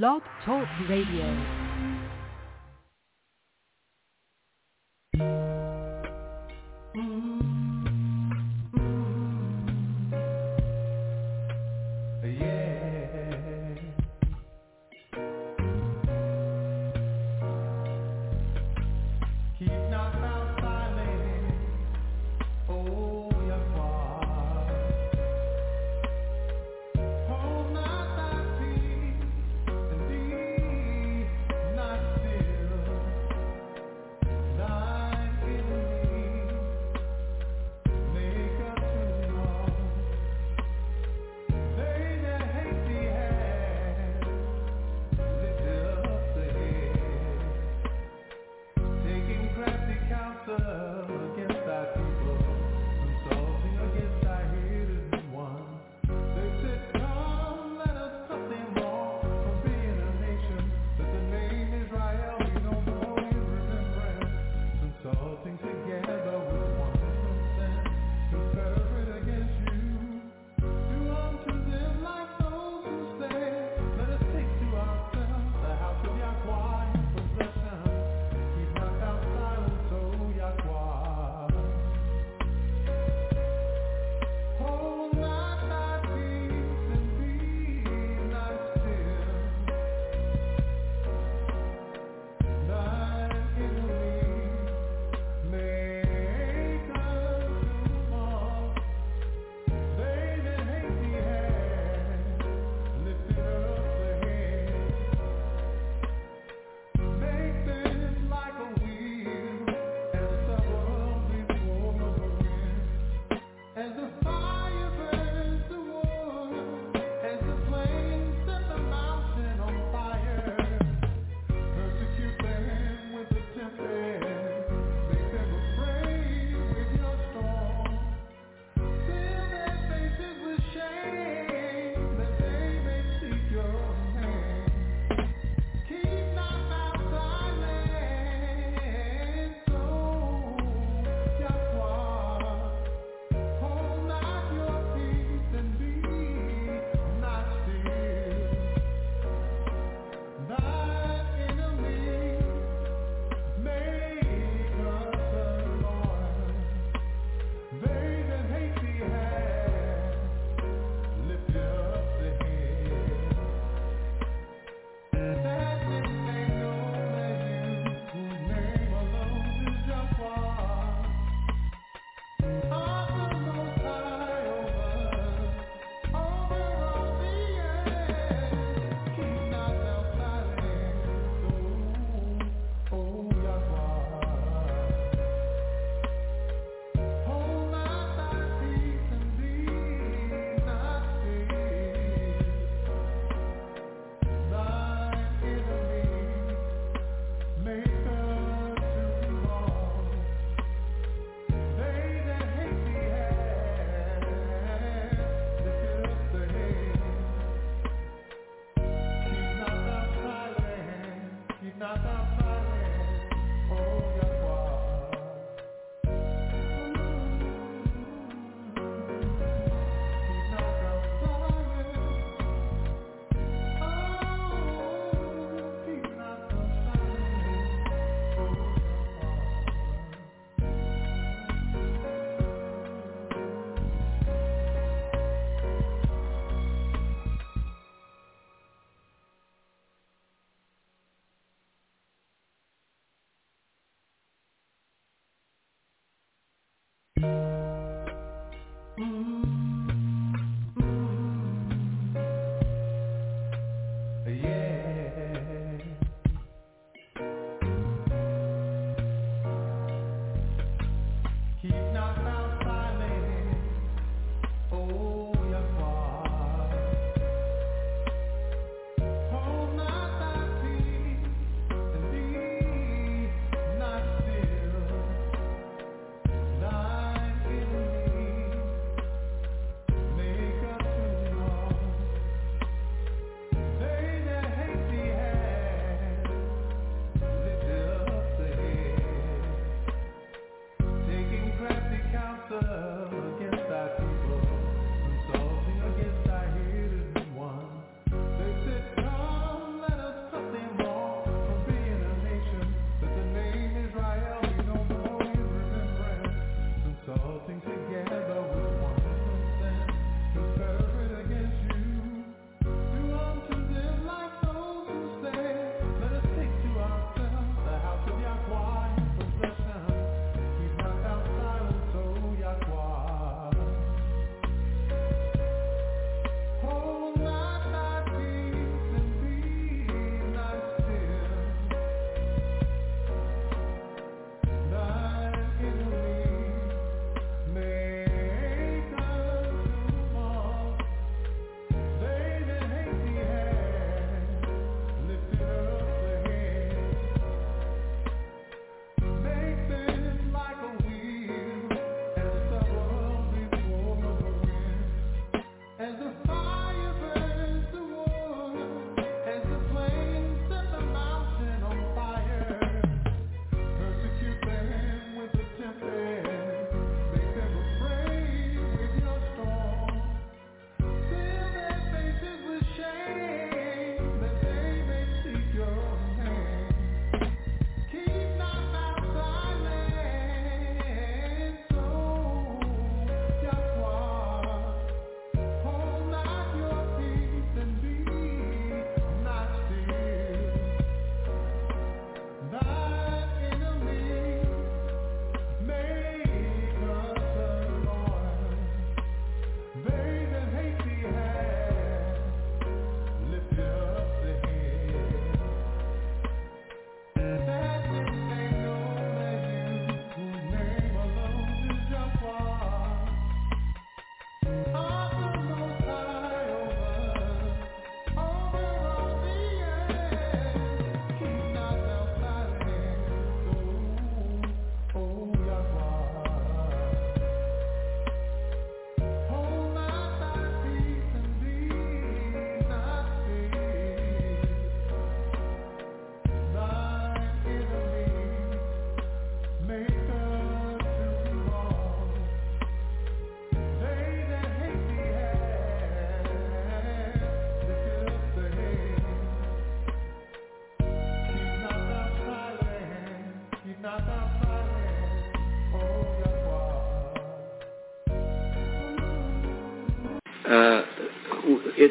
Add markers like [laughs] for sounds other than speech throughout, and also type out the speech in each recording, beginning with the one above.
Blog Talk Radio.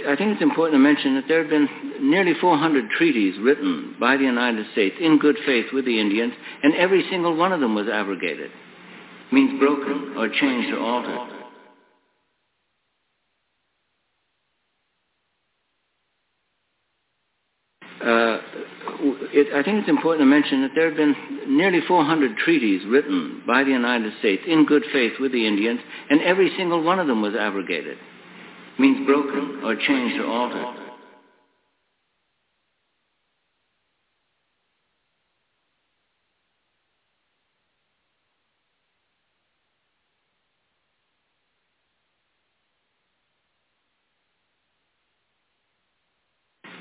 It, I think it's important to mention that there have been nearly 400 treaties written by the United States in good faith with the Indians, and every single one of them was abrogated. Means broken or changed or altered. Uh, it, I think it's important to mention that there have been nearly 400 treaties written by the United States in good faith with the Indians, and every single one of them was abrogated. Means broken or changed or altered.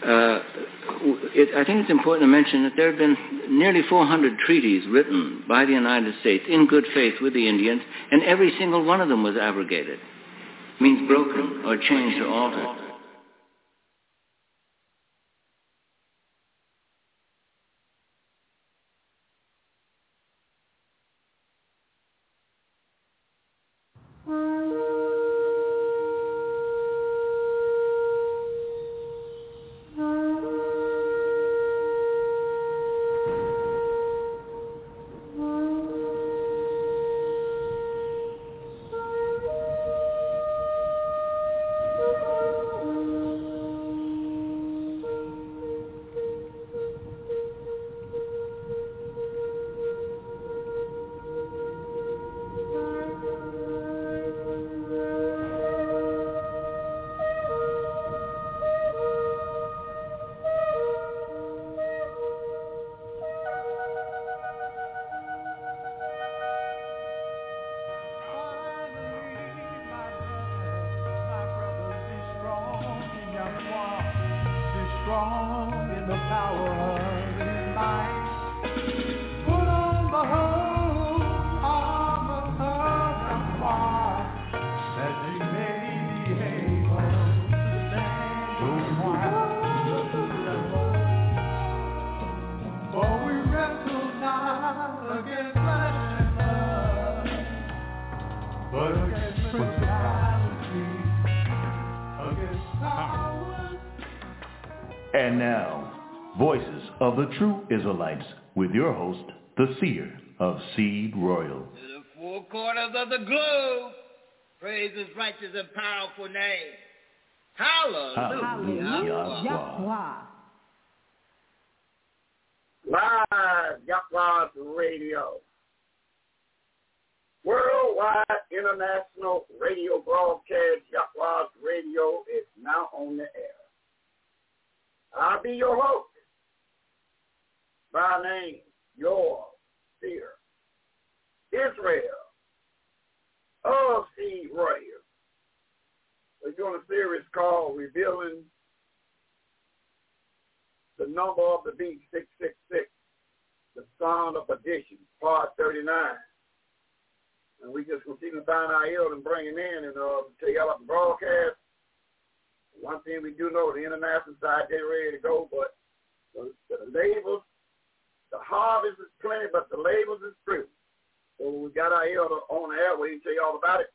Uh, I think it's important to mention that there have been nearly 400 treaties written by the United States in good faith with the Indians, and every single one of them was abrogated. Means broken or changed or altered. Praise his righteous and powerful name. Hallelujah. Hallelujah. Yahweh. Live Yahweh's Radio. Worldwide International Radio Broadcast Yahweh's Radio is now on the air. I'll be your host. By name, your seer, Israel of Seed Royal. We're doing a series called Revealing the Number of the Beast, 666, The Son of Perdition, Part 39. And we just continue to find our ill and bring it in and uh, tell y'all about the broadcast. One thing we do know, the international side, they're ready to go, but the, the labels, the harvest is plenty, but the labels is few. So we got our ear on the air, we can tell you all about it,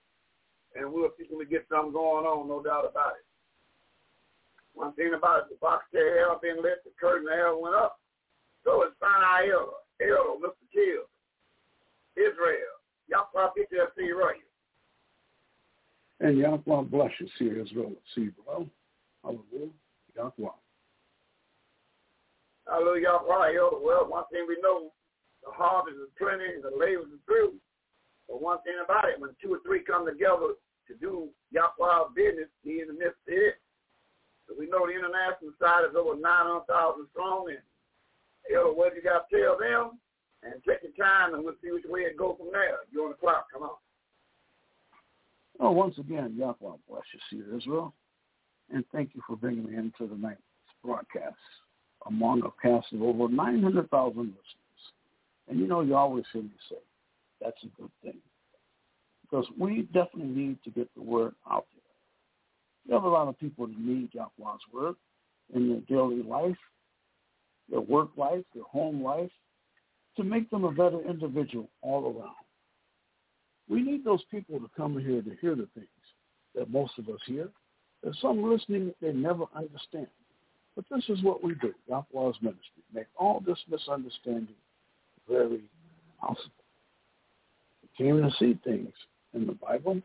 and we'll see when we get something going on, no doubt about it. One thing about it, the box chair air been lit, the curtain air went up. So it's fine ear, ear, Mr. Kill, Israel, Yahweh PTFC right. Here. And Yahweh bless you, see Israel, see well. Hallelujah. Yahweh. Hallelujah. Yahweh. Well, one thing we know, the harvest is plenty and the labor is through. But one thing about it, when two or three come together to do Yahweh business, he in the midst of it. So we know the international side is over 900,000 strong. And, you know, what you got to tell them? And take your time and we'll see which way it go from there. You're on the clock. Come on. Oh, once again, Yahweh bless you, see Israel. And thank you for bringing me into the night's broadcast among a cast of over 900,000 listeners. And you know, you always hear me say, that's a good thing. Because we definitely need to get the word out there. We have a lot of people that need Yahweh's word in their daily life, their work life, their home life, to make them a better individual all around. We need those people to come here to hear the things that most of us hear, There's some listening they never understand. But this is what we do, Yahweh's ministry. Make all this misunderstanding very possible. Came to see things in the Bible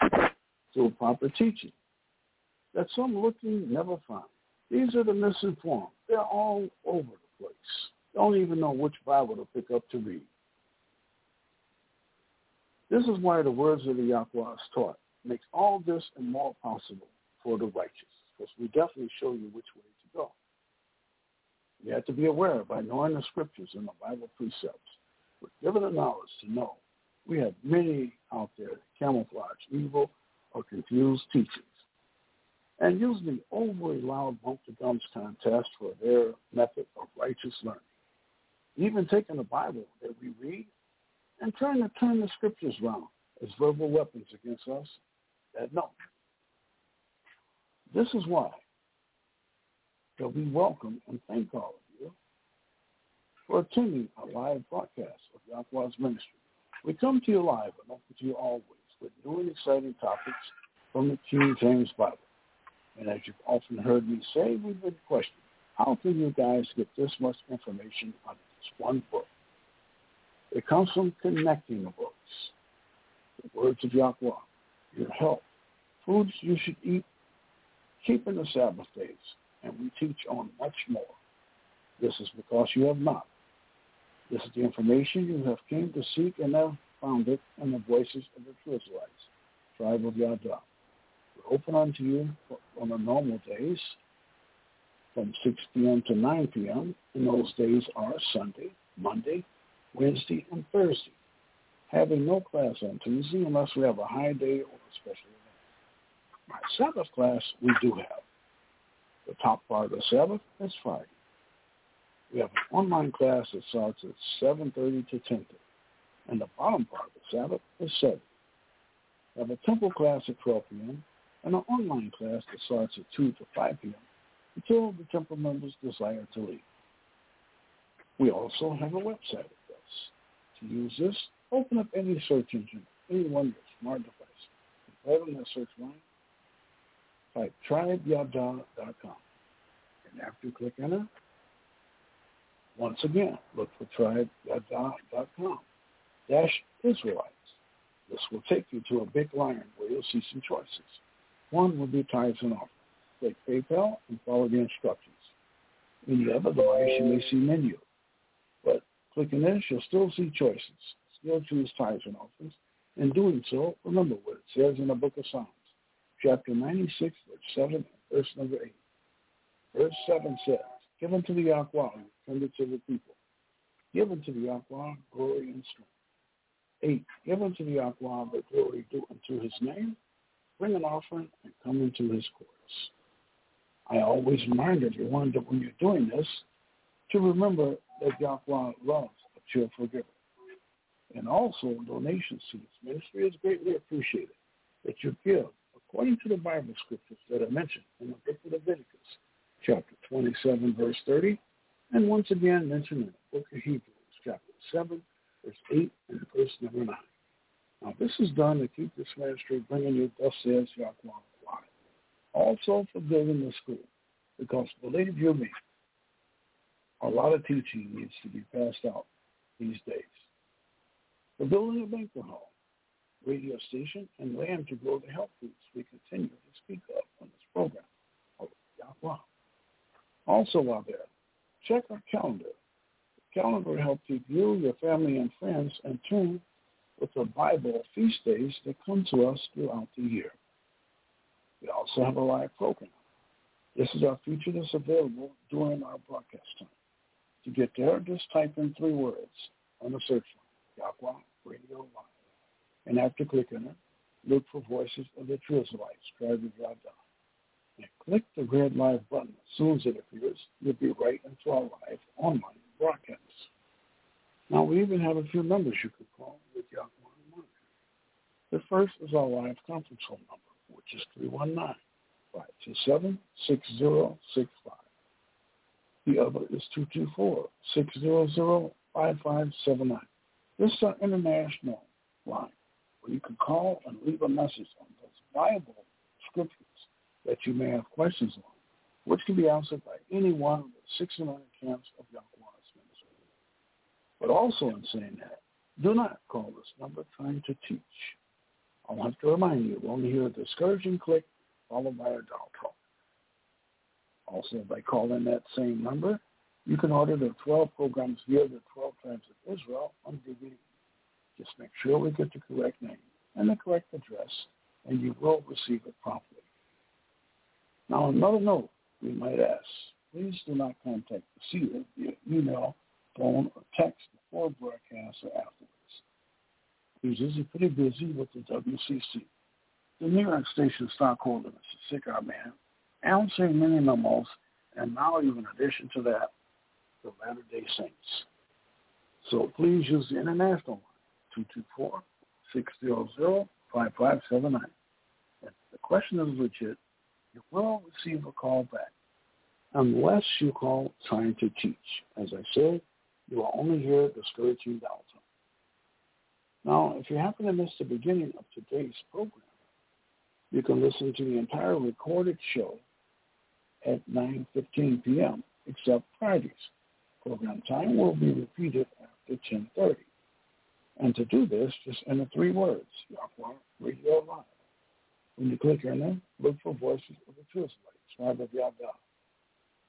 through proper teaching that some looking never find. These are the misinformed. They're all over the place. Don't even know which Bible to pick up to read. This is why the words of the Yahweh is taught makes all this and more possible for the righteous, because we definitely show you which way to go. You have to be aware by knowing the scriptures and the Bible precepts. We're given the knowledge to know we have many out there that camouflage evil or confuse teachings and use the overly loud bump the gums contest for their method of righteous learning. Even taking the Bible that we read and trying to turn the scriptures around as verbal weapons against us that no. This is why that we welcome and thank all of you for attending a live broadcast of Yahweh's ministry. We come to you live and open to you always with new and exciting topics from the King James Bible. And as you've often heard me say, we've been questioned, how can you guys get this much information out of this one book? It comes from connecting the books, the words of Yahweh, your health, foods you should eat, keeping the Sabbath days, and we teach on much more. This is because you have not. This is the information you have came to seek and have found it in the voices of the true Israelites, tribe of Yada. We're open unto you on the normal days from 6 p.m. to 9 p.m. And those days are Sunday, Monday, Wednesday, and Thursday. Having no class on Tuesday unless we have a high day or a special event. My Sabbath class we do have. The top part of the Sabbath is Friday. We have an online class that starts at 7.30 to 10.30. And the bottom part of the Sabbath is 7. We have a temple class at 12 p.m. and an online class that starts at 2 to 5 p.m. until the temple members desire to leave. We also have a website address. To use this, open up any search engine, any one of your smart devices. Right on that search line, type tribeyada.com. And after you click enter, once again, look for tribeyada.com dash Israelites. This will take you to a big line where you'll see some choices. One will be tithes and offerings. Click PayPal and follow the instructions. In the other device, you may see menu. But clicking this, you'll still see choices. Still choose tithes and offerings. In doing so, remember what it says in the book of Psalms chapter 96, verse 7 and verse number 8. Verse 7 says, Give unto the Yahweh, tender to the people. Give unto the Yahweh glory and strength. 8. Give unto the Yahweh the glory due unto his name. Bring an offering and come into his courts. I always remind everyone that when you're doing this, to remember that Yahweh loves a cheerful giver. And also donations to this ministry is greatly appreciated that you give according to the Bible scriptures that are mentioned in the book of Leviticus, chapter 27, verse 30, and once again mentioned in the book of Hebrews, chapter 7, verse 8, and verse number 9. Now, this is done to keep this ministry bringing you thus says Yahweh. Also for building the school, because believe you me, a lot of teaching needs to be passed out these days. For building a banquet hall, radio station and land to grow the health foods we continue to speak of on this program. Yahweh. Also while there, check our calendar. The calendar helps you, your family, and friends in tune with the Bible feast days that come to us throughout the year. We also have a live program. This is our feature that's available during our broadcast time. To get there, just type in three words on the search line, Yahweh Radio Live. And after clicking it, look for Voices of the True Israelites, tribe of Yada. And click the red live button. As soon as it appears, you'll be right into our live online broadcast. Now, we even have a few numbers you can call with in mind. The first is our live conference phone number, which is 319-527-6065. The other is 224-600-5579. This is our international line where you can call and leave a message on those Bible scriptures that you may have questions on, which can be answered by any one of the 69 camps of Yahweh's ministry. But also in saying that, do not call this number trying to teach. I'll have to remind you, we'll only hear a discouraging click followed by a dial tone. Also, by calling that same number, you can order the 12 programs via the 12 Tribes of Israel on DVD. Just make sure we get the correct name and the correct address, and you will receive it promptly. Now, another note we might ask, please do not contact the seer via email, phone, or text before broadcast or afterwards. He's usually pretty busy with the WCC. The New York Station stockholder, Mr. Cigar Man, answering many memos, and now even in addition to that, the Latter-day Saints. So please use the international line, 224-600-5579. If the question is legit, you will receive a call back unless you call trying to teach. As I said, you will only hear discouraging doubts. Now, if you happen to miss the beginning of today's program, you can listen to the entire recorded show at 9.15 p.m., except Fridays. Program time will be repeated after 10.30. And to do this, just enter three words, Yahweh Radio Live. When you click on them, look for Voices of the Truth Tribe of Yahweh.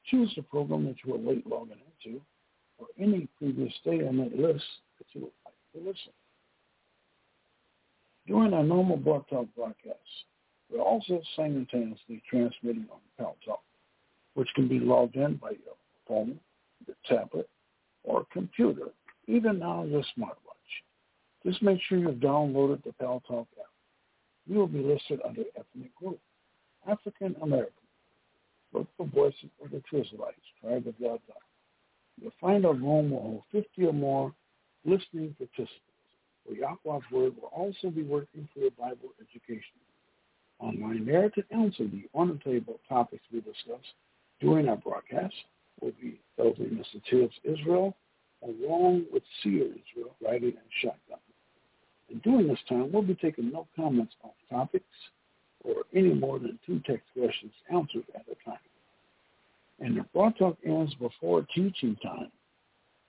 Choose the program that you are late logging into, or any previous day on that list that you would like to listen. During our normal Blog Talk broadcasts, we're also simultaneously transmitting on Pal Talk, which can be logged in by your phone, your tablet, or computer, even now your smartwatch. Just make sure you've downloaded the Pal Talk app. You will be listed under ethnic group, African American. Look for Voices of the Israelites, Tribe of Yahweh. You'll find a room will hold 50 or more listening participants. For Yahweh's Word will also be working for your Bible education. Online there to answer the on-the-table topics we discuss during our broadcast will be Elder Mr. Tibbs Israel, along with Seer Israel, writing and shotgun. And during this time, we'll be taking no comments on topics or any more than two text questions answered at a time. And if broad talk ends before teaching time,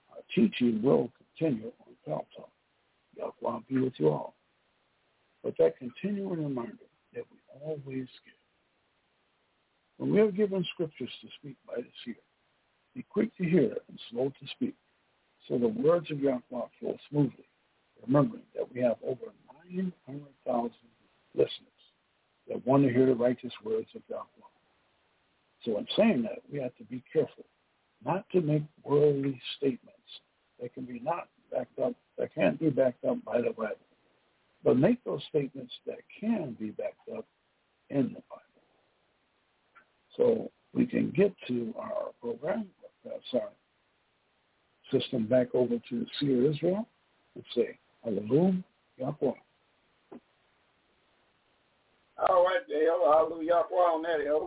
our teaching will continue on Pal Talk. Yahweh be with you all. But that continuing reminder that we always give. When we are given scriptures to speak by the seer, be quick to hear and slow to speak, so the words of Yahweh flow smoothly, remembering that we have over 900,000 listeners that want to hear the righteous words of Yahweh. So in saying that, we have to be careful not to make worldly statements that can be not backed up, that can't be backed up by the Bible. But make those statements that can be backed up in the Bible. So we can get to our program, uh, our system back over to Seer Israel and say, Hallelujah, Yahweh. All right, Dale. Hallelujah, Yahweh on that, Elder.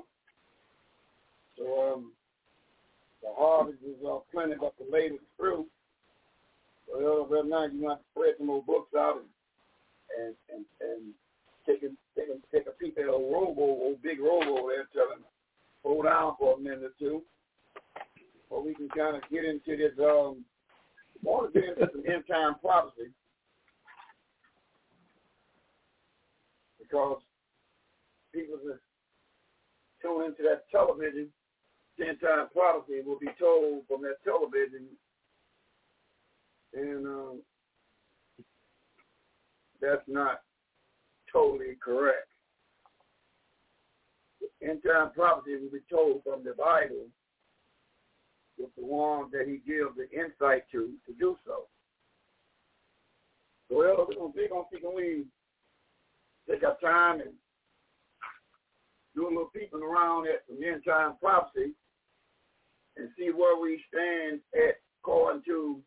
So um, the harvest is uh, plenty, but the latest fruit well, right now you want to spread some more books out and and and, and take a take a take a peek at a robo, old big robo there, tell him hold down for a minute or two, or we can kind of get into this. Um, want to get into some end time prophecy because people just tune into that television. End time prophecy will be told from that television and um, that's not totally correct. End time prophecy will be told from the Bible with the one that he gives the insight to to do so. So well, we're gonna we're gonna see can we take our time and do a little peeping around at some end time prophecy and see where we stand at according to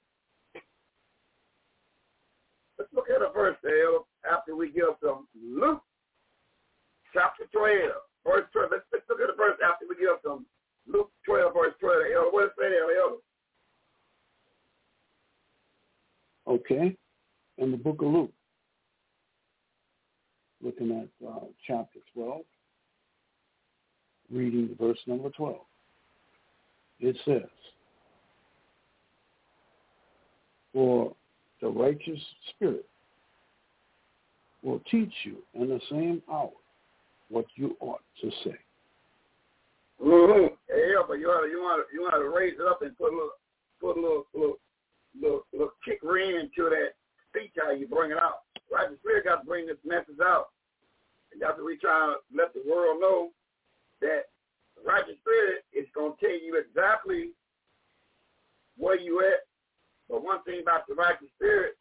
Let's look at a verse there after we give some Luke chapter 12, verse 12. Let's, let's look at the verse after we give some Luke 12, verse 12. Elder, what does it say there, Elder? Okay. In the book of Luke, looking at uh, chapter 12, reading verse number 12. It says, For the righteous spirit will teach you in the same hour what you ought to say. Mm-hmm. Yeah, but you want to you want you want to raise it up and put a little put a little little little, little kick ring to that speech how you bring it out. The spirit got to bring this message out. And that's what we trying to let the world know that the righteous spirit is going to tell you exactly where you at. But one thing about the righteous spirit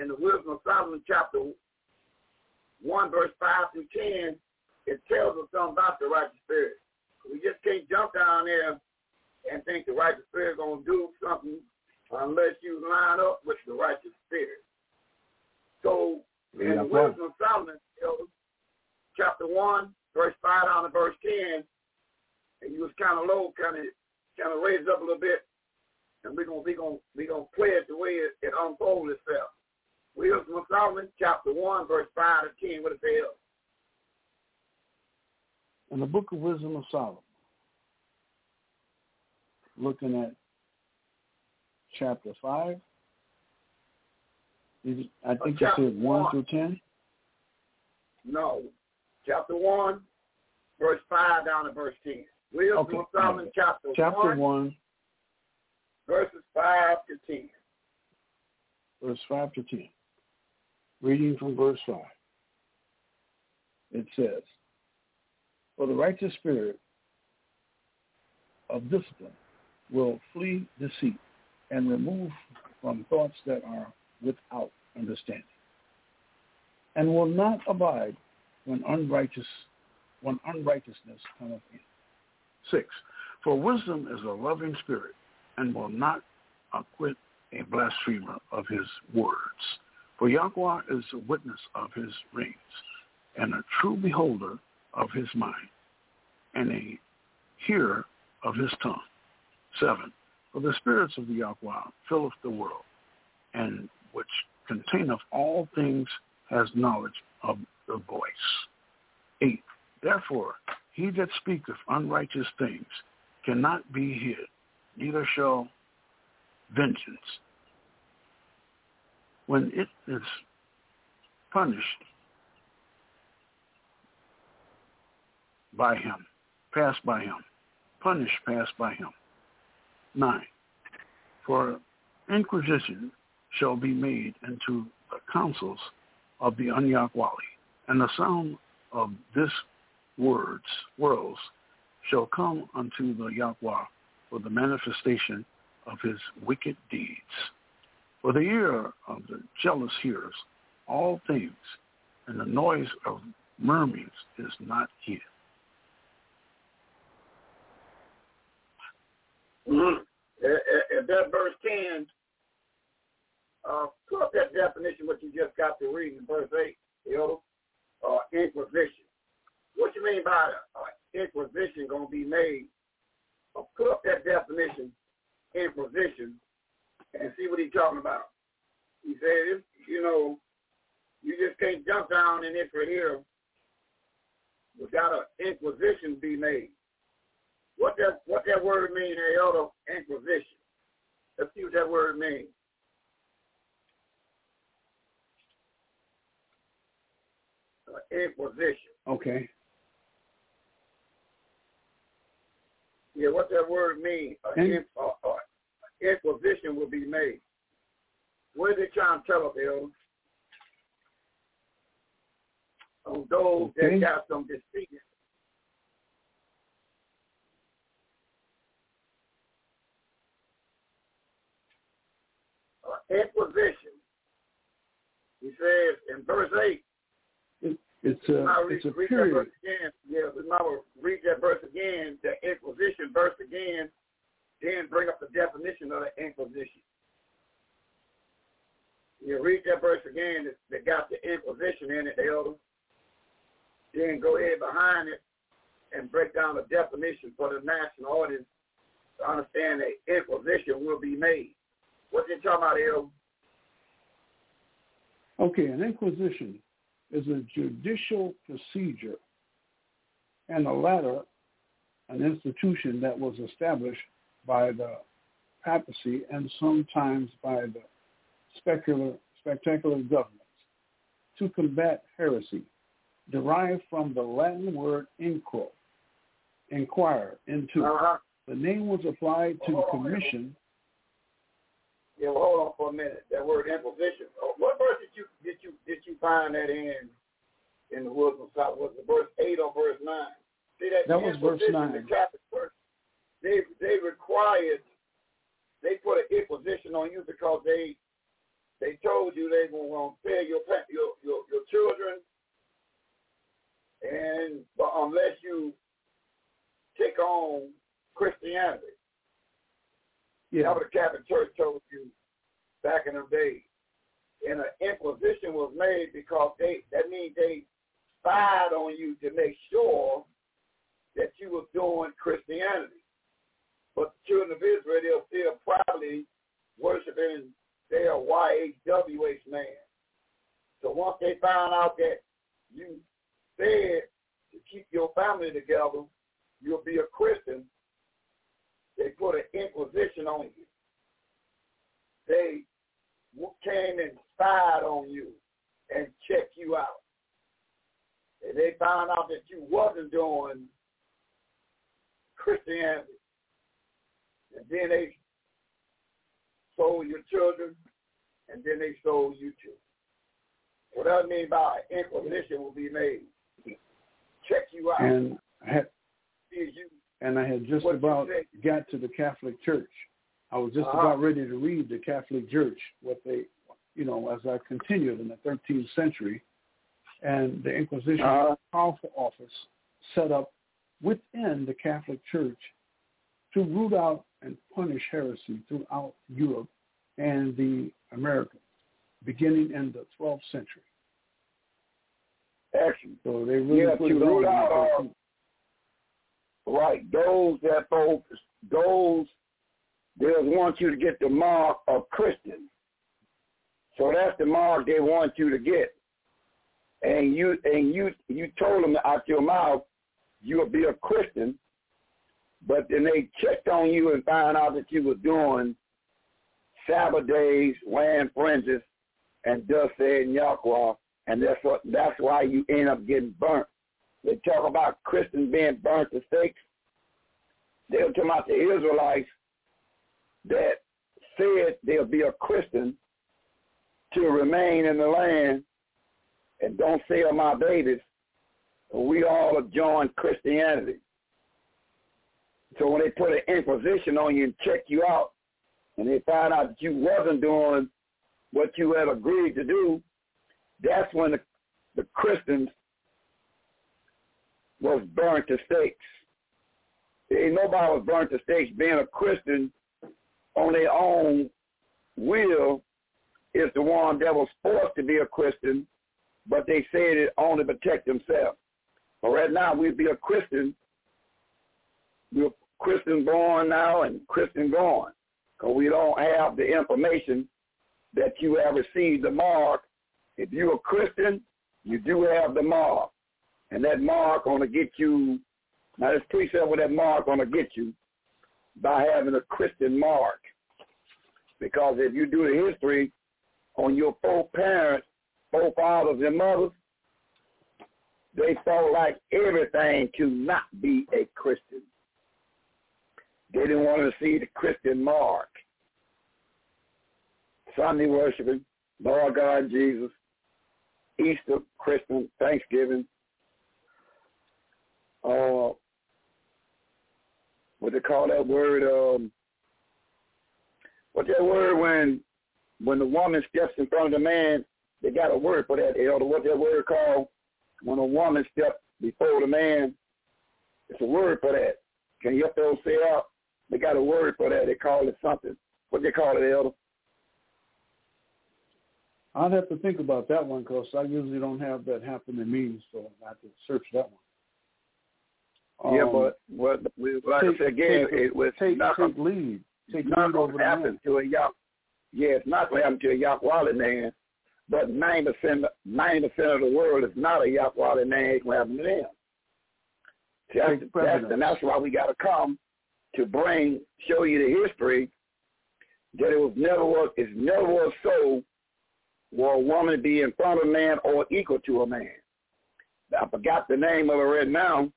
in the wisdom of Solomon chapter 1 verse 5 through 10, it tells us something about the righteous spirit. We just can't jump down there and think the righteous spirit is going to do something unless you line up with the righteous spirit. So in the wisdom of Solomon, chapter 1, verse 5 down to verse 10, and you was kind of low, kind of kind of raised up a little bit, and we're gonna we gonna we gonna play it the way it, it unfolds itself. Wisdom of Solomon, chapter one, verse five to ten. What it says. In the book of Wisdom of Solomon, looking at chapter five. I uh, think you said one, one through ten. No, chapter one, verse five down to verse ten. Wisdom okay. of Solomon, right. chapter, chapter one, one, verses five to ten. Verse five to ten. Reading from verse five. It says, For the righteous spirit of discipline will flee deceit and remove from thoughts that are without understanding, and will not abide when unrighteous when unrighteousness cometh in. Six, for wisdom is a loving spirit, and will not acquit a blasphemer of his words. For Yahweh is a witness of his reigns, and a true beholder of his mind, and a hearer of his tongue. Seven, for the spirits of the Yahweh filleth the world, and which containeth all things has knowledge of the voice. Eight, therefore he that speaketh unrighteous things cannot be hid, neither shall vengeance. When it is punished by him, passed by him, punished, passed by him. Nine, for inquisition shall be made into the councils of the Unyakwali, and the sound of this words, worlds, shall come unto the Yahweh for the manifestation of his wicked deeds. For the ear of the jealous hears all things, and the noise of murmurings is not hid. Mm-hmm. If that verse 10, uh, put up that definition, what you just got to read in verse 8, you know, uh, inquisition. What you mean by uh, inquisition going to be made? Uh, put up that definition, inquisition, and see what he's talking about. He said, you know, you just can't jump down in Israel here without an inquisition be made. What that what that word mean, Elder? Inquisition. Let's see what that word means. Inquisition. Okay. Yeah, what that word means? Uh, in, uh, uh, inquisition will be made. What are they trying to tell us, Elder? On those okay. that got some deceit inquisition. He says in verse 8, it, it's a, read, it's a read period. That verse again. Yeah, but now read that verse again, the inquisition verse again, then bring up the definition of the inquisition. You read that verse again that, that got the inquisition in it, elder. Then go ahead behind it and break down the definition for the national audience to understand that inquisition will be made. What you talking about, El? Okay, an inquisition is a judicial procedure and the latter an institution that was established by the papacy and sometimes by the specular, spectacular governments to combat heresy, derived from the Latin word inquo, inquire, into. Uh-huh. The name was applied to the commission. Yeah, well, hold on for a minute. That word imposition. Oh, what verse did you did you did you find that in in the woods of South? Was it verse eight or verse nine? See that, That was verse imposition, nine. The Catholic Church, they they required they put an imposition on you because they they told you they were going to fail your your your, your children, and but unless you take on Christianity, Yeah, that's what the Catholic Church told you back in the day. And an inquisition was made because they that means they spied on you to make sure that you were doing Christianity. But the children of Israel, they're still proudly worshiping their YHWH man. So once they found out that you said to keep your family together, you'll be a Christian, they put an inquisition on you. They came and spied on you and checked you out. And they found out that you wasn't doing Christianity. And then they sold your children, and then they sold you too. What that mean by inquisition will be made. Check you out. and I See you and I had just What about got to the Catholic Church. I was just Uh-huh. about ready to read the Catholic Church, what they, you know, as I continued in the 13th century, and the Inquisition Uh-huh. powerful office set up within the Catholic Church to root out and punish heresy throughout Europe and the Americas, beginning in the 12th century. action. So they really Yeah, put to it root out all- 13th. Right. Those that folks, those they want you to get the mark of Christian. So that's the mark they want you to get. And you and you you told them out your mouth you'll be a Christian, but then they checked on you and found out that you were doing Sabbath days, wearing fringes, and thus said Yahweh, and that's what that's why you end up getting burnt. They talk about Christians being burnt to stakes. They're talking about the Israelites that said they'll be a Christian to remain in the land and don't sell my babies. We all have joined Christianity. So when they put an inquisition on you and check you out, and they find out that you wasn't doing what you had agreed to do, that's when the, the Christians was burnt to stakes. Ain't nobody was burnt to stakes. Being a Christian on their own will is the one that was forced to be a Christian, but they said it only protect themselves. But right now, we'd be a Christian. We're Christian born now and Christian gone, because we don't have the information that you have received the mark. If you're a Christian, you do have the mark and that mark to get you. Now, this precept with that mark to get you by having a Christian mark, because if you do the history on your four parents, four fathers and mothers, they felt like everything to not be a Christian. They didn't want to see the Christian mark. Sunday worshiping, Lord God Jesus, Easter, Christmas, Thanksgiving, uh, what they call that word, um, what that word when when the woman steps in front of the man, they got a word for that, elder. What that word called? When a woman steps before the man, it's a word for that. Can you help say out? They got a word for that. They call it something. What they call it, elder? I'd have to think about that one because I usually don't have that happen to me, so I have to search that one. Yeah, Um, but what, we- like take, I said again, take, it was take, not take lead. Take not going to happen to a Yah. Yeah, it's not going to happen to a Yahweh man. But ninety percent, ninety percent of the world is not a Yahweh man. It's going to happen to them. that's, that's, and that's why we got to come to bring, show you the history that it was never was, it never was so for a woman to be in front of a man or equal to a man. I forgot the name of it right now,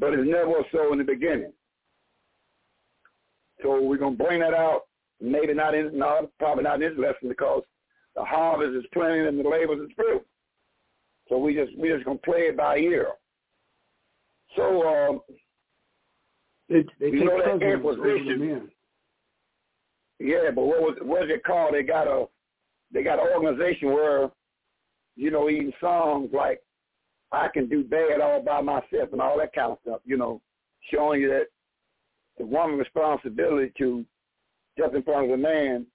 but it never so in the beginning. So we're gonna bring that out. Maybe not in no, probably not in this lesson because the harvest is plenty and the labor is few. So we just we just gonna play it by ear. So um, they, they you know that Inquisition. Yeah, but what was what is it called? They got a they got an organization where, you know, even songs like I can do bad all by myself and all that kind of stuff, you know, showing you that the woman responsibility to jump in front of a man,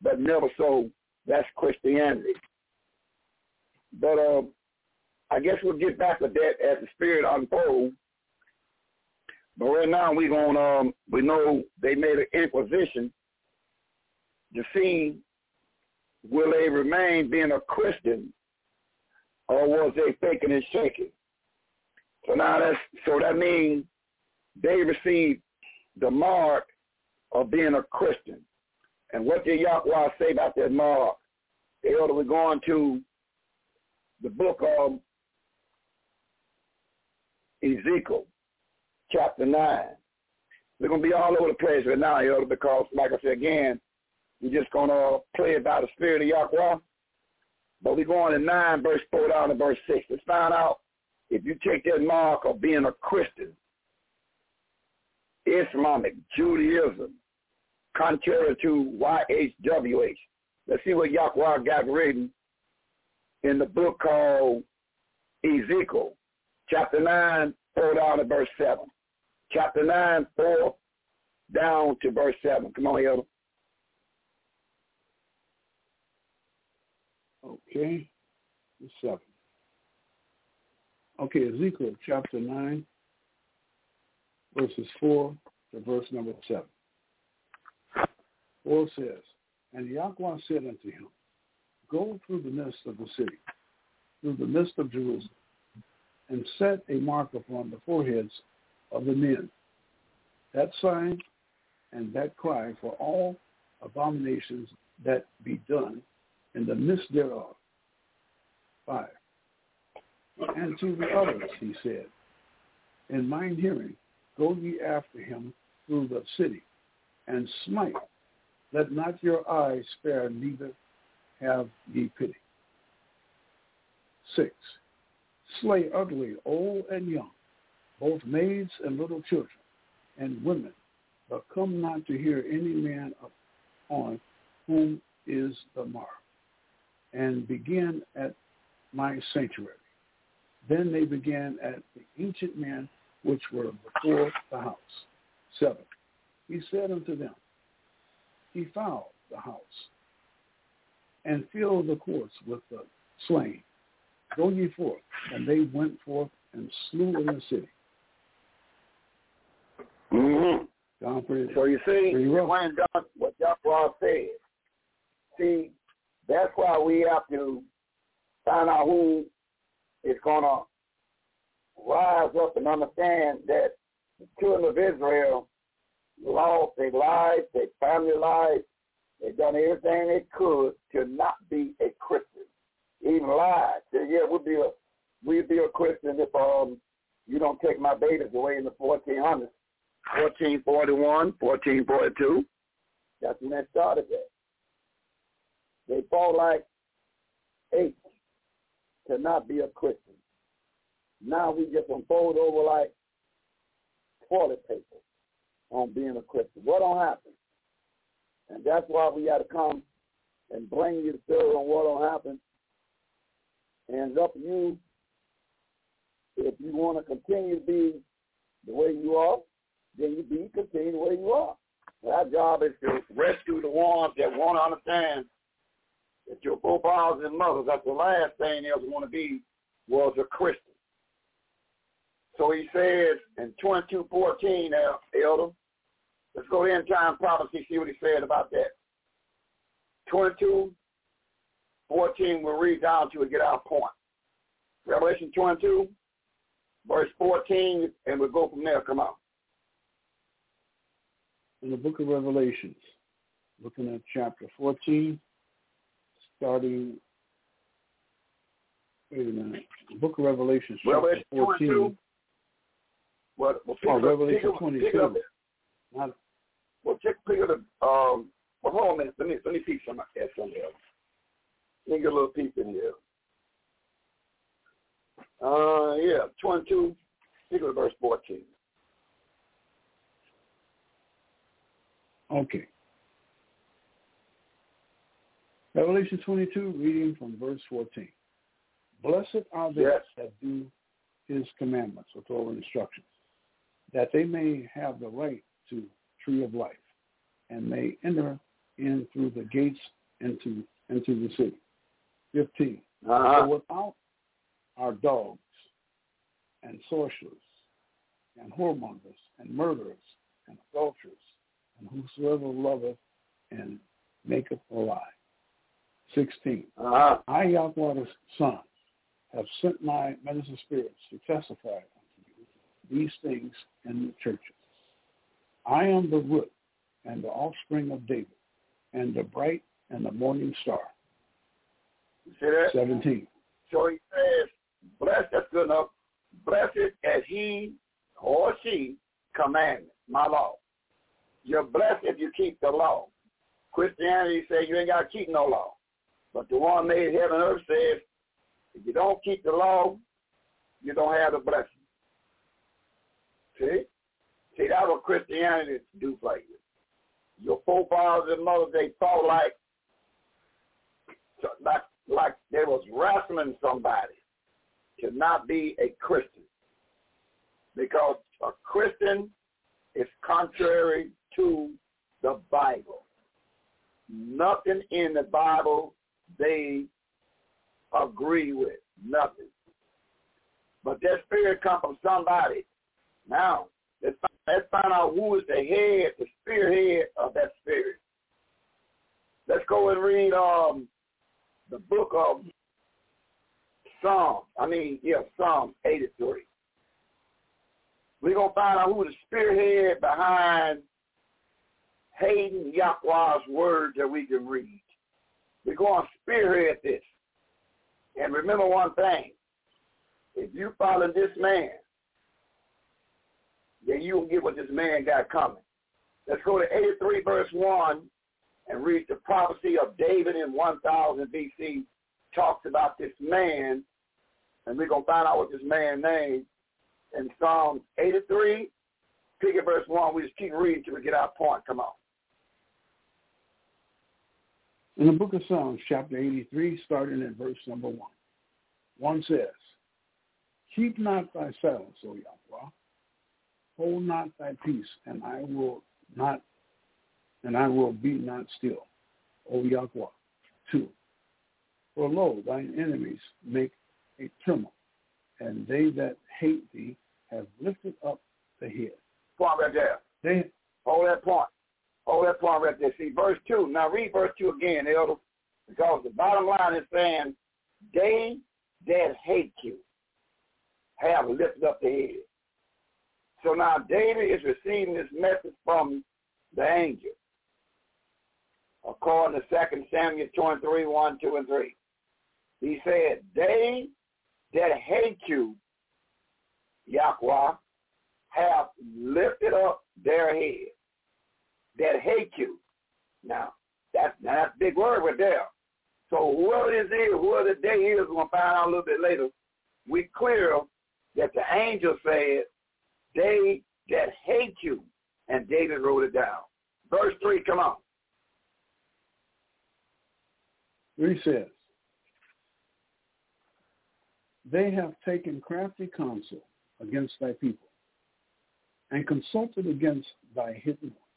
but never so that's Christianity. But uh, I guess we'll get back to that as the spirit unfolds. But right now we going um we know they made an inquisition to see will they remain being a Christian or was they faking and shaking? So now that's so that means they received the mark of being a Christian. And what did Yahweh say about that mark? Ought to be going to the book of Ezekiel, chapter 9. We're going to be all over the place right now, Elder, because, like I said again, we're just going to play about the spirit of Yahweh. But we're going to 9, verse 4 down to verse 6. Let's find out if you take that mark of being a Christian, Islamic, Judaism, contrary to YHWH. Let's see what Yahweh got written in the book called Ezekiel, chapter 9, 4 down to verse 7. Chapter 9, 4 down to verse 7. Come on, Elder. Okay, seven. Okay, Ezekiel chapter 9, verses 4 to verse number 7. 4 says, And Yahweh said unto him, Go through the midst of the city, through the midst of Jerusalem, and set a mark upon the foreheads of the men. That sign and that cry for all abominations that be done in the midst thereof. Five. And to the others he said, In mine hearing, go ye after him through the city, and smite. Let not your eyes spare, neither have ye pity. Six. Slay utterly old and young, both maids and little children, and women, but come not to hear any man upon whom is the mark and begin at my sanctuary. Then they began at the ancient men which were before the house. Seven. He said unto them, Defile the house, and fill the courts with the slain. Go ye forth. And they went forth and slew in the city. Mm-hmm. Down pretty, so you see, when God, what Yahweh said, see, that's why we have to find out who is going to rise up and understand that the children of Israel lost their lives, their family lives. They've done everything they could to not be a Christian. Even lied. Said, yeah, we'll be a we'll be a Christian if um you don't take my babies away in the 1400s. 1441, 1442. That's when that started that. They fought like eight to not be a Christian. Now we just unfold over like toilet paper on being a Christian. What don't happen? And that's why we got to come and bring you the story on what don't happen. And it's up to you if you want to continue to be the way you are, then you be continue the way you are. Our job is to rescue the ones that want to understand that your forefathers and mothers, that's the last thing they ever want to be, was a Christian. So he says in 2214, uh, Elder, let's go to end time prophecy, see what he said about that. 22, 14, we'll read down to it, get our point. Revelation 22, verse 14, and we'll go from there. Come on. In the book of Revelations, looking at chapter 14, starting, wait a minute, book of Revelations, chapter Revelation 14. 22. Well, well, Oh, Revelation pick up- 22. pick Not, Well, check pick up the um. Well, hold on a minute. Let me let me peep some at something else. Let me get a little peep in here. Uh, yeah, twenty-two. Pick up verse fourteen. okay. Revelation 22, reading from verse 14. Blessed are they Yes. that do his commandments or Torah instructions, that they may have the right to tree of life and may enter in through the gates into into the city. 15. Uh-huh. For without are dogs and sorcerers and whoremongers and murderers and adulterers and whosoever loveth and maketh a lie. 16. Uh-huh. I, Yahweh's son, have sent my medicine spirits to testify unto you these things in the churches. I am the root and the offspring of David, and the bright and the morning star. You see that? 17. So he says, blessed, that's good enough. Blessed as he or she commanded, my law. You're blessed if you keep the law. Christianity says you ain't got to keep no law. But the one made heaven and earth says, if you don't keep the law, you don't have the blessing. See? See, that's what Christianity do for you. Your forefathers and mothers, they thought like, like, like they was wrestling somebody to not be a Christian. Because a Christian is contrary to the Bible. Nothing in the Bible they agree with. Nothing. But that spirit comes from somebody. Now, let's, let's find out who is the head, the spearhead of that spirit. Let's go and read um, the book of Psalm. I mean, yeah, Psalm 83. We're going to find out who the spearhead behind hating Yahweh's word that we can read. We're going to spearhead this. And remember one thing. If you follow this man, then you will get what this man got coming. Let's go to 83 verse 1 and read the prophecy of David in 1000 BC. Talks about this man, and we're going to find out what this man named in Psalm 83. Pick at verse 1. We just keep reading till we get our point. Come on. In the book of Psalms, chapter 83, starting at verse number 1. 1 says, Keep not thy silence, O Yahweh. Hold not thy peace, and I will not, and I will be not still, O Yahweh. 2. For lo, thine enemies make a tumult, and they that hate thee have lifted up the head. Point right there. They, Hold that point. Oh, Hold that point right there. See, verse 2. Now read verse 2 again, Elder, because the bottom line is saying, they that hate you have lifted up the head. So now David is receiving this message from the angel. According to 2 Samuel 23, 1, 2, and 3. He said, they that hate you, Yahweh, have lifted up their head. That hate you. Now, that's, now that's a big word right there. So whoever this is, whoever the day is, we're going to find out a little bit later. We clear that the angel said, they that hate you. And David wrote it down. Verse 3, come on. 3 says, They have taken crafty counsel against thy people, and consulted against thy hidden ones.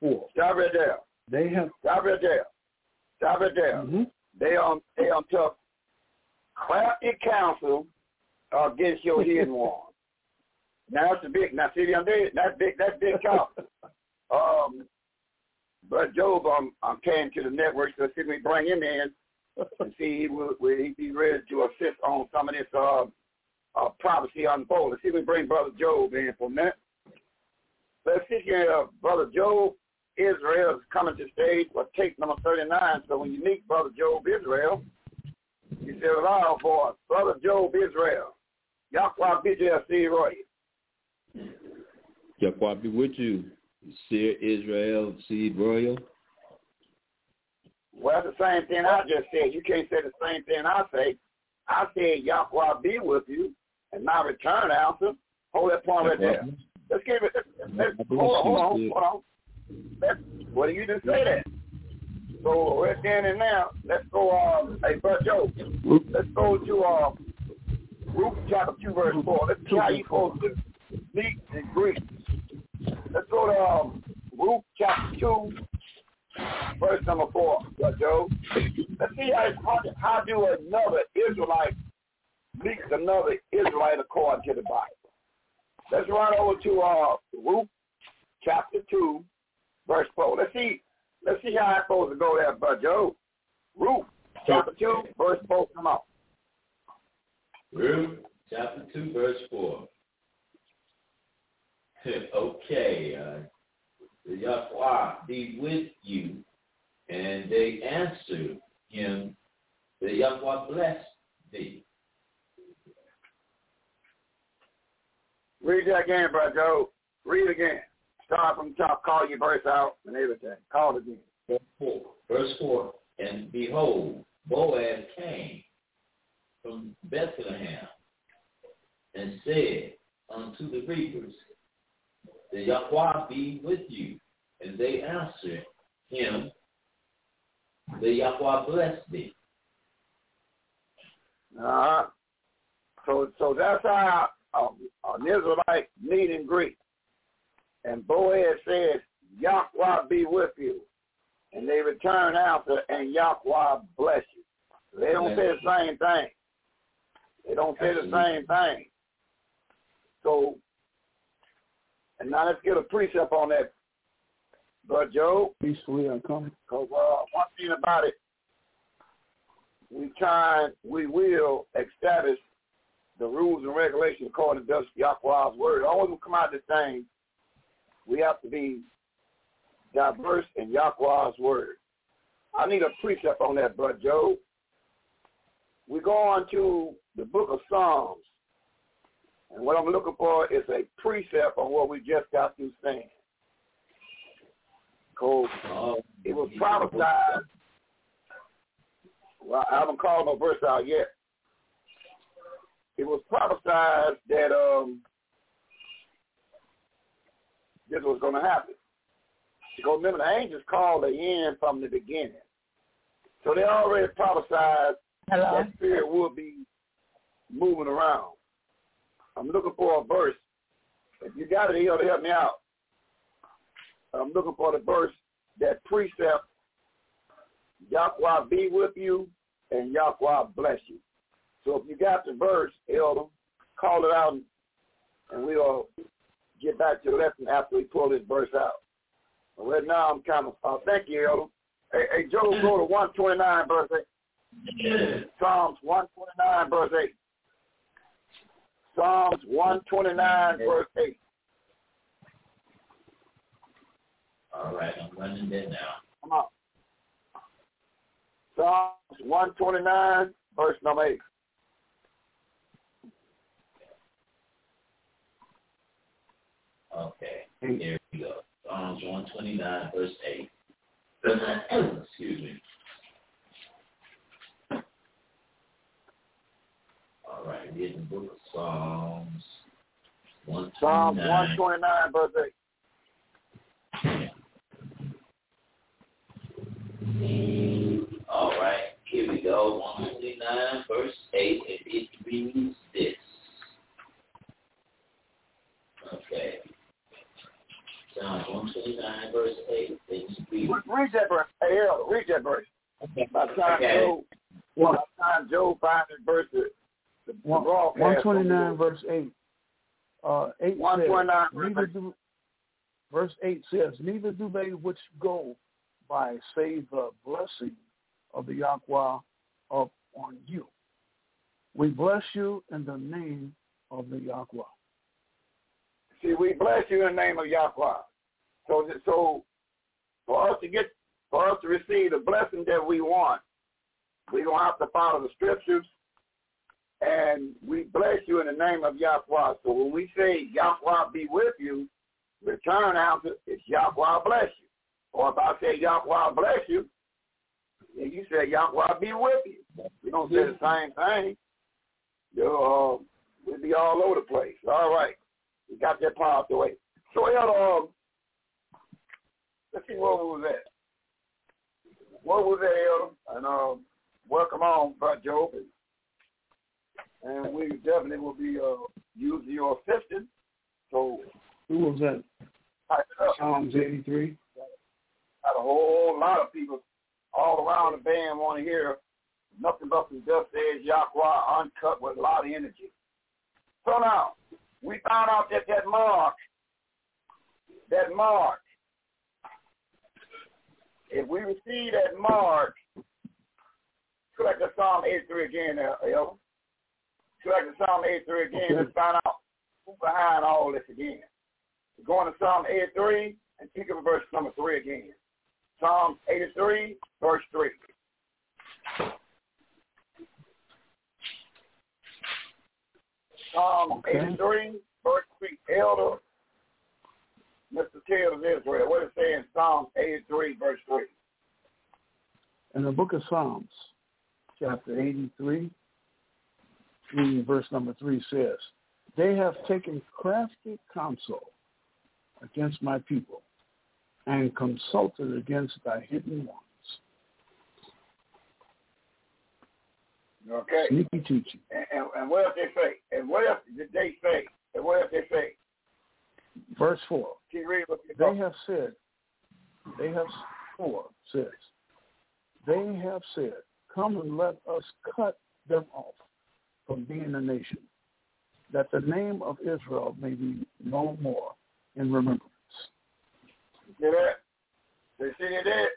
4. Stop right there. They have Stop right there. Stop right there. mhm, They on they on took crafty counsel against your hidden [laughs] one. Now that's a big now see I'm big that's big that's big talk. [laughs] um but Job um, um came to the network so see me bring him in and see he will will he be ready to assist on some of this uh uh, prophecy unfold. Let's see we bring Brother Job in for a minute. Let's see here, uh, Brother Job Israel is coming to stage for tape number 39. So when you meet Brother Job Israel, you say, allow for Brother Job Israel. Yahweh BJL C. Roy. Yahweh be with you, Seer Israel Seed Royal. Well, the same thing I just said. You can't say the same thing I say. I said Yahweh be with you, and my return answer. Hold that point right there. Let's give it. Let's, let's, hold on, hold on, hold on. What do you just say that? So then and now, let's go. Uh, hey, Brother Joe, let's go to uh, Luke chapter two, verse four. Let's see how you supposed to speak in Greek. Let's go to um, Luke chapter two, verse number four, Brother Joe. Let's see how how, how do another Israelite meet another Israelite according to the Bible. Let's run over to uh, Luke chapter two, verse four. Let's see. Let's see how I'm supposed to go there, Brother Joe. Ruth chapter two, verse four. Come on. Ruth chapter two, verse four. [laughs] okay. Uh, the Yahweh be with you. And they answered him, the Yahweh bless thee. Read that again, Brother Joe. Read again. Start from the top, call your verse out and everything. Call it again. Verse 4. Verse 4. And behold, Boaz came from Bethlehem and said unto the reapers, The Yahweh be with you. And they answered him, The Yahweh bless thee. Uh-huh. So, so that's how um, an Israelite meet in Greek. And Boaz says, Yahweh be with you. And they return after, and Yahweh bless you. They don't say the same thing. They don't say the same thing. So, and now let's get a precept on that, But Joe. Peacefully come. Because uh, one thing about it, we try, we will establish the rules and regulations according to Yahweh's word. Always will come out the same we have to be diverse in Yahweh's word. I need a precept on that, Brother Joe. We go on to the book of Psalms. And what I'm looking for is a precept on what we just got through saying. Because it was prophesied. Well, I haven't called no verse out yet. It was prophesied that um, this was going to happen. Because remember, the angels called the end from the beginning. So they already prophesied Hello? that spirit would be moving around. I'm looking for a verse. If you got it, he'll help me out. I'm looking for the verse that precept Yahweh be with you and Yahweh bless you. So if you got the verse, Elder, call it out and we'll get back to the lesson after we pull this verse out. Right now, I'm kind of, uh, thank you, Elder. Hey, hey, Joe, go to 129, verse 8. Psalms 129, verse 8. Psalms 129, verse 8. All right, I'm running that now. Come on. Psalms 129, verse number 8. Okay, here we go. Psalms 129, verse 8. [clears throat] Excuse me. All right, here's the book of Psalms. Psalms 129, verse 8. All right, here we go. 129, verse 8, and it reads this. Okay. Psalms 129, verse 8. Read that verse. Hey, El, read that verse. Okay. By the time okay. Joe, by the time Joe finds that verse, the, the, the 129, verse 8. Uh, 8 129, says, neither do, verse 8 says, neither do they which go by save the blessing of the Yahweh upon you. We bless you in the name of the Yahweh. See, we bless you in the name of Yahweh. So, so for us to get, for us to receive the blessing that we want, we're going to have to follow the scriptures and we bless you in the name of Yahweh. So when we say Yahweh be with you, return answer is Yahweh bless you. Or if I say Yahweh bless you, and you say Yahweh be with you. We don't say the same thing. You'll, uh, we'll be all over the place. All right. We got that part out the way. So, uh, let's see where we was at. What was that, Elder? And uh, welcome on, Brother Job. And we definitely will be uh, using your assistance. So, who was that? Psalms 83. Got a whole lot of people all around the band want to hear nothing but some just says Yahweh uncut with a lot of energy. So now, we found out that that mark, that mark, if we receive that mark, correct the Psalm 83 again, Elder. Correct the Psalm 83 again, let's find out who's behind all this again. We're going to Psalm 83 and pick up verse number 3 again. Psalm 83, verse 3. Psalm okay. 83, verse 3. Elder, Mr. Taylor of Israel, what it saying Psalm 83, verse 3? In the book of Psalms, chapter 83, reading verse number 3 says, They have taken crafty counsel against my people and consulted against thy hidden ones. Okay. Sneaky teaching. And, and, and what else they say? And what else did they say? And what else they say? Verse 4. Can you read what they have said, they have, 4 says, they have said, come and let us cut them off from being a nation, that the name of Israel may be no more in remembrance. See that? They see it.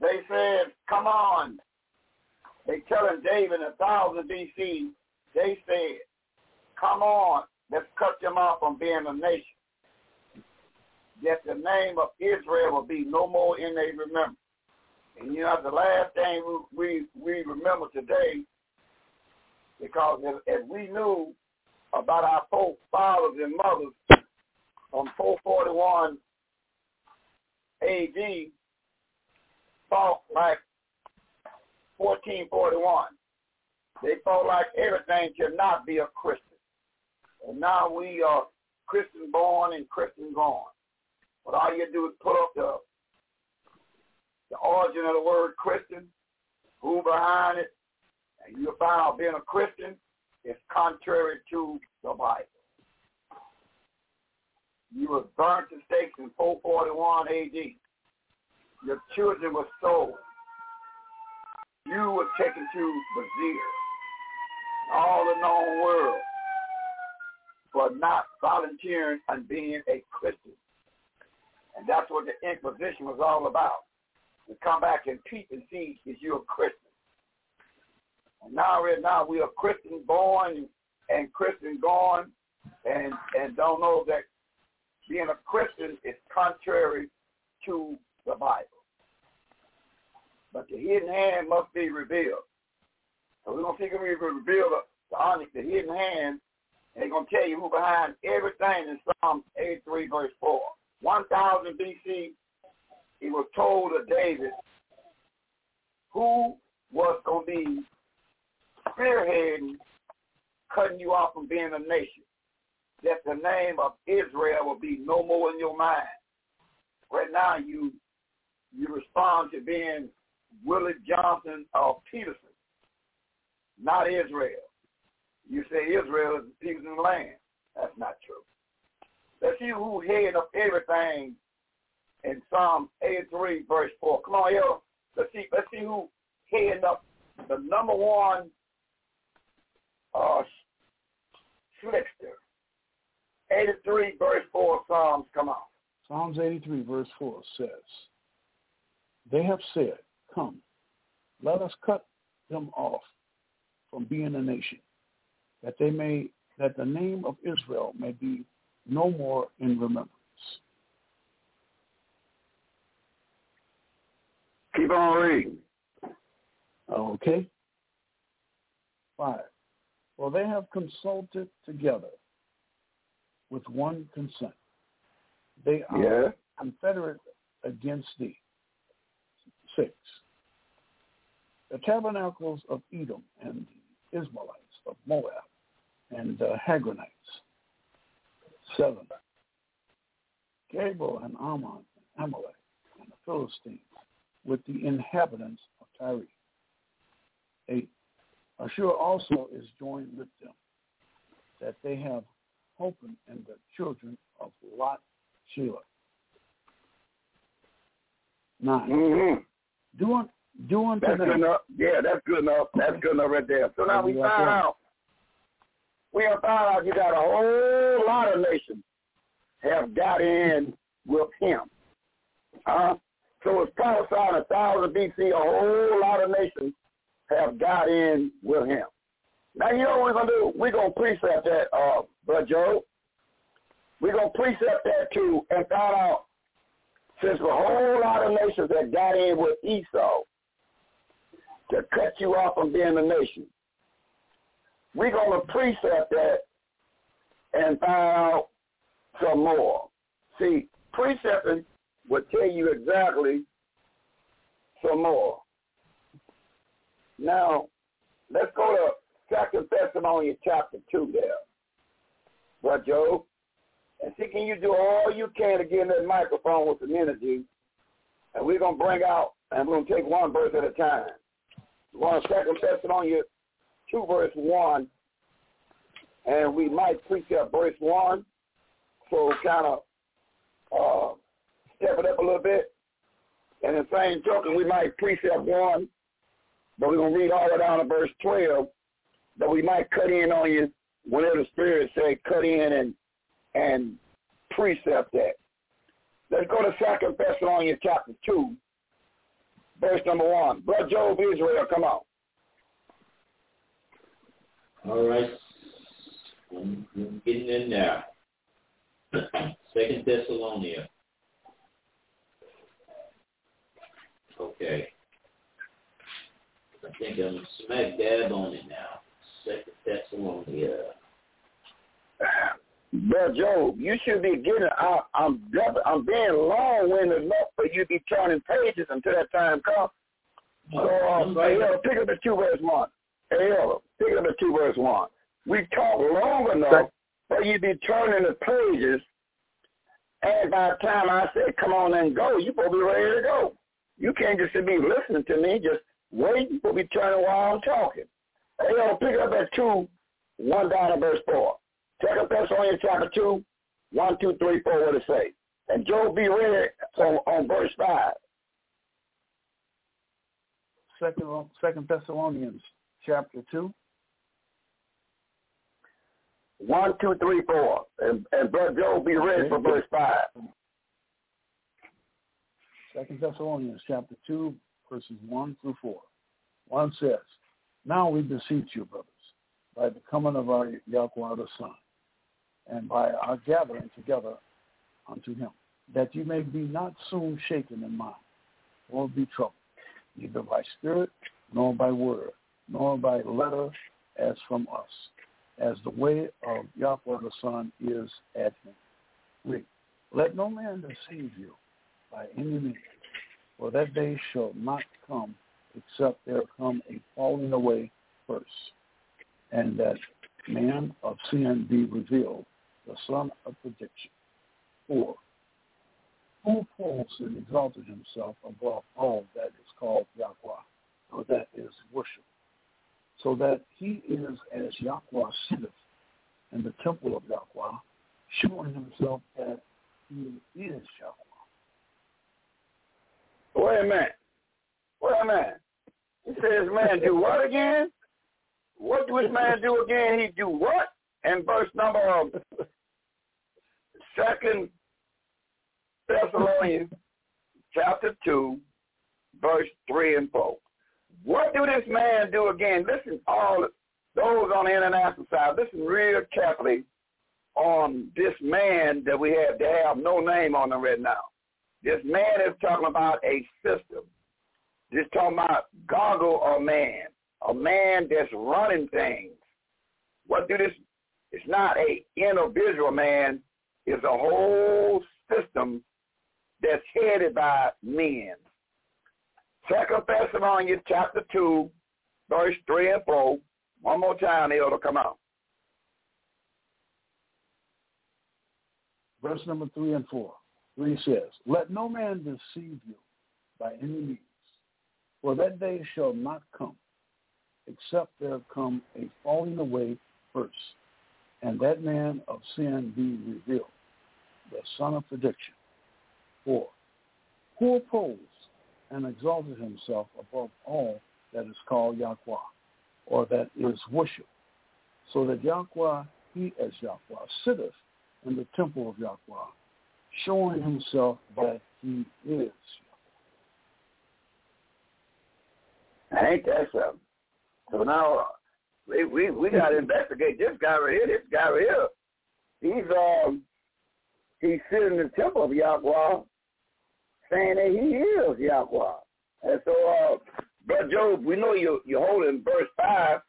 They said, come on. They telling David in 1000 BC, they said, come on, let's cut them off from being a nation. That the name of Israel will be no more in their remembrance. And you know, the last thing we, we, remember today, because if, if we knew about our fathers and mothers from 441 AD fought like 1441. They felt like everything should not be a Christian. And now we are Christian born and Christian gone. But all you do is put up the the origin of the word Christian, who behind it, and you'll find out being a Christian is contrary to the Bible. You were burnt to stakes in 441 AD. Your children were sold. You were taken to Brazil, all the known world, for not volunteering and being a Christian. And that's what the Inquisition was all about. To come back and peep and see if you're a Christian. And now, right now, we are Christian born and Christian gone, and and don't know that being a Christian is contrary to the Bible. But the hidden hand must be revealed. So we're going to see if we reveal the, the, onyx, the hidden hand, and they're going to tell you who behind everything in Psalm 83, verse 4. 1000 BC, he was told of David who was going to be spearheading, cutting you off from being a nation that the name of Israel will be no more in your mind. Right now, you you respond to being Willie Johnson or Peterson, not Israel. You say Israel is the the land. That's not true. Let's see who head up everything in Psalm 83, verse 4. Come on, yo. Let's see, let's see who head up the number one uh, slickster 83 verse 4 Psalms, come on. Psalms 83 verse 4 says, They have said, Come, let us cut them off from being a nation, that they may that the name of Israel may be no more in remembrance. Keep on reading. Okay. Five. Well, they have consulted together with one consent. They are Yeah. confederate against thee. Six. The tabernacles of Edom and the Ishmaelites of Moab and the Hagranites. Seven. Gebal and Ammon and Amalek and the Philistines with the inhabitants of Tyre. Eight. Ashur also is joined with them, that they have Hopen and the children of Lot Selah. Nine. Mm-hmm. Do, un, do unto That's them. good enough. Yeah, that's good enough. That's good enough right there. So now we found out. We have found out you got a whole lot of nations have got in with him. Uh, so it's prophesied a thousand BC, a whole lot of nations have got in with him. Now you know what we're gonna do? We're gonna precept that, uh, Brother Joe. We're gonna precept that too and find out since a whole lot of nations that got in with Esau to cut you off from being a nation. We're going to precept that and find out some more. See, precepting will tell you exactly some more. Now, let's go to Second Thessalonians chapter 2 there. Brother Joe. And see, can you do all you can to get in that microphone with some energy? And we're going to bring out, and we're going to take one verse at a time. To Second Thessalonians 2 verse 1, and we might precept verse 1, so kind of uh, step it up a little bit. And in the same token, we might precept 1, but we're going to read all the way down to verse 12, but we might cut in on you whenever the Spirit say cut in and and precept that. Let's go to Second Thessalonians chapter 2, verse number 1. Brother Job Israel, come on. All right. I'm, I'm getting in there. [coughs] Second Thessalonians. Okay. I think I'm smack dab on it now. Second Thessalonians. Well, Job, you should be getting. I, I'm I'm being long-winded enough for you to be turning pages until that time comes. So, uh, hey, Elder, pick up the two verse one. Hey, Elder, pick up the two verse one. We talked long enough for you to be turning the pages, and by the time I say come on and go, you supposed to be ready to go. You can't just be listening to me, just waiting, You supposed to be turning while I'm talking. Hey, Elder, pick up that two, one down to verse four. Second Thessalonians chapter 2, 1, 2, 3, 4, what it say? And Job be ready on, on verse 5. Second, Second Thessalonians chapter 2. 1, 2, 3, 4. And, and Brother Job be ready Okay. for verse 5. Second Thessalonians chapter 2, verses 1 through 4. 1 says, Now we beseech you, brothers, by the coming of our Yahweh the Son, and by our gathering together unto him, that you may be not soon shaken in mind, or be troubled, neither by spirit, nor by word, nor by letter as from us, as the way of Yahweh the Son is at him. Read. Let no man deceive you by any means, for that day shall not come except there come a falling away first, and that man of sin be revealed, the son of perdition. Four, who falls and exalted himself above all that is called Yahweh, or that is worship, so that he is as Yahweh sitteth in the temple of Yahweh, showing himself that he is Yahweh. Wait a minute. Wait a minute. He says, man, do what again? What do his man do again? He do what? And verse number um, second Thessalonians chapter two, verse three and four. What do this man do again? Listen, all those on the international side, listen real carefully on this man that we have to have no name on him right now. This man is talking about a system. This talking about goggle or man, a man that's running things. What do this? It's not a individual man. It's a whole system that's headed by men. Second Thessalonians chapter 2, verse 3 and 4. One more time, it'll come out. Verse number 3 and 4. 3 says, Let no man deceive you by any means, for that day shall not come, except there come a falling away first, and that man of sin be revealed, the son of perdition. 4. Who opposed and exalted himself above all that is called Yahweh, or that is worship, so that Yahweh, he as Yahweh, sitteth in the temple of Yahweh, showing himself that he is Yahweh. Ain't that something? So now we we, we got to investigate this guy right here. This guy right here, he's um he's sitting in the temple of Yahweh, saying that he is Yahweh. And so, uh, Brother Job, we know you you're holding verse five,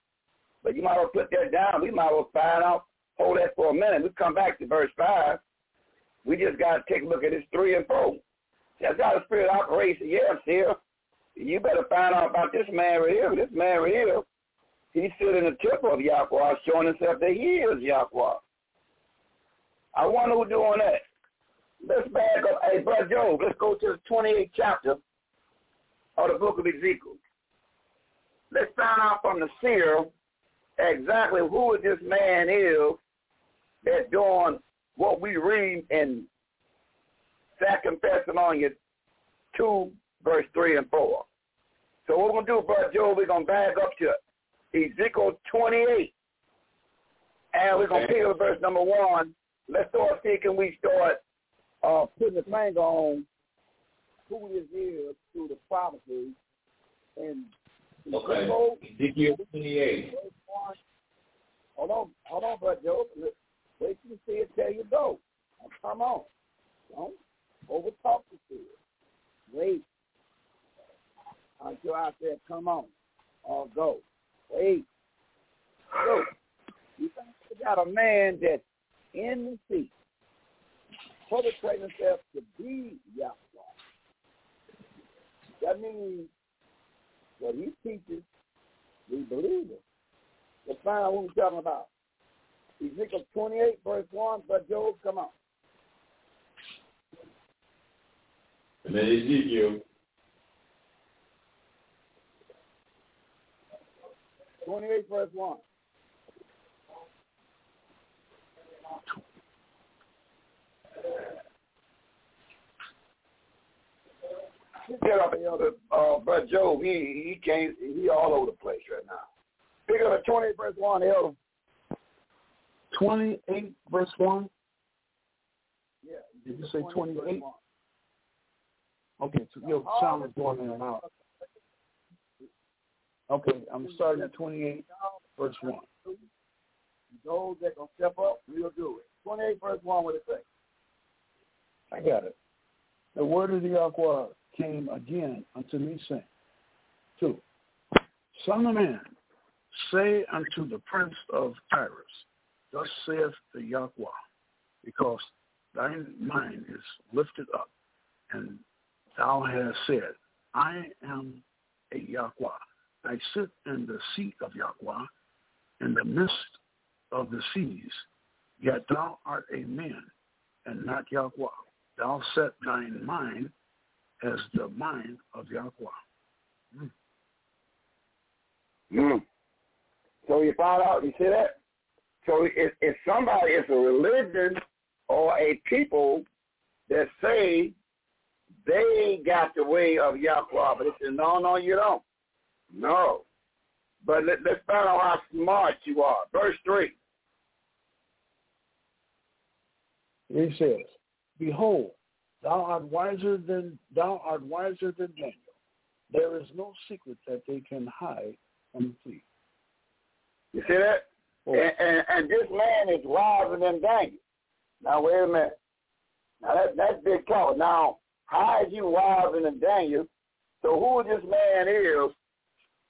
but you might well put that down. We might well find out hold that for a minute. We come back to verse 5. We just got to take a look at this 3 and 4. That's how the spirit operates. Yes, here. You better find out about this man right here. This man right here, he's sitting in the temple of Yahweh, showing himself that he is Yahweh. I wonder who's doing that. Let's back up. Hey, Brother Job, let's go to the 28th chapter of the book of Ezekiel. Let's find out from the seer exactly who this man is that's doing what we read in Second Thessalonians 2, verse 3 and 4. So what we're going to do, Brother Joe, we're going to back up to Ezekiel 28. And we're going to pick up verse number 1. Let's start seeing we start uh, putting the finger on who this is through the prophecy. And okay. Ezekiel 28. Hold on, hold on, Brother Joe. Wait till you see it tell you go. Come on. Don't over talk the spirit. Wait until I said come on or go. Wait. Go. You got a man that's in the seat, perpetrating himself to be Yahweh. That means what he teaches, we believe it. Let's find out what we're talking about. Ezekiel 28, verse 1, but Job, come on. And then Ezekiel. 28, verse 1. Get up, the, uh, Brother Job, he, he came, he all over the place right now. Pick up at 28 verse 1, Elder. 28 verse 1? Yeah. Did you say 28? Okay, so your sound is going in and out. Okay, I'm starting at 28 verse 1. Those that to step up, we'll do it. 28 verse 1, what it say? I got it. The word of the Yahweh came again unto me, saying, 2. Son of man, Say unto the prince of Tyrus, Thus saith the Yahweh, because thy mind is lifted up, and thou hast said, I am a Yahweh. I sit in the seat of Yahweh, in the midst of the seas, yet thou art a man, and not Yahweh. Thou set thine mind as the mind of Yahweh. Mm. Mm. So you find out, you see that? So if, if somebody is a religion or a people that say they got the way of Yahweh, but it says, no, no, you don't. No. But let, let's find out how smart you are. Verse 3. He says, Behold, thou art wiser than thou art wiser than Daniel. There is no secret that they can hide from thee. You see that? Oh. And, and, and this man is wiser than Daniel. Now wait a minute. Now that, that's big talk. Now, how is you wiser than Daniel? So who this man is?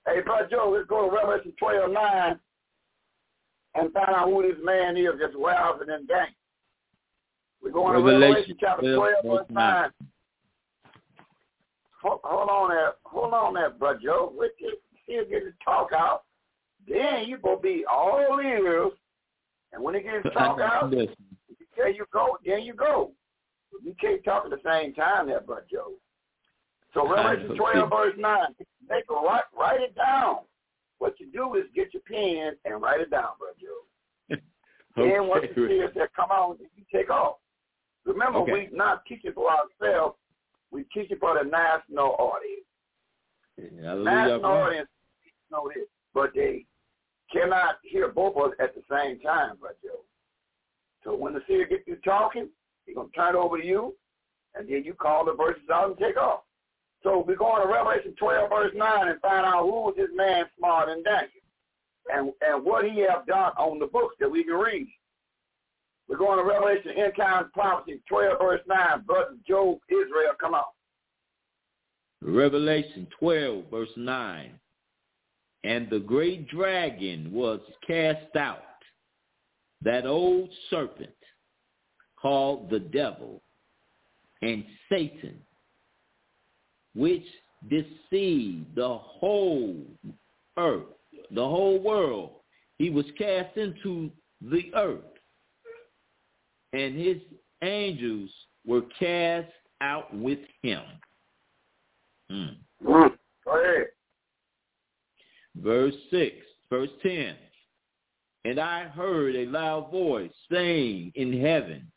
Hey, Brother Joe, let's go to Revelation 12, 9 and find out who this man is that's wiser than Daniel. We're going Revelation, to Revelation chapter 12, verse 9. Hold, hold on there. Hold on there, Brother Joe. Let's see get the talk out. Then you going to be all ears. And when it gets [laughs] talk out, there you go. There you go. You can't talk at the same time there, Brother Joe. So Revelation 12, verse 9. Make a write, write it down. What you do is get your pen and write it down, Brother Joe. okay. [laughs] Then once you see it, that come on, you take off. Remember, okay. we not teaching for ourselves. We teach it for the national audience. Yeah, national audience know this, but they cannot hear both of us at the same time, Brother Joe. So when the seer gets you talking, he's going to turn it over to you, and then you call the verses out and take off. So we're going to Revelation 12, verse 9, and find out who was this man smarter than Daniel, and, and what he have done on the books that we can read. We're going to Revelation End Times Prophecy 12, verse 9. Brother Job, Israel, come on. Revelation 12, verse 9. And the great dragon was cast out, that old serpent called the devil and Satan, which deceived the whole earth, the whole world. He was cast into the earth and his angels were cast out with him. Mm. Go ahead. Verse 6, verse 10. And I heard a loud voice saying in heaven,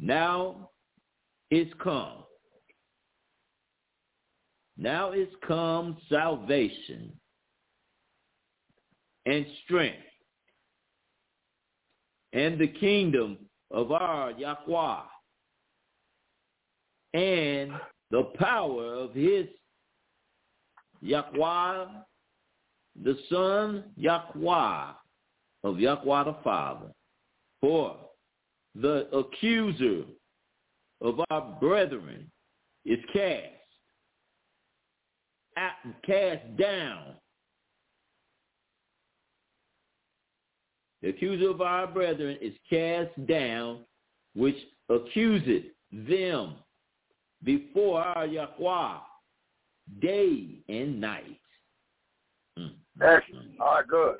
Now is come. Now is come salvation and strength and the kingdom our Yahweh and the power of his Yahweh, the Son Yahweh of Yahweh the Father. For the accuser of our brethren is cast, cast down The accuser of our brethren is cast down, which accuseth them before our Yahweh day and night. Mm. Excellent. All right, good.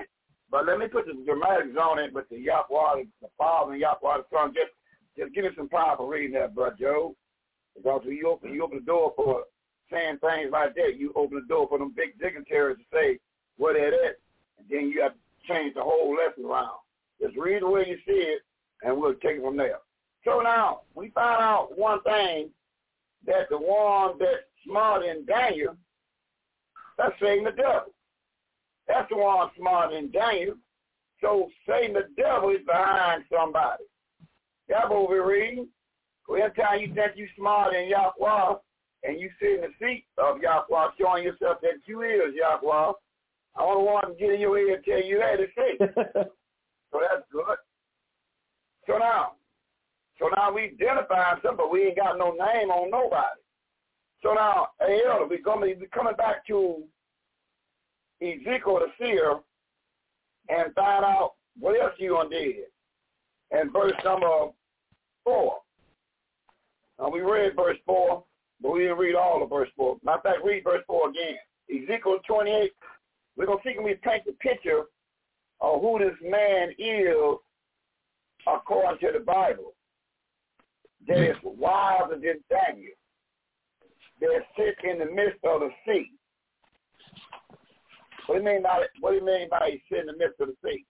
But let me put the dramatic on it with the Yahweh, the Father and Yahweh the Son. Just, just give me some power for reading that, Brother Joe. Because when you open, you open the door for saying things like that, you open the door for them big dignitaries to say what it is. And then you have change the whole lesson around. Just read the way you see it, and we'll take it from there. So now, we found out one thing, that the one that's smarter than Daniel, that's Satan the devil. That's the one smarter than Daniel. So Satan the devil is behind somebody. Y'all over reading. Well, every time you think you smarter than Yahweh, and you sit in the seat of Yahweh, showing yourself that you is Yahweh, I don't want to get in your ear and tell you that it's fake. so that's good. So now, so now we identified something, but we ain't got no name on nobody. So now, hey, Elder, we're be coming back to Ezekiel the seer and find out what else you undid. And verse number four. Now we read verse four, but we didn't read all of verse four. Matter of fact, read verse four again. Ezekiel 28, we're going to see can we paint the picture of who this man is according to the Bible. That is wiser than Daniel. That sits in the midst of the sea. What do you mean by what do you mean by he sit in the midst of the sea?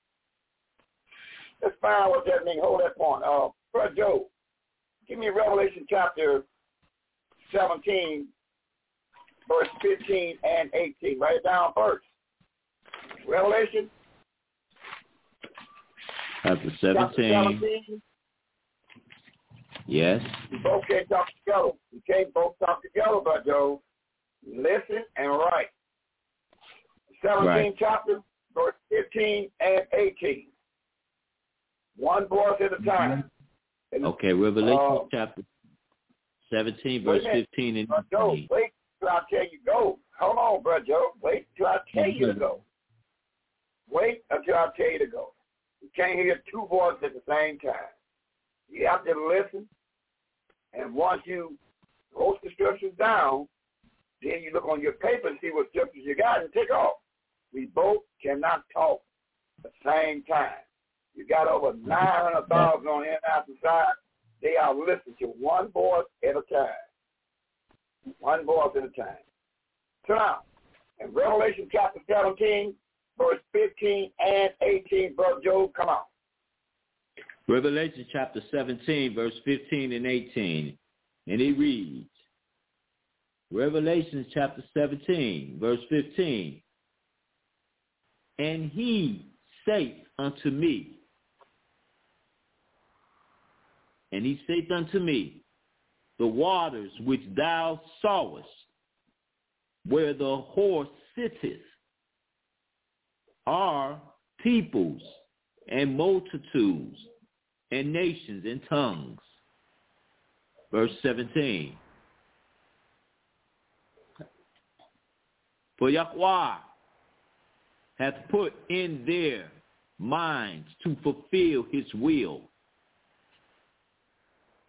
Let's find out what that means. Hold that point. Uh Brother Joe, give me Revelation chapter 17, verse 15 and 18. Write it down first. Revelation? Chapter 17. 17. Yes. We both can't talk together. We can't both talk together, but Joe, listen and write. 17 right. chapter, verse 15 and 18. One voice at a time. And, okay, Revelation uh, chapter 17, verse 15 and 18. Joe, wait till I tell you go. Hold on, brother Joe. Wait till I tell you to go. Wait until I tell you to go. You can't hear two voices at the same time. You have to listen. And once you post the scriptures down, then you look on your paper and see what scriptures you got and take off. We both cannot talk at the same time. You got over 900,000 on the inside side. They are listening to one voice at a time. One voice at a time. So now, in Revelation chapter 17, verse 15 and 18, Brother Job, come on. Revelation chapter 17, verse 15 and 18. And he reads, Revelation chapter 17, verse 15. And he saith unto me, and he saith unto me, the waters which thou sawest, where the horse sitteth, are peoples and multitudes and nations and tongues. Verse 17. For Yahweh hath put in their minds to fulfill his will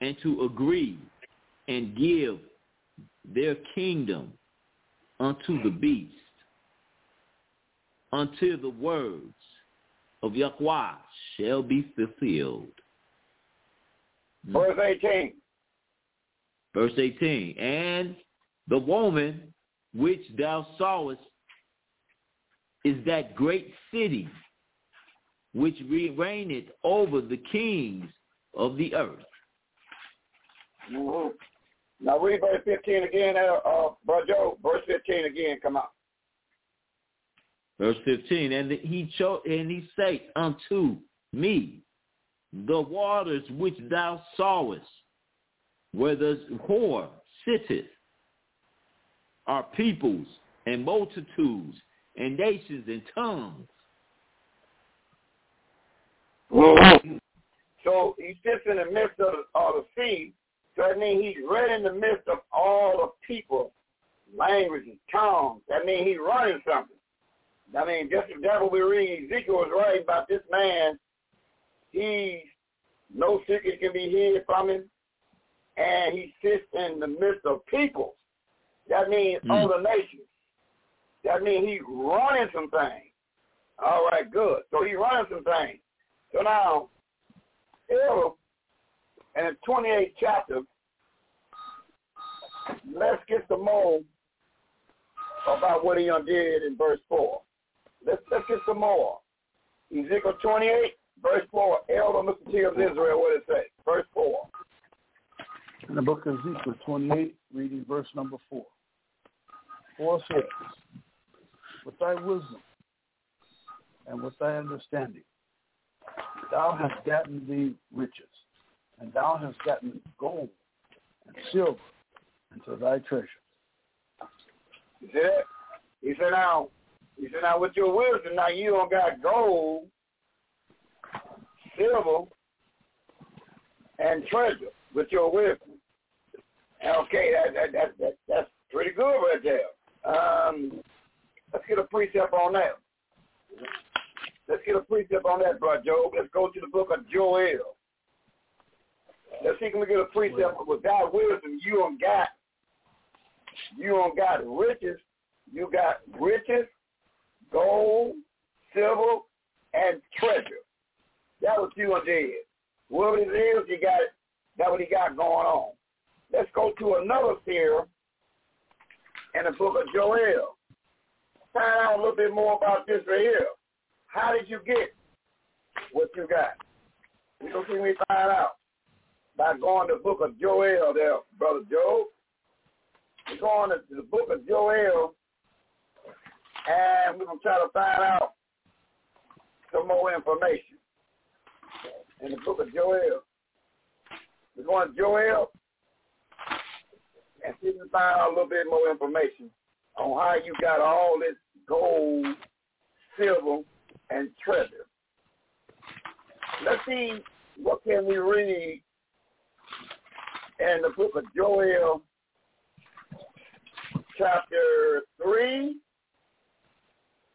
and to agree and give their kingdom unto the beast until the words of Yahweh shall be fulfilled. Verse 18. Verse 18. And the woman which thou sawest is that great city which reigneth over the kings of the earth. Mm-hmm. Now read verse 15 again, uh, uh, Brother Joe. Verse 15 again, come on. Verse 15, and he cho- and he said unto me, the waters which thou sawest, where the whore sitteth, are peoples and multitudes and nations and tongues. So he sits in the midst of, of the sea. So that means he's right in the midst of all the people, languages, tongues. That means he's running something. I mean, just the devil we read, Ezekiel was writing about this man. He, no secret can be hid from him. And he sits in the midst of people. That means mm. other nations. That means he's running some things. All right, good. So he's running some things. So now, in the 28th chapter, let's get some more about what he undid in verse 4. Let's, let's get some more. Ezekiel 28, verse 4. Elder Mr. T of Israel, what it say? Verse 4. In the book of Ezekiel 28, reading verse number 4. 4 says, With thy wisdom and with thy understanding, thou hast gotten thee riches, and thou hast gotten gold and silver into thy treasure. He said, he said, now, he said, now with your wisdom, now you don't got gold, silver, and treasure with your wisdom. Okay, that, that, that, that, that's pretty good right there. Um, let's get a precept on that. Let's get a precept on that, brother Job. Let's go to the book of Joel. Let's see if we get a precept with God wisdom. You don't got, you don't got riches. You got riches gold, silver, and treasure. That was you and did. Whatever it is, you got it. That's what he got going on. Let's go to another seer in the book of Joel. Find out a little bit more about this right here. How did you get what you got? We don't see me find out by going to the book of Joel there, Brother Joe. We're going to the book of Joel and we're going to try to find out some more information in the book of Joel. We're going to Joel and see if we find out a little bit more information on how you got all this gold, silver, and treasure. Let's see what can we read in the book of Joel, chapter 3,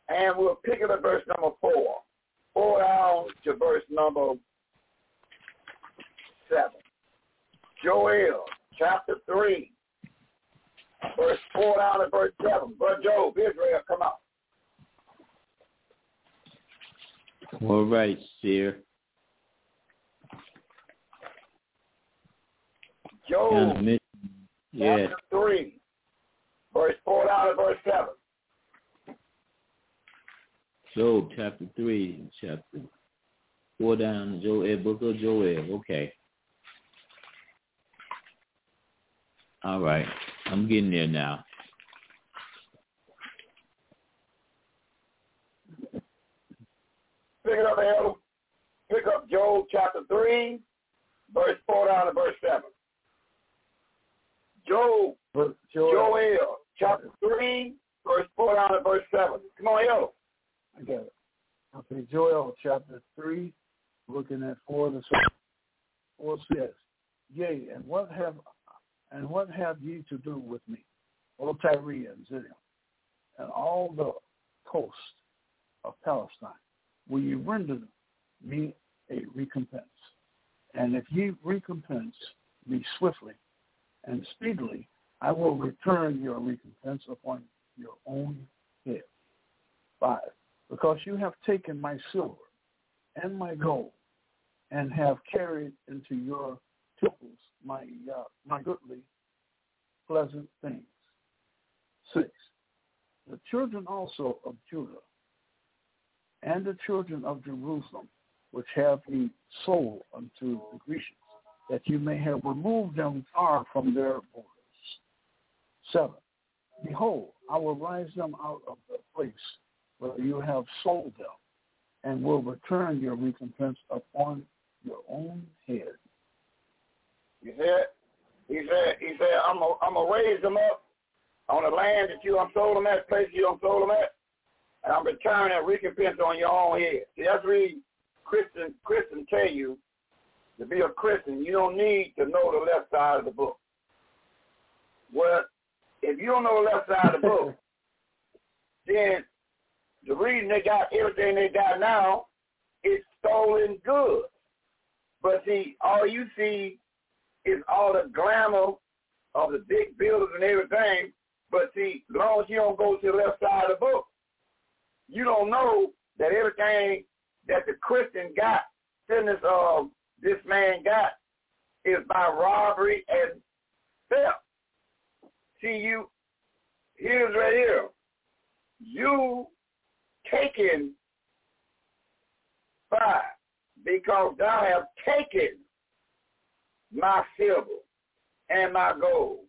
and we'll pick it at verse number 4. 4 down to verse number 7. Joel, chapter 3, verse 4 down to verse 7. Brother Job, Israel, come out. All right, sir. Job, yeah. chapter 3, verse 4 down to verse 7. Job chapter 3, chapter 4 down, Joel, book of Joel. Okay. All right. I'm getting there now. Pick it up, Elder. Pick up Job chapter 3, verse 4 down to verse 7. Job, Joel, Joel, chapter 3, verse 4 down to verse 7. Come on, Elder. I got it. Okay, Joel chapter 3, looking at 4 to 7. 4 says, Yea, and what have and what have ye to do with me, O Zidon, and all the coast of Palestine? Will ye render me a recompense? And if ye recompense me swiftly and speedily, I will return your recompense upon your own head. Five, because you have taken my silver and my gold and have carried into your temples my uh, my goodly pleasant things. Six, the children also of Judah and the children of Jerusalem, which have ye sold unto the Grecians, that you may have removed them far from their borders. Seven, behold, I will rise them out of the place where you have sold them, and will return your recompense upon your own head. He said, he said, he said, I'm I'm gonna raise them up on the land that you unsold them at, the place you unsold them at, and I'm returning a recompense on your own head. See, that's really Christian, Christian tell you, to be a Christian, you don't need to know the left side of the book. Well, if you don't know the left side of the book, [laughs] then the reason they got everything they got now is stolen goods. But see, all you see is all the glamour of the big buildings and everything. But see, as long as you don't go to the left side of the book, you don't know that everything that the Christian got, this uh, this man got, is by robbery and theft. See, you, here's right here. You taken five because thou hast taken my silver and my gold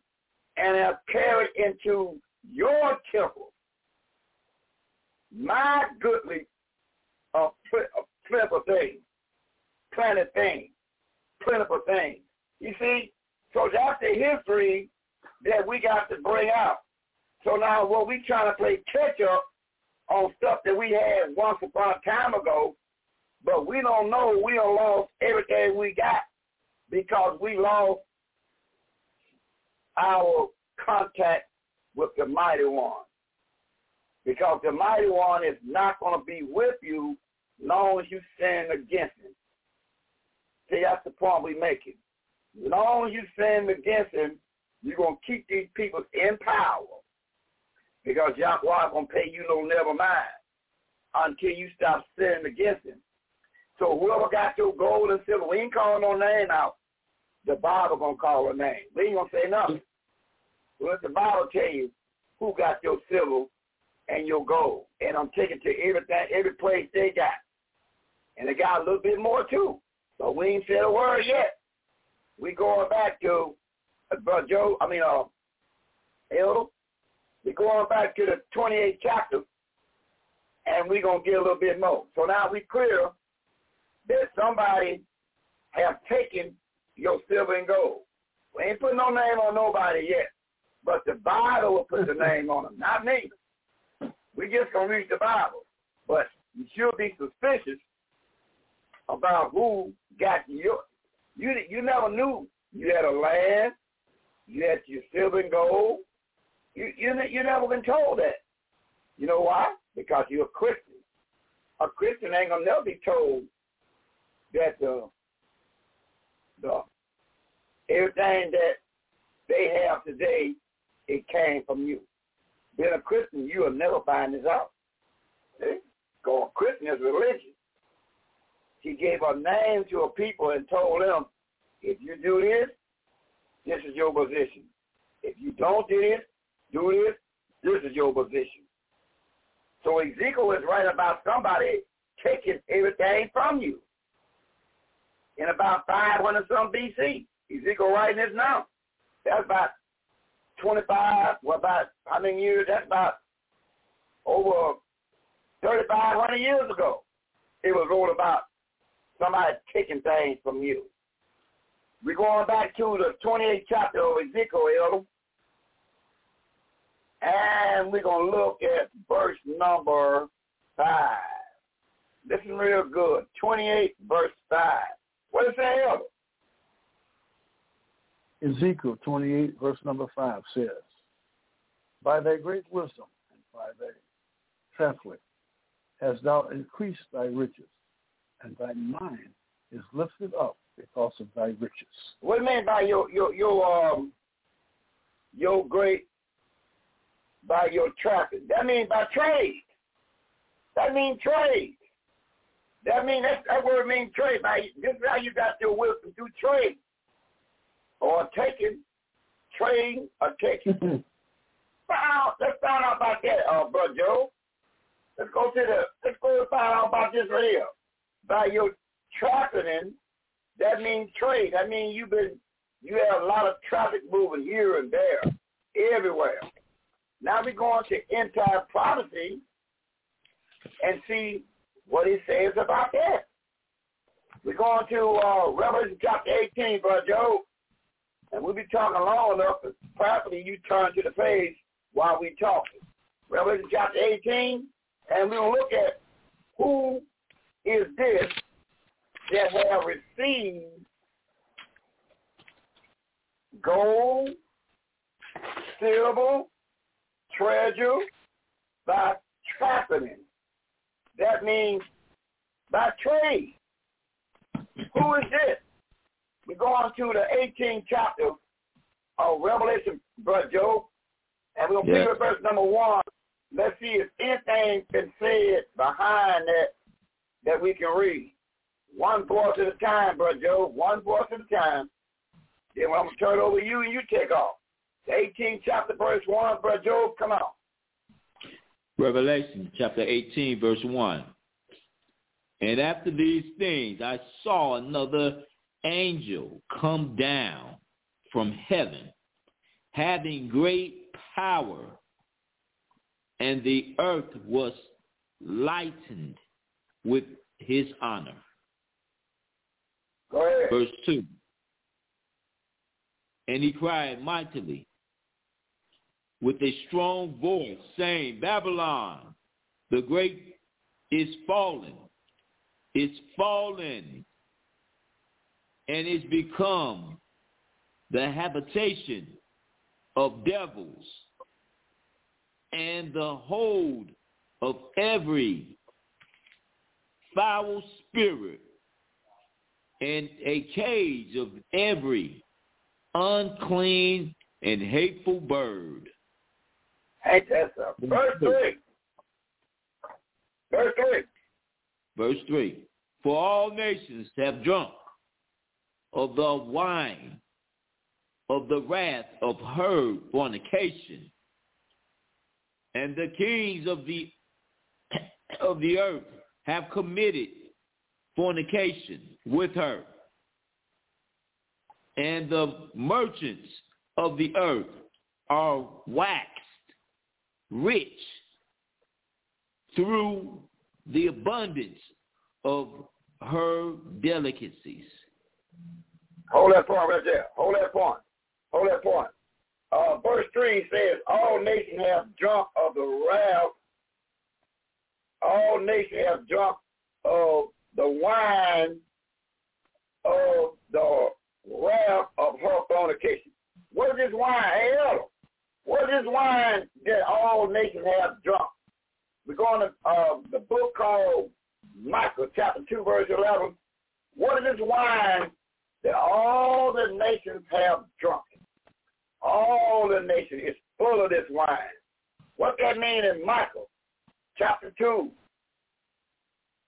and have carried into your temple my goodly uh, plentiful things, planted things, plentiful things. You see, so that's the history that we got to bring out. So now what we trying to play catch up on stuff that we had once upon a time ago, but we don't know we don't lost everything we got because we lost our contact with the mighty one. Because the mighty one is not going to be with you long as you sin against him. See, that's the point we making. Long as you sin against him, you're going to keep these people in power. Because Yahweh to pay you no never mind until you stop sinning against him. So whoever got your gold and silver, we ain't calling no name out. The Bible to call a name. We ain't to say nothing. Let the Bible tell you who got your silver and your gold. And I'm taking to everything, every place they got. And they got a little bit more too. So we ain't said a word yet. We going back to, uh, Brother Joe, I mean, uh, Elder, we going back to the 28th chapter, and we going to get a little bit more. So now we clear that somebody have taken your silver and gold. We ain't putting no name on nobody yet, but the Bible will put the name on them, not me. We just going to read the Bible. But you should be suspicious about who got you. You you never knew you had a land, you had your silver and gold. You you you never been told that. You know why? Because you're a Christian. A Christian ain't gonna never be told that the the everything that they have today it came from you. Being a Christian, you will never find this out. See? Because Christian is religion. He gave a name to a people and told them, if you do this, this is your position. If you don't do this, do this, this is your position. So Ezekiel is right about somebody taking everything from you. In about 500 some BC, Ezekiel writing this now. That's about 25, well, about how many years? That's about over 3,500 years ago. It was all about somebody taking things from you. We're going back to the 28th chapter of Ezekiel, and we're going to look at verse number 5. Listen real good. 28 verse 5. What does it say, Elder? Ezekiel 28, verse number 5 says, By thy great wisdom and by thy traffic hast thou increased thy riches, and thy mind is lifted up because of thy riches. What do you mean by your your your um your great by your traffic? That means by trade. That means trade. That means that, that word means trade. By this is how you got your wisdom through trade or taking, trade, or taking. Wow, let's find out about that, uh, Brother Joe. Let's go to the, let's go and find out about this right here. By your trafficking, that means trade. That means you've been, you have a lot of traffic moving here and there, everywhere. Now we're going to entire prophecy and see what he says about that. We're going to uh, Revelation chapter 18, Brother Joe. And we'll be talking long enough, but probably you turn to the page while we talking. Revelation chapter 18, and we'll look at who is this that have received gold, silver, treasure by trafficking. That means by trade. Who is this? We go on to the 18th chapter of Revelation, Brother Joe, and we'll pick up verse number one. Let's see if anything been said behind that that we can read. One voice at a time, Brother Joe. One voice at a time. Then I'm going to turn it over to you and you take off. The 18th chapter, verse 1, Brother Joe, come on. Revelation chapter 18, verse 1. And after these things, I saw another angel come down from heaven, having great power, and the earth was lightened with his honor. Verse 2. And he cried mightily with a strong voice, saying, Babylon, the great is fallen, is fallen, and it's become the habitation of devils and the hold of every foul spirit and a cage of every unclean and hateful bird. Ain't that something? Verse 3. Verse 3. Verse 3. For all nations have drunk of the wine of the wrath of her fornication. And the kings of the [clears throat] of the earth have committed fornication with her. And the merchants of the earth are waxed rich through the abundance of her delicacies. Hold that point right there. Hold that point. Hold that point. Uh, verse 3 says, all nations have drunk of the wrath all nations have drunk of the wine of the wrath of her fornication. What is this wine? Hey, Elder, what is wine that all nations have drunk? We're going to uh, the book called Micah, chapter 2, verse 11. What is this wine that all the nations have drunk? All the nations is full of this wine. What that mean in Micah, chapter 2,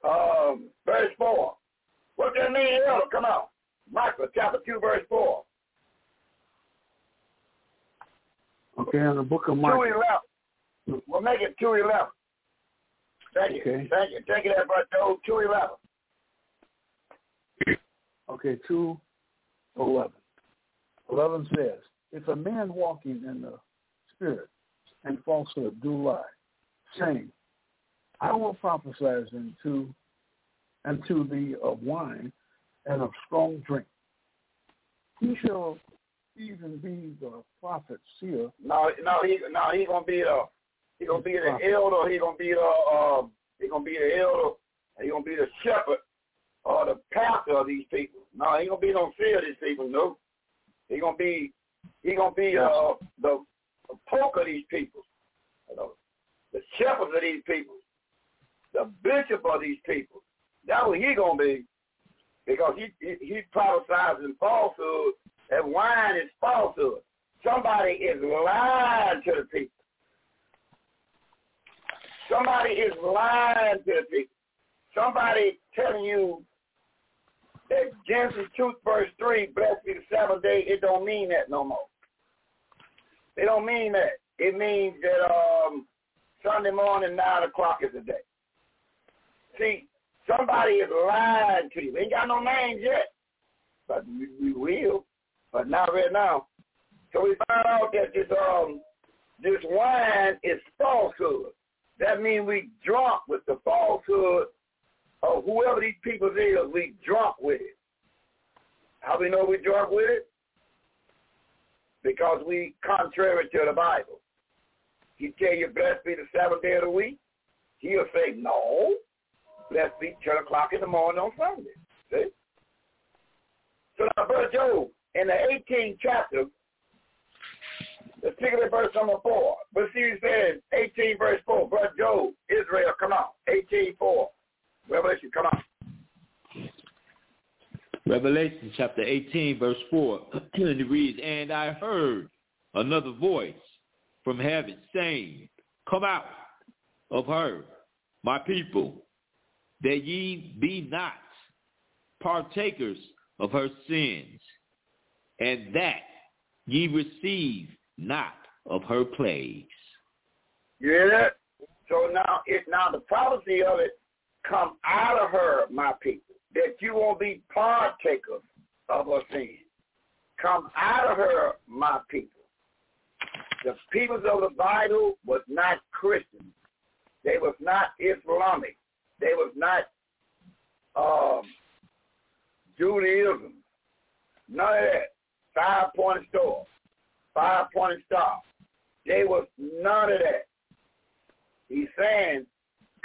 um, verse 4? What that mean, Elder? Come on. Micah, chapter 2, verse 4. Okay, on the book of Micah. 211. We'll make it 211. Thank you. Okay. Thank you. Take it up, Brother Joe. 211. Okay, 2, 11. 11 says, If a man walking in the spirit and falsehood do lie, saying, I will prophesy unto, unto thee of wine and of strong drink. He shall even be the prophet seer. No, no, he no, he gonna be the he gonna be the elder. He gonna be the um. He gonna be the elder. He gonna be the shepherd or the pastor of these people. No, he gonna be no fear of these people. No, he gonna be he gonna be uh the, the poke of these people. You know, the shepherd of these people, the bishop of these people. That's what he gonna be, because he he, he prophesies in falsehood. That wine is falsehood. Somebody is lying to the people. Somebody is lying to the people. Somebody telling you that Genesis 2 verse 3, blessed be the seventh day, it don't mean that no more. It don't mean that. It means that um, Sunday morning, 9 o'clock is the day. See, somebody is lying to you. Ain't got no names yet, but we will, but not right now. So we found out that this um this wine is falsehood. That means we drunk with the falsehood of whoever these people is, we drunk with it. How we know we drunk with it? Because we contrary to the Bible. He tell you, blessed be the seventh day of the week. He'll say, no, blessed be 10 o'clock in the morning on Sunday. See? So now, Brother Job, in the 18th chapter, particularly verse number 4, but see it says 18 verse 4, Brother Job, Israel, come on, 18, 4. Revelation, come on. Revelation chapter 18, verse 4, and [clears throat] it reads, And I heard another voice from heaven saying, Come out of her, my people, that ye be not partakers of her sins, and that ye receive not of her plagues. You hear that? So now, it now the prophecy of it come out of her, my people, that you won't be partakers of her sin. Come out of her, my people. The peoples of the Bible was not Christian. They was not Islamic. They was not um, Judaism. None of that. Five-pointed star. Five-pointed star. They was none of that. He's saying,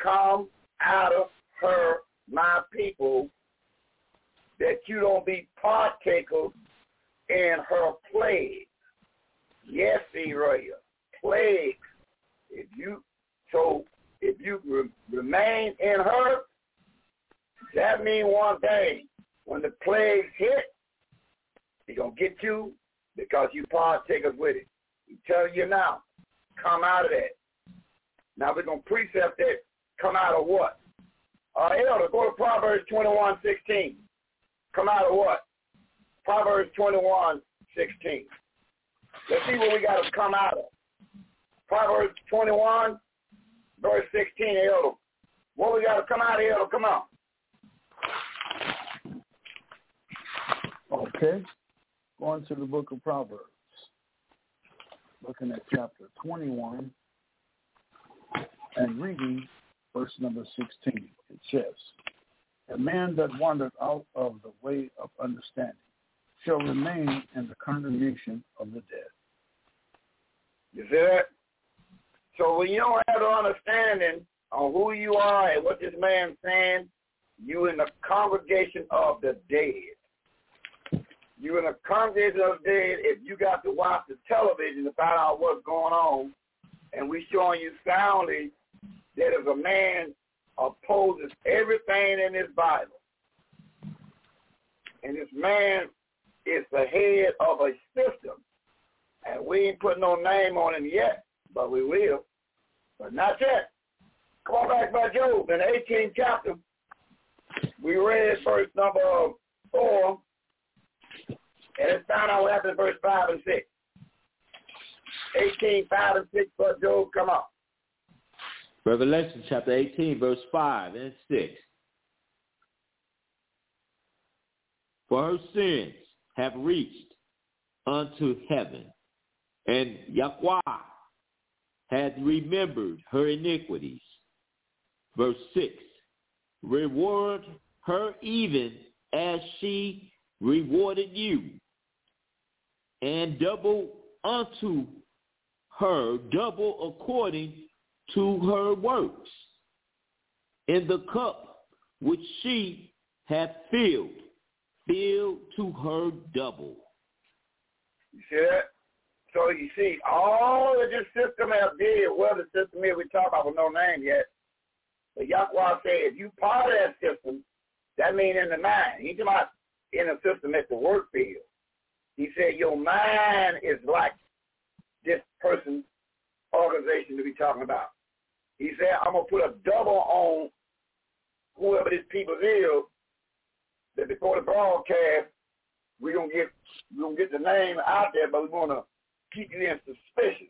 come out of her, my people, that you don't be partakers in her plagues. Yes, Israel, plagues. If you so, if you re- remain in her, that means one thing: when the plagues hit, he gonna get you because you partakers with it. He telling you now, come out of that. Now we're gonna precept that. Come out of what? Uh, Elder, go to Proverbs 21, 16. Come out of what? Proverbs 21, 16. Let's see what we got to come out of. Proverbs 21, verse 16, Elder. What we got to come out of, Elder? Come on. Okay. Going to the book of Proverbs. Looking at chapter 21 and reading verse number 16. It says, A man that wandered out of the way of understanding shall remain in the congregation of the dead. You see that? So when you don't have the understanding on who you are and what this man's saying, you in the congregation of the dead. You in a congregation of dead if you got to watch the television to find out what's going on, and we showing you soundly that if a man opposes everything in his Bible, and this man is the head of a system, and we ain't put no name on him yet, but we will, but not yet. Come on back by Job in the 18th chapter. We read verse number four, and it's found out what happened in verse five and six. 18, 5 and 6, but Job, come on. Revelation chapter 18, verse 5 and 6. For her sins have reached unto heaven, and Yahweh hath remembered her iniquities. Verse 6. Reward her even as she rewarded you, and double unto her, double according to her works. In the cup which she hath filled, filled to her double. You see that? So you see, all of this system have did, well, the system here we talk about with no name yet, but Yahweh said, if you part of that system, that means in the mind. He's about in a system at the work field. He said, your mind is like this person's organization to be talking about. He said, I'm going to put a double on whoever this people is that before the broadcast, we're going to get we're gonna get the name out there, but we to keep you in suspicion.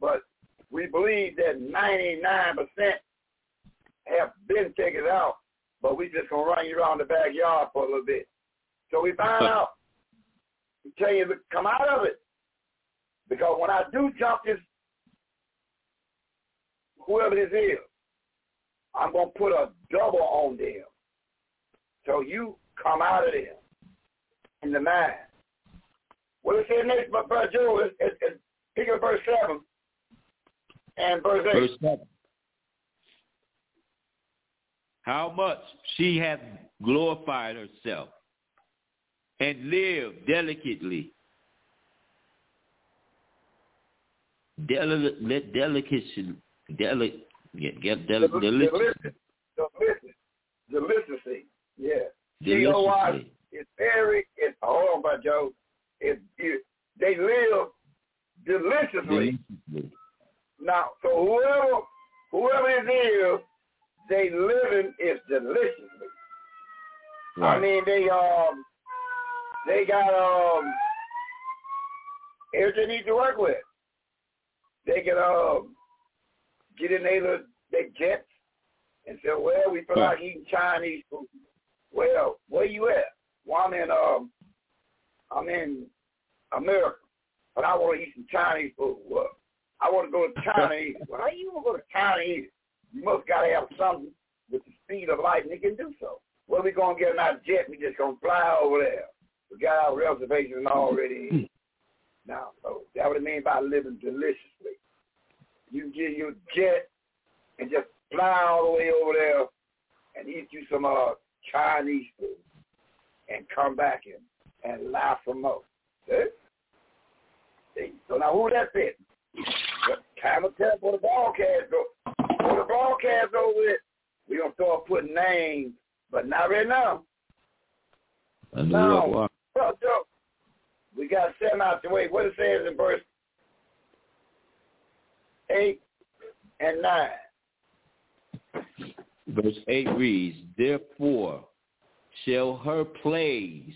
But we believe that 99% have been taken out, but we just going to run you around the backyard for a little bit. So we find out, we tell you to come out of it. Because when I do jump this, whoever this is, I'm going to put a double on them. So you come out of there in the mind. What it says next, but Brother Joe, is, is, is pick up verse 7 and verse 8. Verse 7. How much she hath glorified herself and lived delicately. Deli- delicacy, deli- yeah, get deli- delicious. Delicious. Deliciously. Yeah. D-O-I, it's very, it's, hold on, Brother Joe. It, it, they live deliciously. Deliciously. Now, so whoever, whoever it is, they living is deliciously. I mean, they um, they got um, everything they need to work with. They can um, get in their their jets and say, "Well, we feel like eating Chinese food." Well, where you at? Well, I'm in um, I'm in America, but I want to eat some Chinese food. Well, I want to go to [laughs] China. eat. Well, how you want to go to China? eat? You must got to have something with the speed of light, and they can do so. Well, we gonna get in our jet. We just gonna fly over there. We got our reservation already. now, so that what it mean by living deliciously. You get your jet and just fly all the way over there and eat you some uh, Chinese food and come back and, and laugh some more. See? See? So now who that fit? Time will tell for the broadcast go. For the broadcast go with, we're going to start putting names, but not right now. I knew No. Joe, we got seven out the way. What it says in verse 8 and 9. Verse 8 reads, Therefore shall her plagues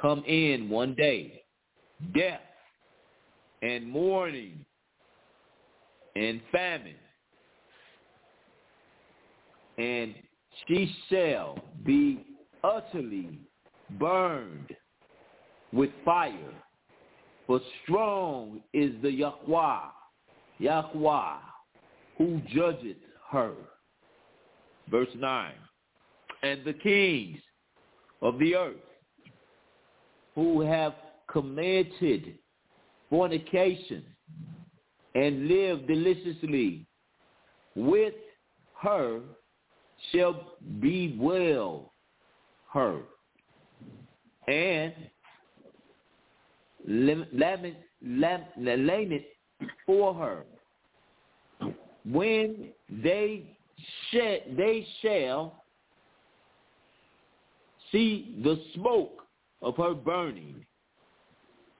come in one day, death and mourning and famine, and she shall be utterly burned with fire. For strong is the Yahweh, Yahweh, who judgeth her. Verse 9. And the kings of the earth who have committed fornication and live deliciously with her shall be well her, and lament, lament for her. When they sh- they shall see the smoke of her burning.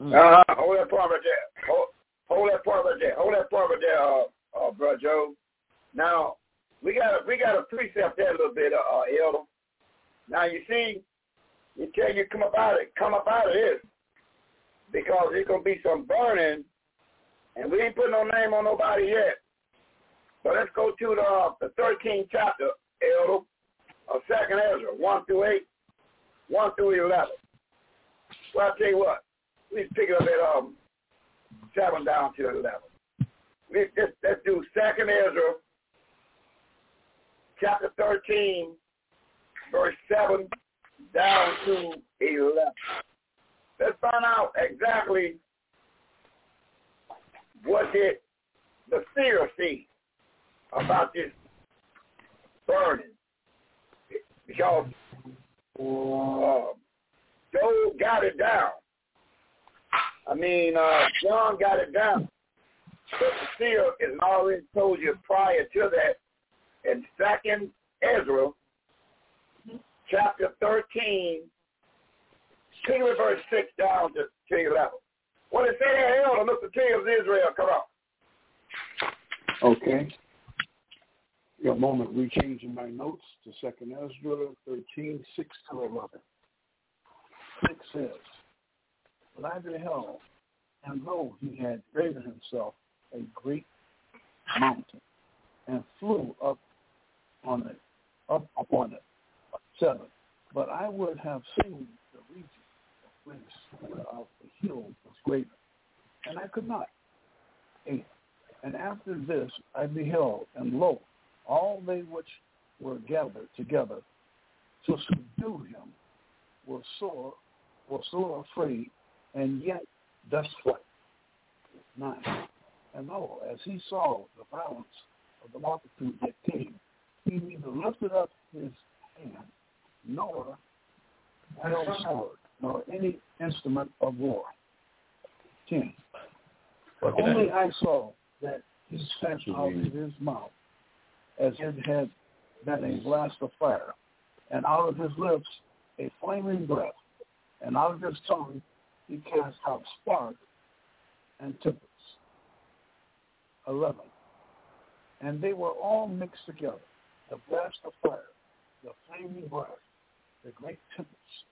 Mm. Uh, hold that part right there. Hold, hold that part right there. Hold that part right there, uh, uh, Brother Joe. Now, we got we got a precept there a little bit, uh, Elder. Now you see, you tell you come up out of it, come up out of this, because there's gonna be some burning, and we ain't putting no name on nobody yet. So let's go to the the 13th chapter, Elder, of Second Ezra, one through eight, one through eleven. Well, I tell you what, we pick it up at um seven down to eleven. We just let's do Second Ezra, chapter thirteen, verse 7 down to 11. Let's find out exactly what did the seer see about this burning. Because uh, Job got it down. I mean, uh, John got it down. But the seer is already told you prior to that in Second Ezra chapter 13, take verse 6 down to, King 11. What it say there, Elder, look the king of Israel, come on. Okay. Got a moment rechanging my notes to Second Ezra 13, 6 to 11. 6 says, But I beheld, and lo, he had created himself a great mountain, and flew up on it, up upon it, seven. But I would have seen the of hill was greater, and I could not. Eight. And after this I beheld, and lo, all they which were gathered together to subdue him were sore, were sore afraid, and yet thus flight. Nine. And lo, as he saw the violence of the multitude that came, he neither lifted up his hand nor held sword, nor any instrument of war. Ten. But only I saw that he spat out of his mouth as it had been a blast of fire, and out of his lips a flaming breath, and out of his tongue he cast out spark and tempests. Eleven. And they were all mixed together, the blast of fire, the flaming breath, the great tempest,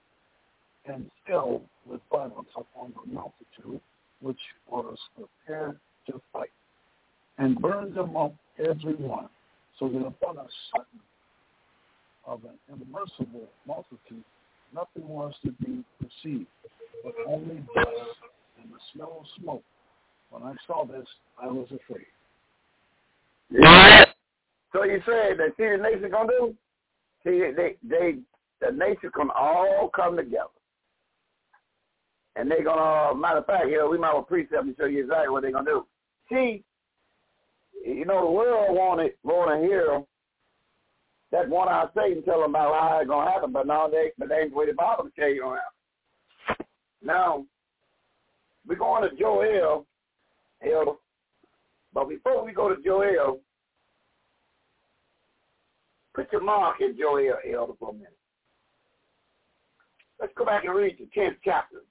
and fell with violence upon the multitude which was prepared to fight, and burned them up every one, so that upon a sudden of an immersible multitude, nothing was to be perceived, but only dust and the smell of smoke. When I saw this, I was afraid. Yeah. So you say that see the nation gonna do? See they they the nation can all come together. And they're gonna, matter of fact, know, we might have a precept to show you exactly what they're gonna do. See, you know, the world wanted want to hear that one I Satan tell them about how it's gonna happen, but now they but they ain't the way the Bible tell you happen. Now, we're going to Joel, Elder. But before we go to Joel, put your mark in Joel, Elder, for a minute. Let's go back and read the 10th chapter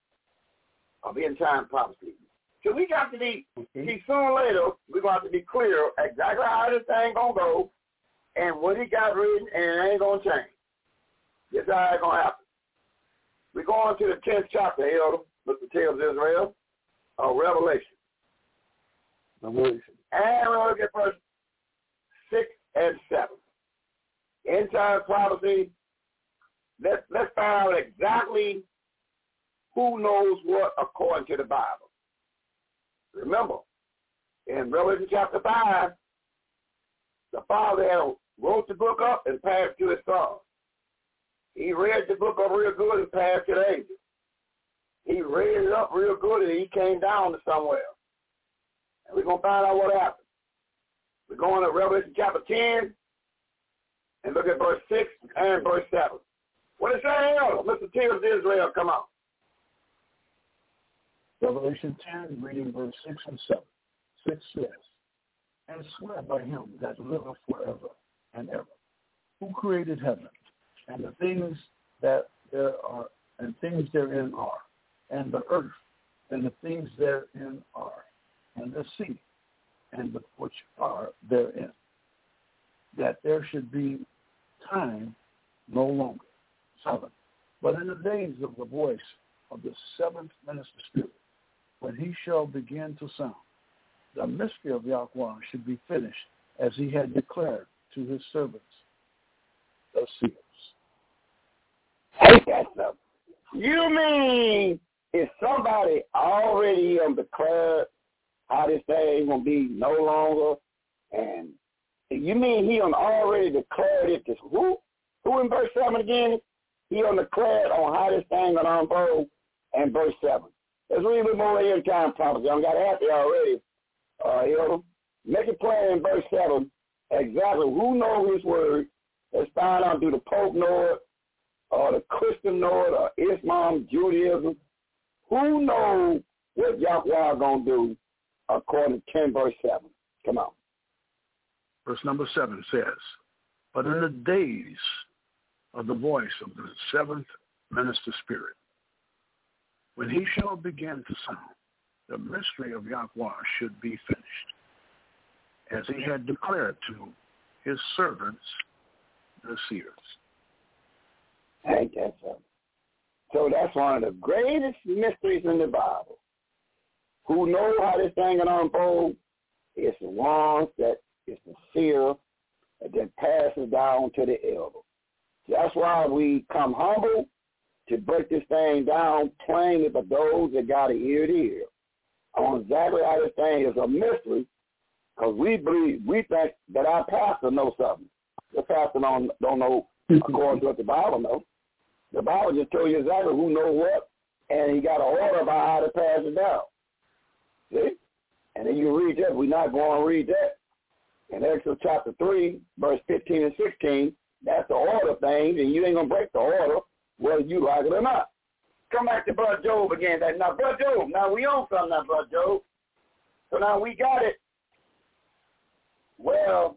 of End Time Prophecy. So we got to be, okay. see, sooner or later, we're going to have to be clear exactly how this thing going to go and what he got written, and it ain't going to change. This how it's going to happen. We're going to the 10th chapter, Elder, with the tales of Israel, of Revelation. Revelation. And we're going to get verse 6 and 7. End time prophecy, let's let's find out exactly who knows what according to the Bible. Remember, in Revelation chapter five, the father wrote the book up and passed to his son. He read the book up real good and passed to the angel. He read it up real good and he came down to somewhere. And we're gonna find out what happened. We're going to Revelation chapter ten and look at verse 6 and verse 7. What is else? Mr. Tears Israel, come on. Revelation 10, reading verse 6 and 7. 6 says, And swear by him that liveth forever and ever, who created heaven, and the things that there are, and things therein are, and the earth, and the things therein are, and the sea, and the which are therein, that there should be time no longer. Seven. But in the days of the voice of the seventh minister spirit, when he shall begin to sound, the mystery of Yahweh should be finished as he had declared to his servants, the seers. Hey, that's up. You mean if somebody already um, declared how this thing gonna be no longer, and you mean he on already declared it to who? Who in verse seven again? He on declared on how this thing gonna unfold in verse seven. Let's read a little more here in time prophecy. I got happy already. Uh, you know, make it plain in verse seven exactly who knows his word. Let's find out do the Pope know it, or the Christian know it, or Islam, Judaism. Who knows what Yahweh is gonna do according to 10 verse 7? Come on. Verse number 7 says, But in the days of the voice of the seventh minister spirit, when he shall begin to sound, the mystery of Yahweh should be finished, as he had declared to his servants, the seers. That something? So that's one of the greatest mysteries in the Bible. Who know how this thing can unfold? It's the ones that is the seer that then passes down to the elder. That's why we come humble to break this thing down plainly for those that got an ear to hear on exactly how this thing is a mystery because we believe, we think that our pastor knows something. The pastor don't, don't know according to what the Bible knows. The Bible just tells you exactly who knows what, and he got an order about how to pass it down. See? And then you read that. We're not going to read that. In Exodus chapter 3, verse 15 and 16, that's the order thing, and you ain't going to break the order whether you like it or not. Come back to Brother Job again. That now, Brother Job, now we own something now, Brother Job. So now we got it. Well,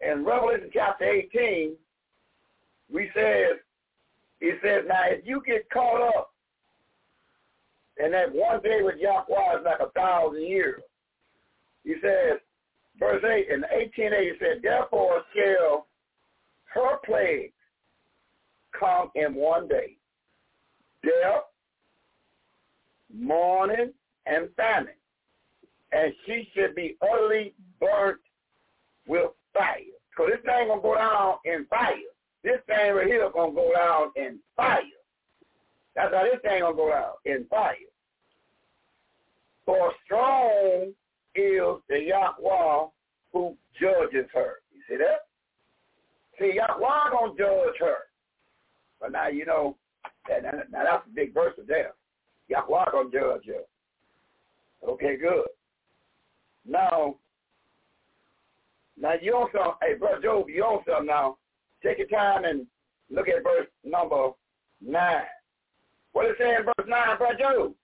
in Revelation chapter 18, we said, it says, now if you get caught up and that one day with Yahweh is like a thousand years. He says, verse 8, in 18a, he said, therefore shall her plagues come in one day. Death, mourning, and famine. And she should be utterly burnt with fire. So this thing to go down in fire. This thing right here to go down in fire. That's how this thing to go down, in fire. For strong is the Yahweh who judges her. You see that? See, Yahweh to judge her. But now, you know, that, now, now that's a big verse of there. Yahweh to judge her. Okay, good. Now, now you also, hey, Brother Job, you also now, take your time and look at verse number 9. What it say in verse 9, Brother Job?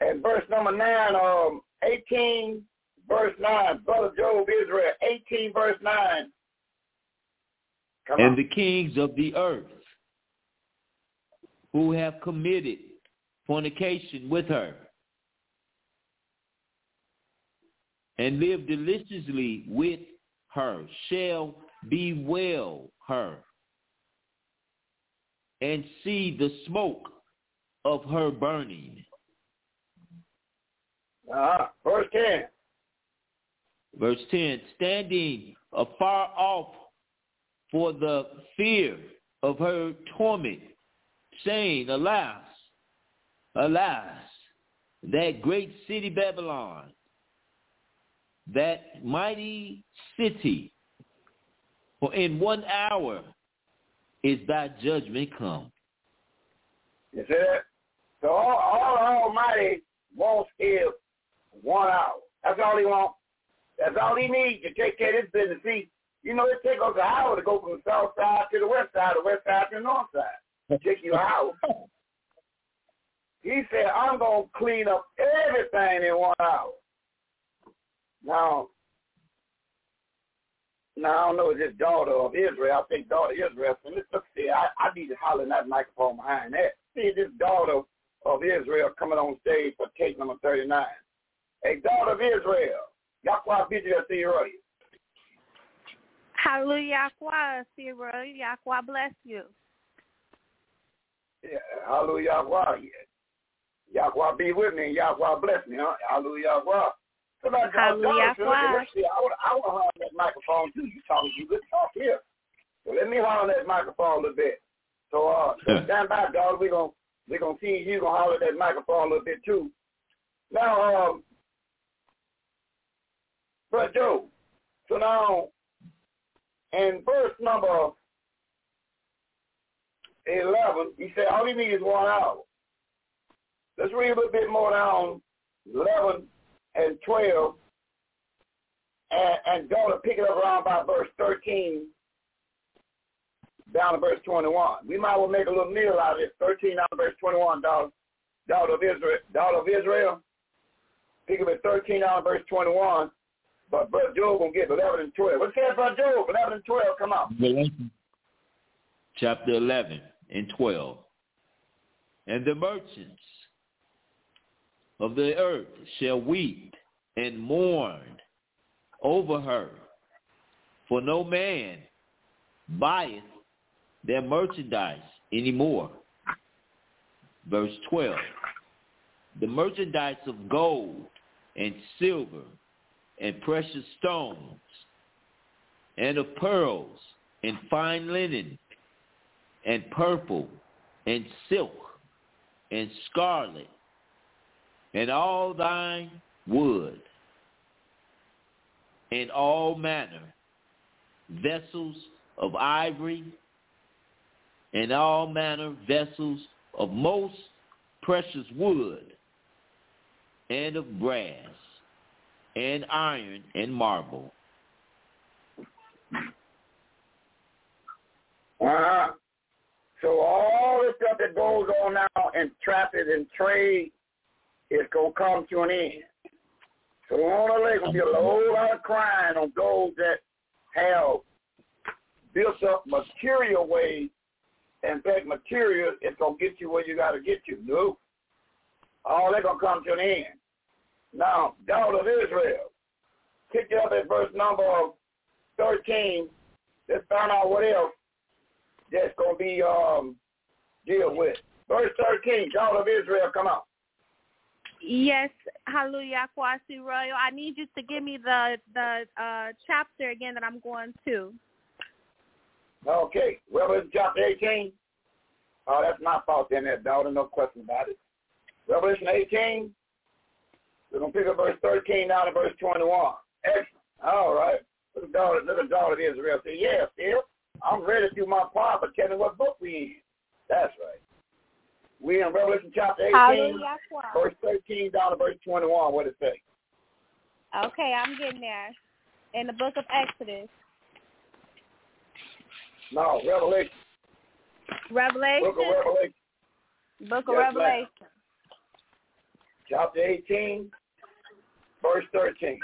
And verse number 9, um, 18, verse 9, Brother Job, Israel, 18, verse 9. Come and on. the kings of the earth who have committed fornication with her and live deliciously with her shall bewail her and see the smoke of her burning. Uh-huh. Verse 10. Verse 10, standing afar off for the fear of her torment, saying, Alas, alas, that great city Babylon, that mighty city, for in one hour is thy judgment come. You see that? So all, all Almighty wants is one hour. That's all he wants. That's all he needs to take care of this business. See, You know, it takes us an hour to go from the south side to the west side, the west side to the north side. It takes you an hour. He said, I'm going to clean up everything in one hour. Now, now I don't know if this daughter of Israel, I think daughter of Israel, so let's see, I, I need to holler in that microphone behind that. See this daughter of Israel coming on stage for case number 39. A daughter of Israel, y'all Yahweh bid you see you Hallelujah, Yahweh, see Yahweh bless you. Yeah, hallelujah, Yahweh. Yahweh be with me, and Yahweh bless me, huh? Hallelujah, Yahweh. Somebody Hallelujah, Yahweh. See, I want, I want to hold that microphone too. You talking, you good talk here. So let me hold that microphone a little bit. So uh, [laughs] so stand by, dog. We're going we gonna see you going to holler that microphone a little bit too. Now, um, Brother Joe, so now, in verse number 11, he said all he needs is one hour. Let's read a little bit more down, 11 and 12, and, and go to pick it up around by verse 13 down to verse 21. We might well make a little meal out of it. 13 down to verse 21, daughter, daughter of Israel. Daughter of Israel. Pick up at 13 down to verse 21. But Brother Job to get 11 and 12. What says Brother Job? 11 and 12, come on. Chapter 11 and 12. And the merchants of the earth shall weep and mourn over her, for no man buyeth their merchandise anymore. Verse 12. The merchandise of gold and silver and precious stones and of pearls and fine linen and purple and silk and scarlet and all thine wood and all manner vessels of ivory and all manner vessels of most precious wood and of brass and iron and marble. Uh-huh. So all the stuff that goes on now in traffic and trade is going to come to an end. So on the lake be a whole lot of crying on those that have built up material ways in fact, material is going to get you where you got to get you. No. All they're going to come to an end. Now, daughter of Israel, pick it up at verse number 13. Let's find out what else that's going to be um, deal with. Verse 13, daughter of Israel, come on. Yes, hallelujah, Kwasi Royal. I need you to give me the the uh, chapter again that I'm going to. Okay, Revelation chapter 18. Oh, that's my fault then, that daughter, no question about it. Revelation 18. We're going to pick up verse 13 down to verse 21. Excellent. All right. Little daughter, little daughter of Israel say, yeah, still, I'm ready through my part, but tell me what book we in. That's right. We in Revelation chapter 18, verse 13 down to verse 21. What it say? Okay, I'm getting there. In the book of Exodus. No, Revelation. Revelation. Book of Revelation. Book of yes, Revelation. Chapter 18, verse 13.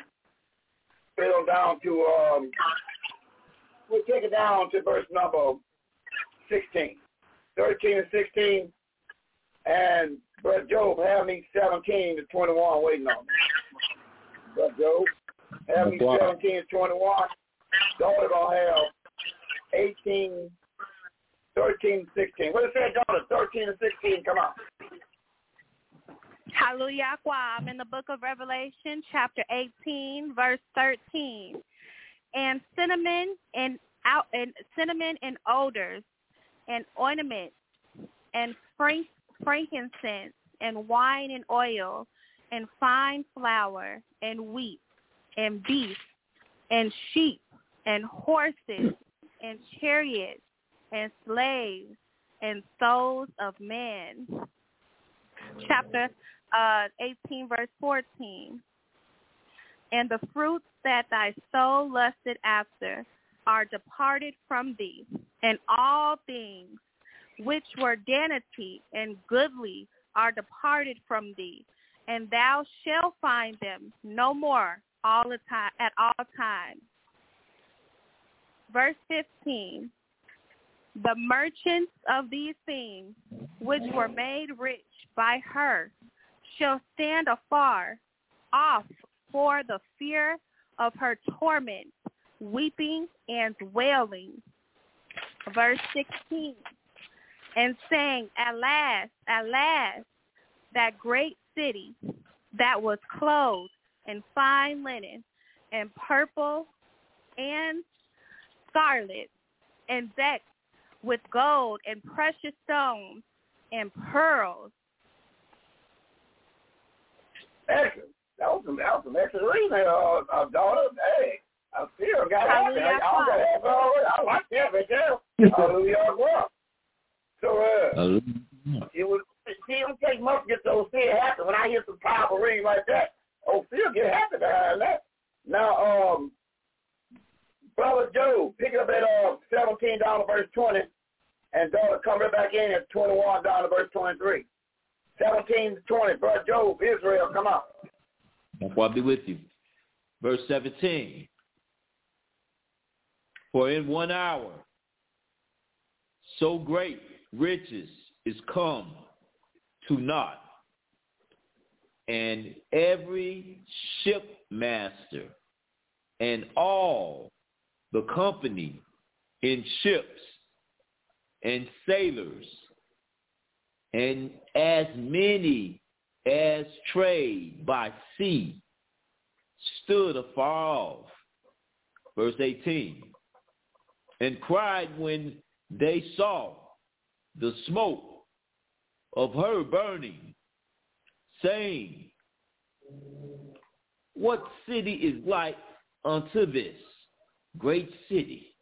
Fill down to, um, we'll take it down to verse number 16. 13 and 16. And Brother Job, have me 17 to 21 waiting on me. Brother Job, have me 17 to 21. Daughter gonna have 18, 13, 16. What it say, daughter? 13 and 16, come on. Hallelujah. I'm in the book of Revelation, chapter 18, verse 13. And cinnamon and out and cinnamon and odors and ornaments and frank, frankincense and wine and oil and fine flour and wheat and beef and sheep and horses and chariots and slaves and souls of men. Chapter uh, 18, verse 14. And the fruits that thy soul lusted after, are departed from thee, and all things which were dainty and goodly are departed from thee, and thou shalt find them no more all the time at all times. Verse 15 The merchants of these things which were made rich by her shall stand afar off for the fear of her torment, weeping and wailing. Verse 16 And saying, Alas, alas, that great city that was clothed in fine linen and purple and scarlet and decked with gold and precious stones and pearls. Excellent. That was some, that was some excellent reading there, uh, uh, daughter. Hey, I still got happy. I, I, I, I like that, but yeah. [laughs] Hallelujah. Well. So, uh, it was, see, it don't take much to get those feel happy. When I hear some powerful reading like that, oh, feel get happy behind that. Now, um, Brother Joe, pick it up at uh, seventeen dollars verse twenty, and daughter come right back in at twenty one dollars verse twenty three. Seventeen to twenty, Brother Joe, Israel, come on. I'll be with you. Verse seventeen. For in one hour so great riches is come to naught, and every shipmaster and all the company in ships and sailors and as many as trade by sea stood afar off. Verse 18. And cried when they saw the smoke of her burning, saying, What city is like unto this? great city.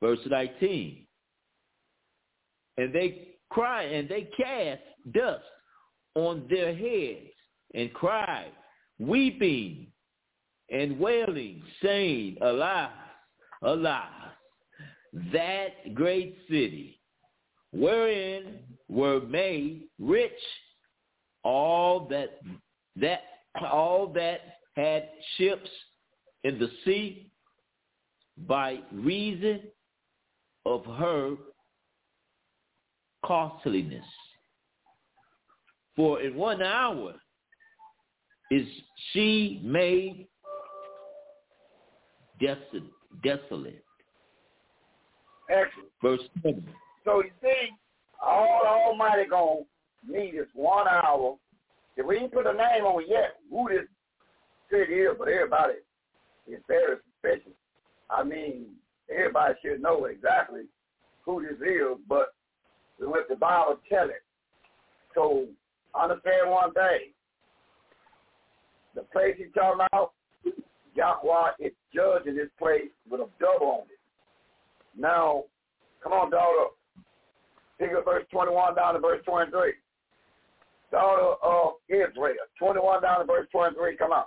Verse 19. And they cry and they cast dust on their heads and cried, weeping and wailing, saying, Alas, alas, that great city, wherein were made rich all that that all that had ships in the sea by reason of her costliness. For in one hour is she made desolate. Excellent. Verse 7. So you see, all Almighty going to need is one hour. If we ain't put a name on it yet, who this city is, but everybody is very suspicious. I mean, everybody should know exactly who this is, but let the Bible tell it. So understand one thing. The place he's talking about, Yahweh is judging this place with a double on it. Now, come on, daughter. Pick up verse 21 down to verse 23. Daughter of Israel, 21 down to verse 23. Come on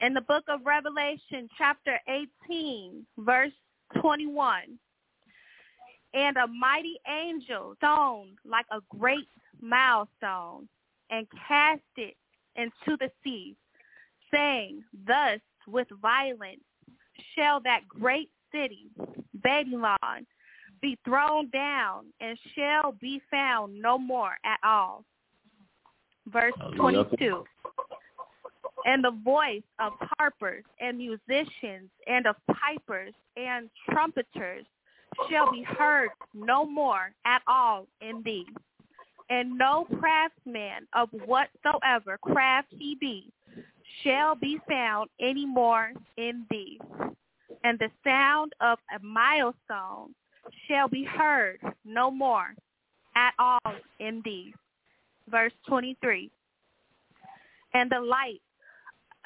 in the book of Revelation, chapter 18, verse 21. And a mighty angel stone like a great milestone and cast it into the sea, saying, Thus with violence shall that great city, Babylon, be thrown down and shall be found no more at all. Verse 22 and the voice of harpers and musicians and of pipers and trumpeters shall be heard no more at all in thee. And no craftsman of whatsoever craft he be shall be found any more in thee. And the sound of a milestone shall be heard no more at all in thee. Verse 23. And the light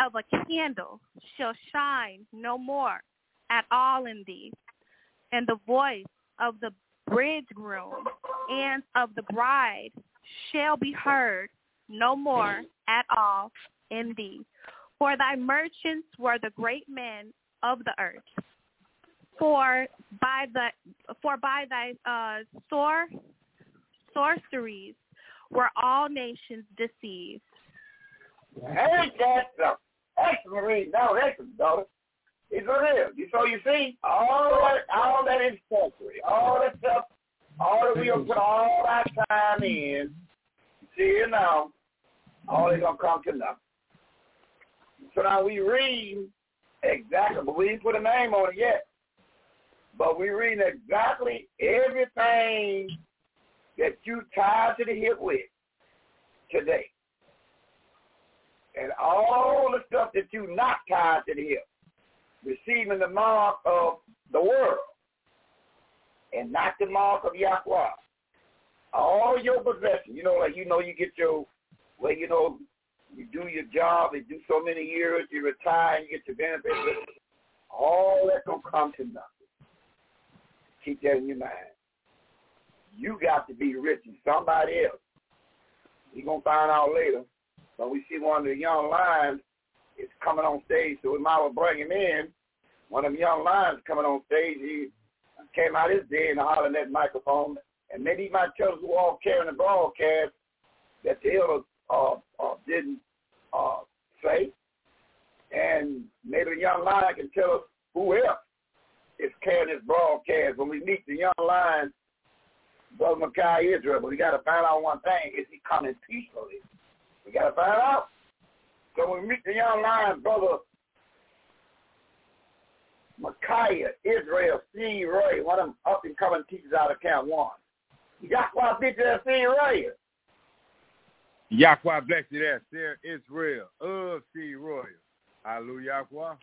of a candle shall shine no more at all in thee, and the voice of the bridegroom and of the bride shall be heard no more at all in thee. For thy merchants were the great men of the earth. For by the for by thy uh, sorceries were all nations deceived. Ain't that stuff? Excellent reading. That was excellent, daughter. It's it is. So you see, all that, all that is sorcery, all that stuff, all that we have put all our time in, see it now, all is gonna come to nothing. So now we read exactly, but we didn't put a name on it yet. But we read exactly everything that you tied to the hip with today. And all the stuff that you not tied to the hip, receiving the mark of the world and not the mark of Yahweh. All your possessions, you know, like you know you get your well, you know, you do your job, you do so many years, you retire and you get your benefits. All that gonna come to nothing. Keep that in your mind. You got to be rich in somebody else. You're going to find out later. But we see one of the young lions is coming on stage, so we might bring him in. One of them young lions coming on stage, he came out his day and hollering that microphone. And maybe might tell us who all carrying the broadcast that the elders uh, uh, didn't uh, say. And maybe the young lion can tell us who else is carrying this broadcast. When we meet the young lion Brother Makai Israel, but we got to find out one thing. Is he coming peacefully? We got to find out. So we meet the young lion, Brother Micaiah, Israel, C. Ray, one of them up-and-coming teachers out of Camp 1. Yahweh bless you there, C. Ray. Yahweh bless you there, Sir Israel of C. Royal. Hallelujah, Yahweh.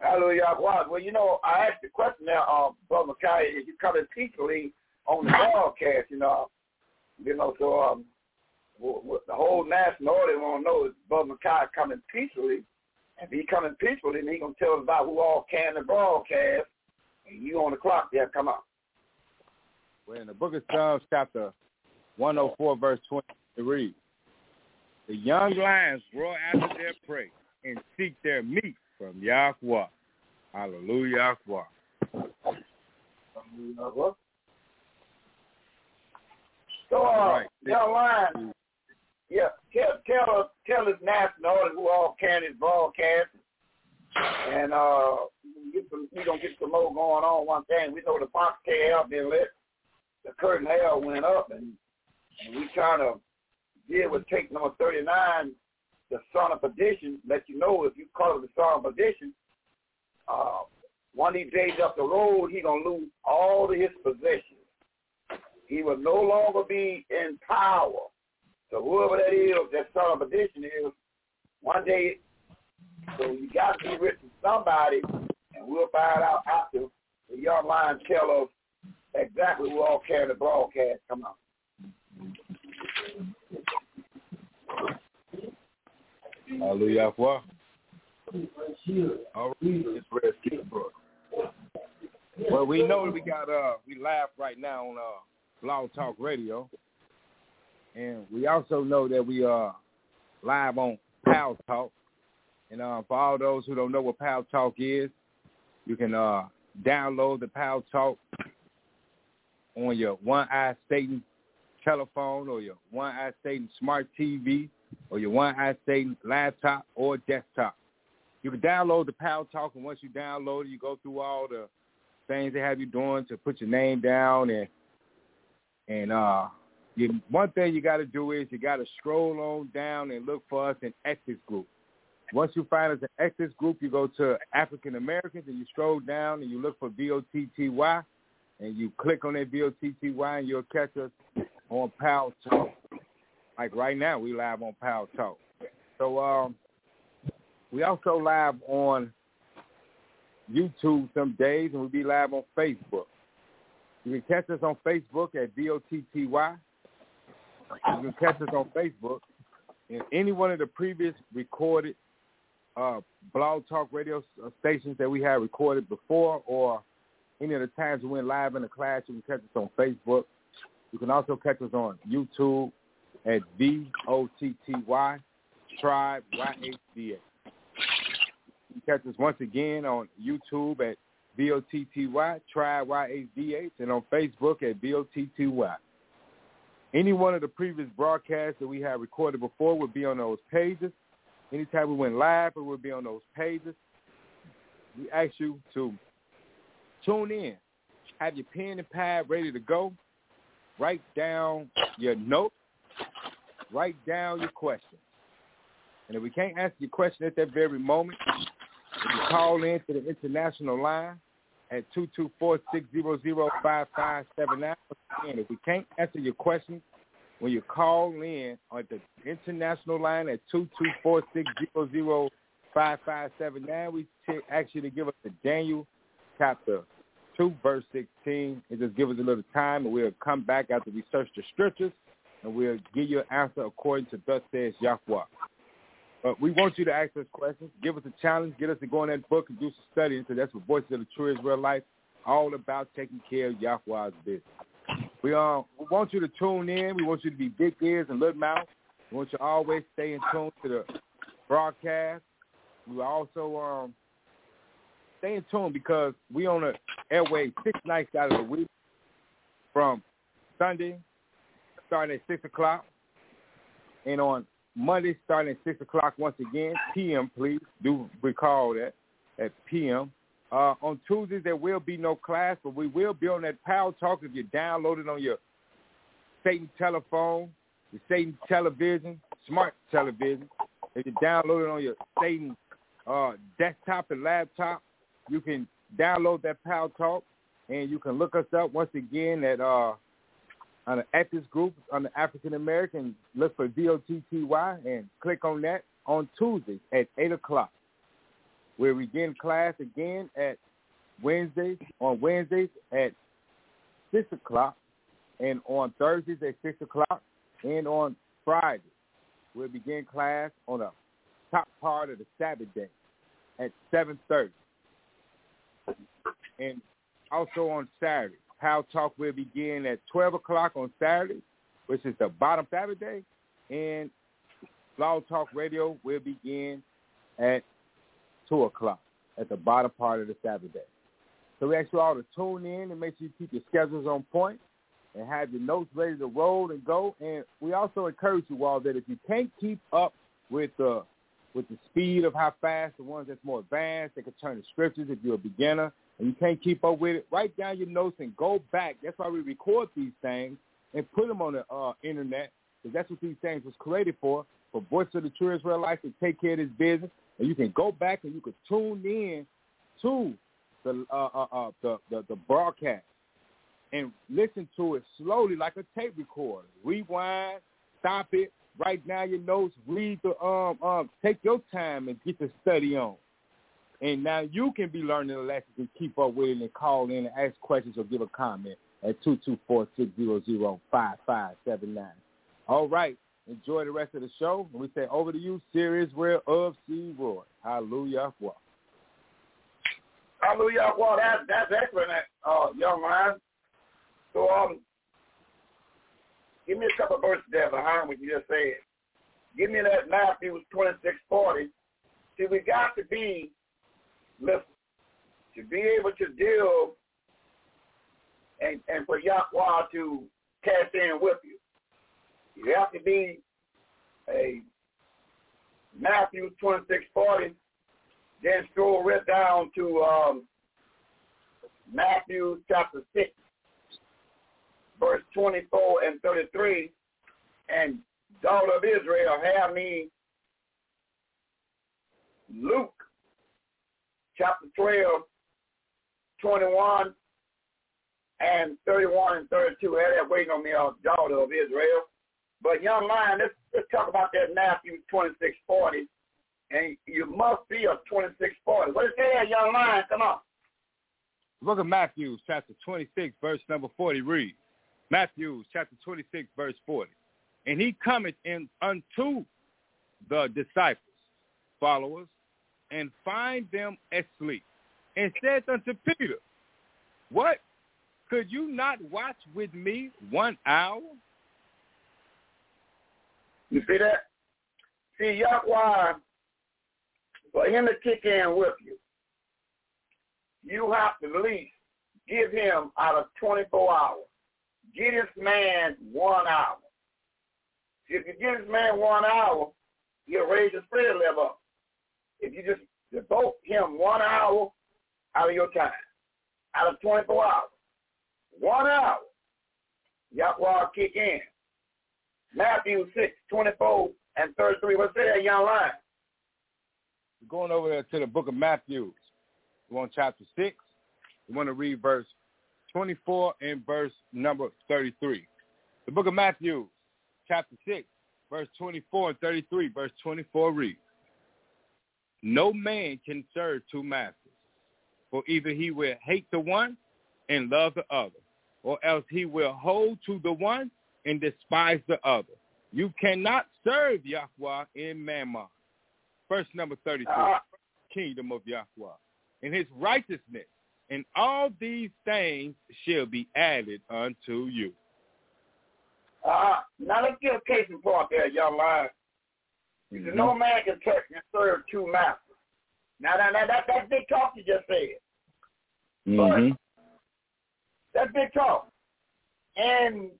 Hallelujah, Yahweh. Well, you know, I asked the question now, uh, Brother Micaiah, is you coming peacefully on the broadcast, you know. You know, so um, the whole national audience want to know is Bud Mackay coming peacefully. If he coming peacefully, then he gonna tell us about who all can the broadcast, and you on the clock there. Come on. Well, in the book of Psalms, chapter 104, verse 23, the young lions roar after their prey and seek their meat from Yahweh. Hallelujah, Yahweh. So, uh, right. tell line, yeah, tell tell us tell us national who all can his broadcast, and uh, get some, we gonna get some more going on. One thing we know the Fox KL been lit, the curtain hell went up, and, and we trying to deal with take number thirty nine, the son of perdition. Let you know if you call it the son of perdition, uh, one of these days up the road, he gonna lose all of his possessions he will no longer be in power. So whoever that is, that son of perdition is, one day, so you got to be to somebody, and we'll find out after the young lions tell us exactly who all carry the broadcast. Come on. Hallelujah. All right. It's Red Well, we know we got uh we laugh right now on uh Blog Talk Radio. And we also know that we are live on Pal Talk. And uh, for all those who don't know what Pal Talk is, you can uh, download the Pal Talk on your One Eye Satan telephone or your One Eye Satan smart TV or your One Eye Satan laptop or desktop. You can download the Pal Talk, and once you download it, you go through all the things they have you doing to put your name down and and uh, you, one thing you got to do is you got to scroll on down and look for us in Exodus Group. Once you find us in Exodus Group, you go to African Americans and you scroll down and you look for VOTTY and you click on that VOTTY and you'll catch us on Pal Talk. Like right now, we live on Pal Talk. So um, we also live on YouTube some days, and we'll be live on Facebook. You can catch us on Facebook at VOTTY. You can catch us on Facebook. And any one of the previous recorded uh, blog talk radio uh, stations that we have recorded before or any of the times we went live in the class, you can catch us on Facebook. You can also catch us on YouTube at V-O-T-T-Y, Tribe Y-H-D-A. You can catch us once again on YouTube at V-O-T-T-Y, Tribe Y-H-D-H, and on Facebook at V-O-T-T-Y. Any one of the previous broadcasts that we have recorded before would be on those pages. Anytime we went live, it would be on those pages. We ask you to tune in, have your pen and pad ready to go, write down your notes, write down your questions. And if we can't answer your question at that very moment, if you call in to the international line at 224-600-5579. And if we can't answer your question when you call in on the international line at 224-600-5579, we ask you to give us the Daniel chapter 2, verse 16, and just give us a little time, and we'll come back after we search the scriptures, and we'll give you an answer according to thus says Yahweh. But we want you to ask us questions, give us a challenge, get us to go in that book and do some studying, so that's what Voices of the True Israel Life, all about taking care of Yahweh's business. We, uh, we want you to tune in. We want you to be big ears and little mouth. We want you to always stay in tune to the broadcast. We also um, stay in tune because we on the airway six nights out of the week from Sunday starting at 6 o'clock and on Monday starting at 6 o'clock once again, p.m. please. Do recall that at p.m. Uh, on Tuesdays, there will be no class, but we will be on that Power Talk if you download it on your Satan telephone, your Satan television, smart television. If you download it on your Satan uh, desktop and laptop, you can download that Power Talk, and you can look us up once again at uh, on the ethics group on the African American. Look for V-O-T-T-Y and click on that on Tuesdays at 8 o'clock. we begin class again at Wednesdays, on Wednesdays at 6 o'clock, and on Thursdays at 6 o'clock, and on Fridays. We'll begin class on the top part of the Sabbath day at 7.30. And also on Saturday. Power Talk will begin at 12 o'clock on Saturday, which is the bottom Sabbath day, and Blog Talk Radio will begin at 2 o'clock at the bottom part of the Sabbath day. So we ask you all to tune in and make sure you keep your schedules on point and have your notes ready to roll and go. And we also encourage you all that if you can't keep up with the with the speed of how fast the ones that's more advanced, they can turn the scriptures if you're a beginner and you can't keep up with it, write down your notes and go back. That's why we record these things and put them on the uh, internet because that's what these things was created for, for Voice of the True Israelites to take care of this business. And you can go back and you can tune in to the uh, uh, uh, the, the the broadcast and listen to it slowly like a tape recorder. Rewind, stop it, write down your notes, read the um um, take your time and get the study on. And now you can be learning the lessons and keep up with it and call in and ask questions or give a comment at 224-600-5579. All right. Enjoy the rest of the show. And we say over to you, Sirius Israel of C. Roy. Hallelujah. Well. Hallelujah. Well, that, that's excellent, uh, young man. So, um, give me a couple verses there behind what you just said. Give me that Matthew 26, 40. See, we got to be to be able to deal and, and for Yahweh to cash in with you, you have to be a Matthew 26, 40, then scroll right down to um, Matthew chapter 6, verse 24 and 33, and daughter of Israel, have me Luke chapter 12, 21, and 31 and 32. Had that waiting on me, a daughter of Israel. But young man, let's, let's talk about that Matthew 26, 40. And you must be a 26, 40. What is that, young man? Come on. Book of Matthew, chapter 26, verse number 40 Read. Matthew, chapter 26, verse 40. And he cometh in unto the disciples, followers, and find them asleep, and says unto Peter, What? Could you not watch with me one hour? You see that? See, Yahweh, for him to kick in with you, you have to at least give him out of 24 hours. Give this man one hour. If you give this man one hour, he'll raise his spirit level up. If you just devote him one hour out of your time, out of 24 hours, one hour, Yahweh will kick in. Matthew 6, 24 and 33. What's that, young line? We're going over there to the book of Matthew. We're on chapter 6. We want to read verse 24 and verse number 33. The book of Matthew, chapter 6, verse 24 and 33. Verse 24 reads, No man can serve two masters, for either he will hate the one and love the other, or else he will hold to the one and despise the other. You cannot serve Yahweh in Mammon. Verse number 33, uh, kingdom of Yahweh, and his righteousness, and all these things shall be added unto you. Uh, now let's get a case in point there, young man. Mm-hmm. No man can touch and serve two masters. Now, now, now that, that's big talk you just said. Mm-hmm. But that's big talk. And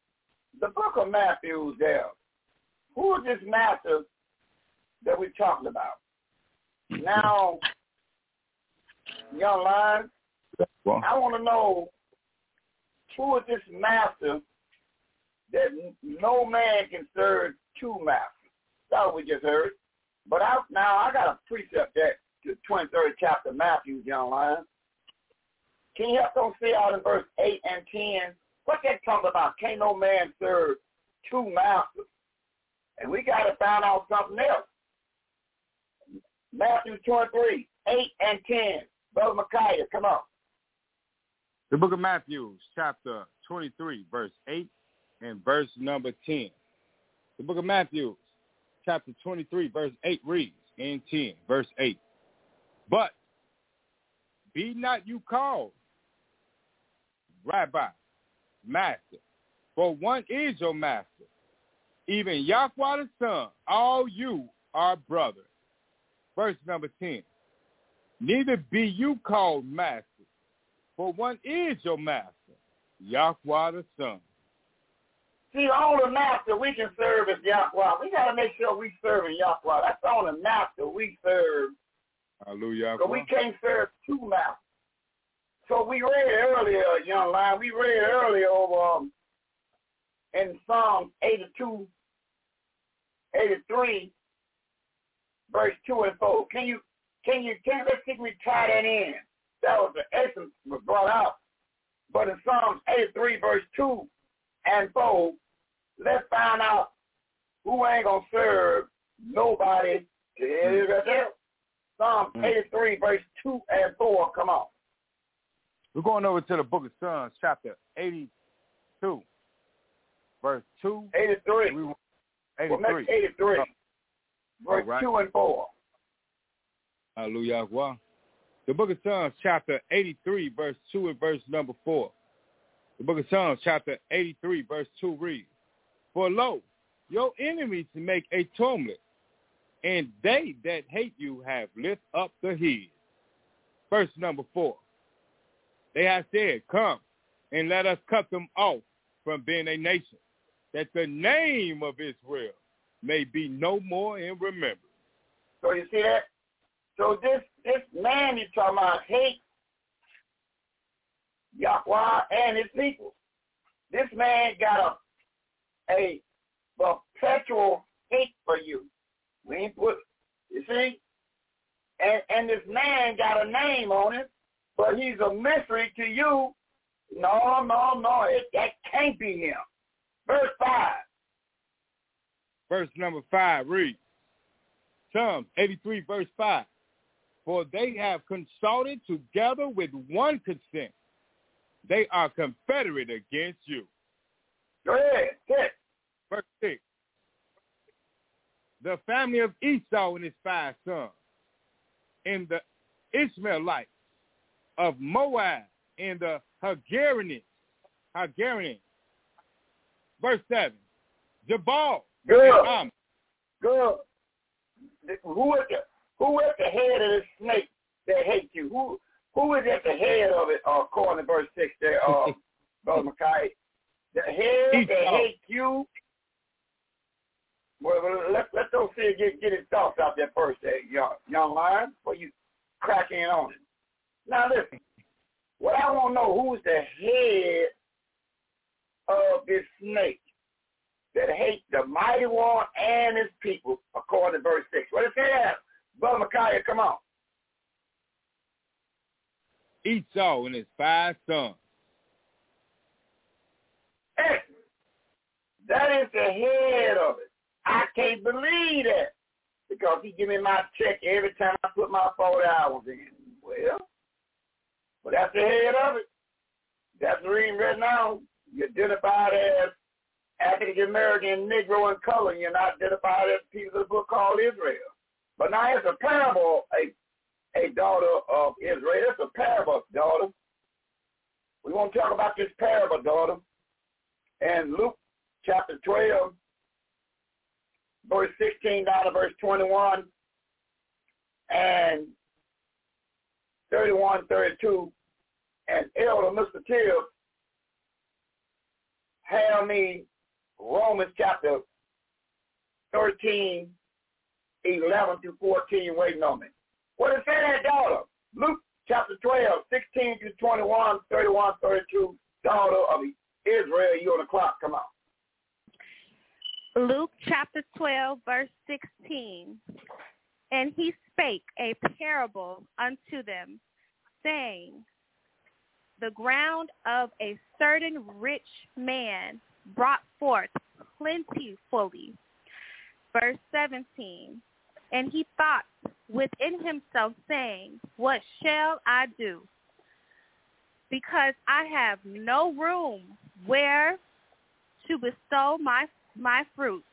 the book of Matthew there, who is this master that we're talking about? Now, young lion, well, I want to know who is this master that no man can serve two masters. What we just heard. But I, now I got a precept that to 23rd chapter Matthew, John lion. Can you help us see out in verse 8 and 10 what that talking about? Can't no man serve two masters. And we got to find out something else. Matthew 23, 8 and 10. Brother Micaiah, come on. The book of Matthew, chapter 23, verse 8 and verse number 10. The book of Matthew, chapter 23, verse 8 reads, in 10, verse 8. But be not you called rabbi, master. For one is your master, even Yahweh the Son. All you are brothers. Verse number 10. Neither be you called master, for one is your master, Yahweh the Son. See, the only master we can serve is Yahweh. We got to make sure we serve Yahweh. That's the only master we serve. Hallelujah. But we can't serve two masters. So we read earlier, young line, we read earlier over um, in Psalm 82, 83, verse 2 and 4. Can you, can you, can let's see if we tie that in. That was the essence was brought out. But in Psalms 83, verse 2 and 4, let's find out who ain't going to serve nobody Israel. Psalm mm. 83, verse 2 and 4, come on. We're going over to the book of Psalms, chapter 82, verse 2. 83. 83. Well, 83. Verse right. 2 and 4. Hallelujah. The book of Psalms, chapter 83, verse 2 and verse number 4. The book of Psalms, chapter 83, verse 2 reads, For lo, your enemies make a tumult, and they that hate you have lift up the head. Verse number 4. They have said, come and let us cut them off from being a nation, that the name of Israel may be no more in remembrance. So you see that? So this this man you're talking about hates Yahweh and his people. This man got a a perpetual hate for you. We ain't put you see? And and this man got a name on him but he's a mystery to you. No, no, no, it, that can't be him. Verse 5. Verse number 5 read Psalms 83, verse 5. For they have consulted together with one consent. They are confederate against you. Go ahead. Verse 6. The family of Esau and his five sons, and the Ishmaelites of Moab and the Hagarians. Hagarians. Verse 7. Gebal. Good. Good. Who is the, who is the head of the snake that hates you? Who who is at the head of it, uh, according to verse 6 there, uh, [laughs] Brother Micaiah? The head that hates you. Well, let, let those see get, get his thoughts out there first, there, young, young lion, before you crack in on it. Now listen, what I want to know, who's the head of this snake that hates the mighty one and his people, according to verse 6. What it says, Brother Micaiah, come on. Esau and his five sons. That is the head of it. I can't believe that because he give me my check every time I put my 40 hours in. Well, but that's the head of it. That's the reason right now you're identified as African American, Negro, and color. You're not identified as people of the book called Israel. But now it's a parable, a a daughter of Israel. It's a parable, daughter. We want to talk about this parable, daughter. And Luke chapter 12, verse 16 down to verse 21, and 31, 32, and Elder Mr. Tibbs have me Romans chapter 13, 11 to 14 waiting on me. What is that, daughter? Luke chapter 12, 16 to 21, 31, 32, daughter of Israel, you on the clock. Come on. Luke chapter 12, verse 16. And he spake a parable unto them, saying, The ground of a certain rich man brought forth plentifully. Verse 17. And he thought within himself, saying, What shall I do? Because I have no room where to bestow my my fruit.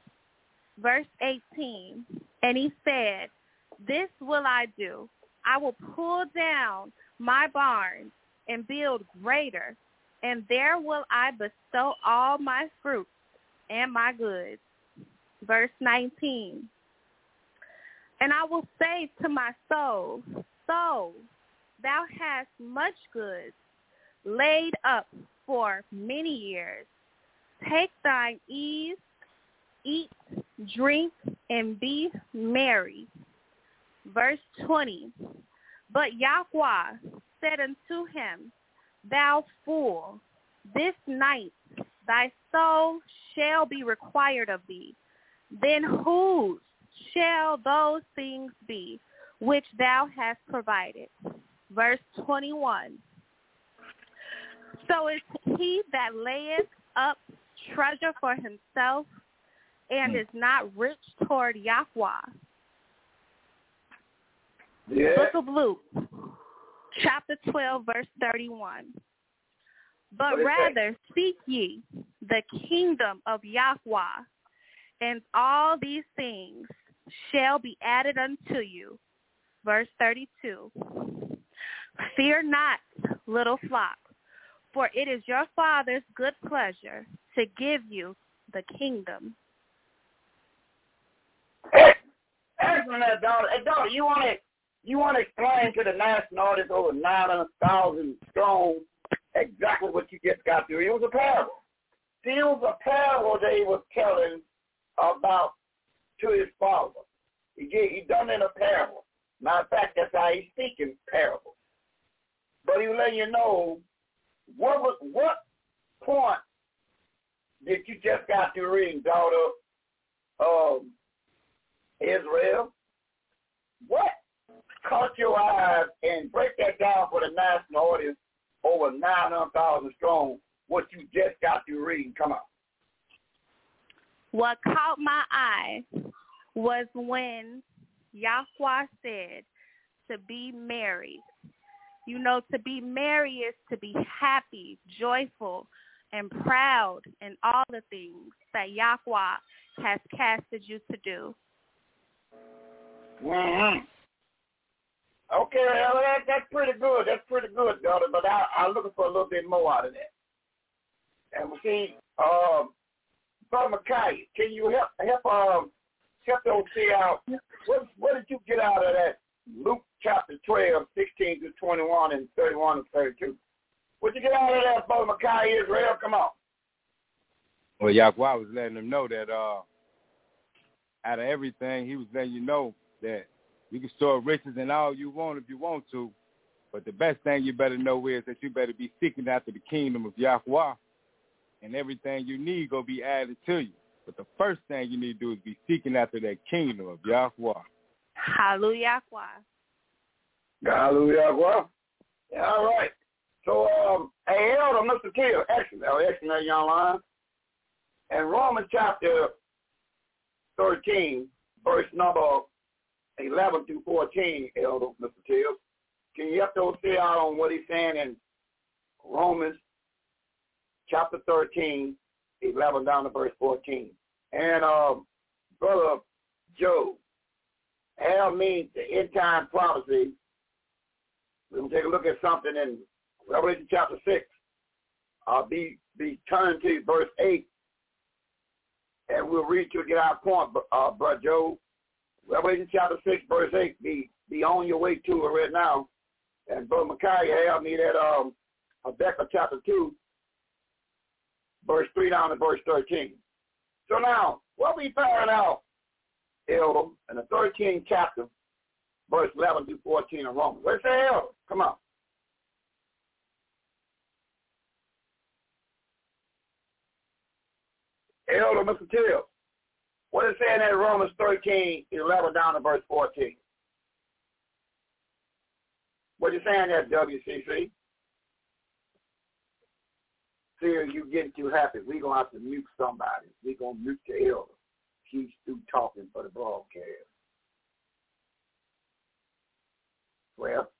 Verse 18. And he said, This will I do. I will pull down my barns and build greater, and there will I bestow all my fruits and my goods. Verse 19. And I will say to my soul, Soul, thou hast much goods laid up for many years. Take thine ease, eat, drink, and be merry. Verse 20. But Yahweh said unto him, Thou fool, this night thy soul shall be required of thee. Then whose shall those things be which thou hast provided? Verse 21. So is he that layeth up treasure for himself and is not rich toward Yahweh. Yeah. Book of Luke, chapter 12, verse 31. But rather seek ye the kingdom of Yahweh, and all these things shall be added unto you. Verse 32. Fear not, little flock, for it is your Father's good pleasure to give you the kingdom. Excellent, daughter. Daughter, you want to you want to explain to the national audience over nine hundred thousand strong exactly what you just got through? It was a parable. It was a parable that he was telling about to his father. He he done it in a parable. Matter of fact, that's how he's speaking parable. But he was letting you know what was what point did you just got through reading, daughter of Israel? What caught your eyes and break that down for the national audience over 900,000 strong, what you just got through reading. Come on. What caught my eye was when Yahweh said to be merry. You know, to be merry is to be happy, joyful, and proud in all the things that Yahweh has casted you to do. Mm-hmm. Okay, well, that, that's pretty good. That's pretty good, daughter. But I, I'm looking for a little bit more out of that. And we see, um, Brother Micaiah, can you help help um help those see out what what did you get out of that Luke chapter 12, 16 to 21 and 31 and 32. What you get out of that, Brother Micaiah Israel? Come on. Well, Yahweh was letting them know that uh, out of everything, he was letting you know that you can store riches and all you want if you want to, but the best thing you better know is that you better be seeking after the kingdom of Yahweh, and everything you need go be added to you. But the first thing you need to do is be seeking after that kingdom of Yahweh. Hallelujah. Hallelujah. All right. So, um, hey, Elder, Mr. Kill, excellent. Excellent, young line. And Romans chapter 13, verse number 11 through 14, Elder, Mr. Till. Can you have to say out on what he's saying in Romans chapter 13, 11 down to verse 14? And, um, Brother Joe, Al means the end time prophecy. We're going to take a look at something in Revelation chapter 6. I'll be, be turned to verse 8, and we'll read to get our point, uh, Brother Joe. Revelation chapter 6, verse 8. Be, be on your way to it right now. And Brother Micaiah help me that um, Habakkuk chapter 2, verse 3 down to verse 13. So now, what we found out, Elder, in the 13th chapter, verse 11 through 14 of Romans. Where's the hell? Come on. Elder, Mr. Till. What is saying in Romans 13, 11 down to verse 14? What you saying there, WCC? See, you getting too happy. We're going to have to mute somebody. We're going to mute the elder. He's through talking for the broadcast. Well,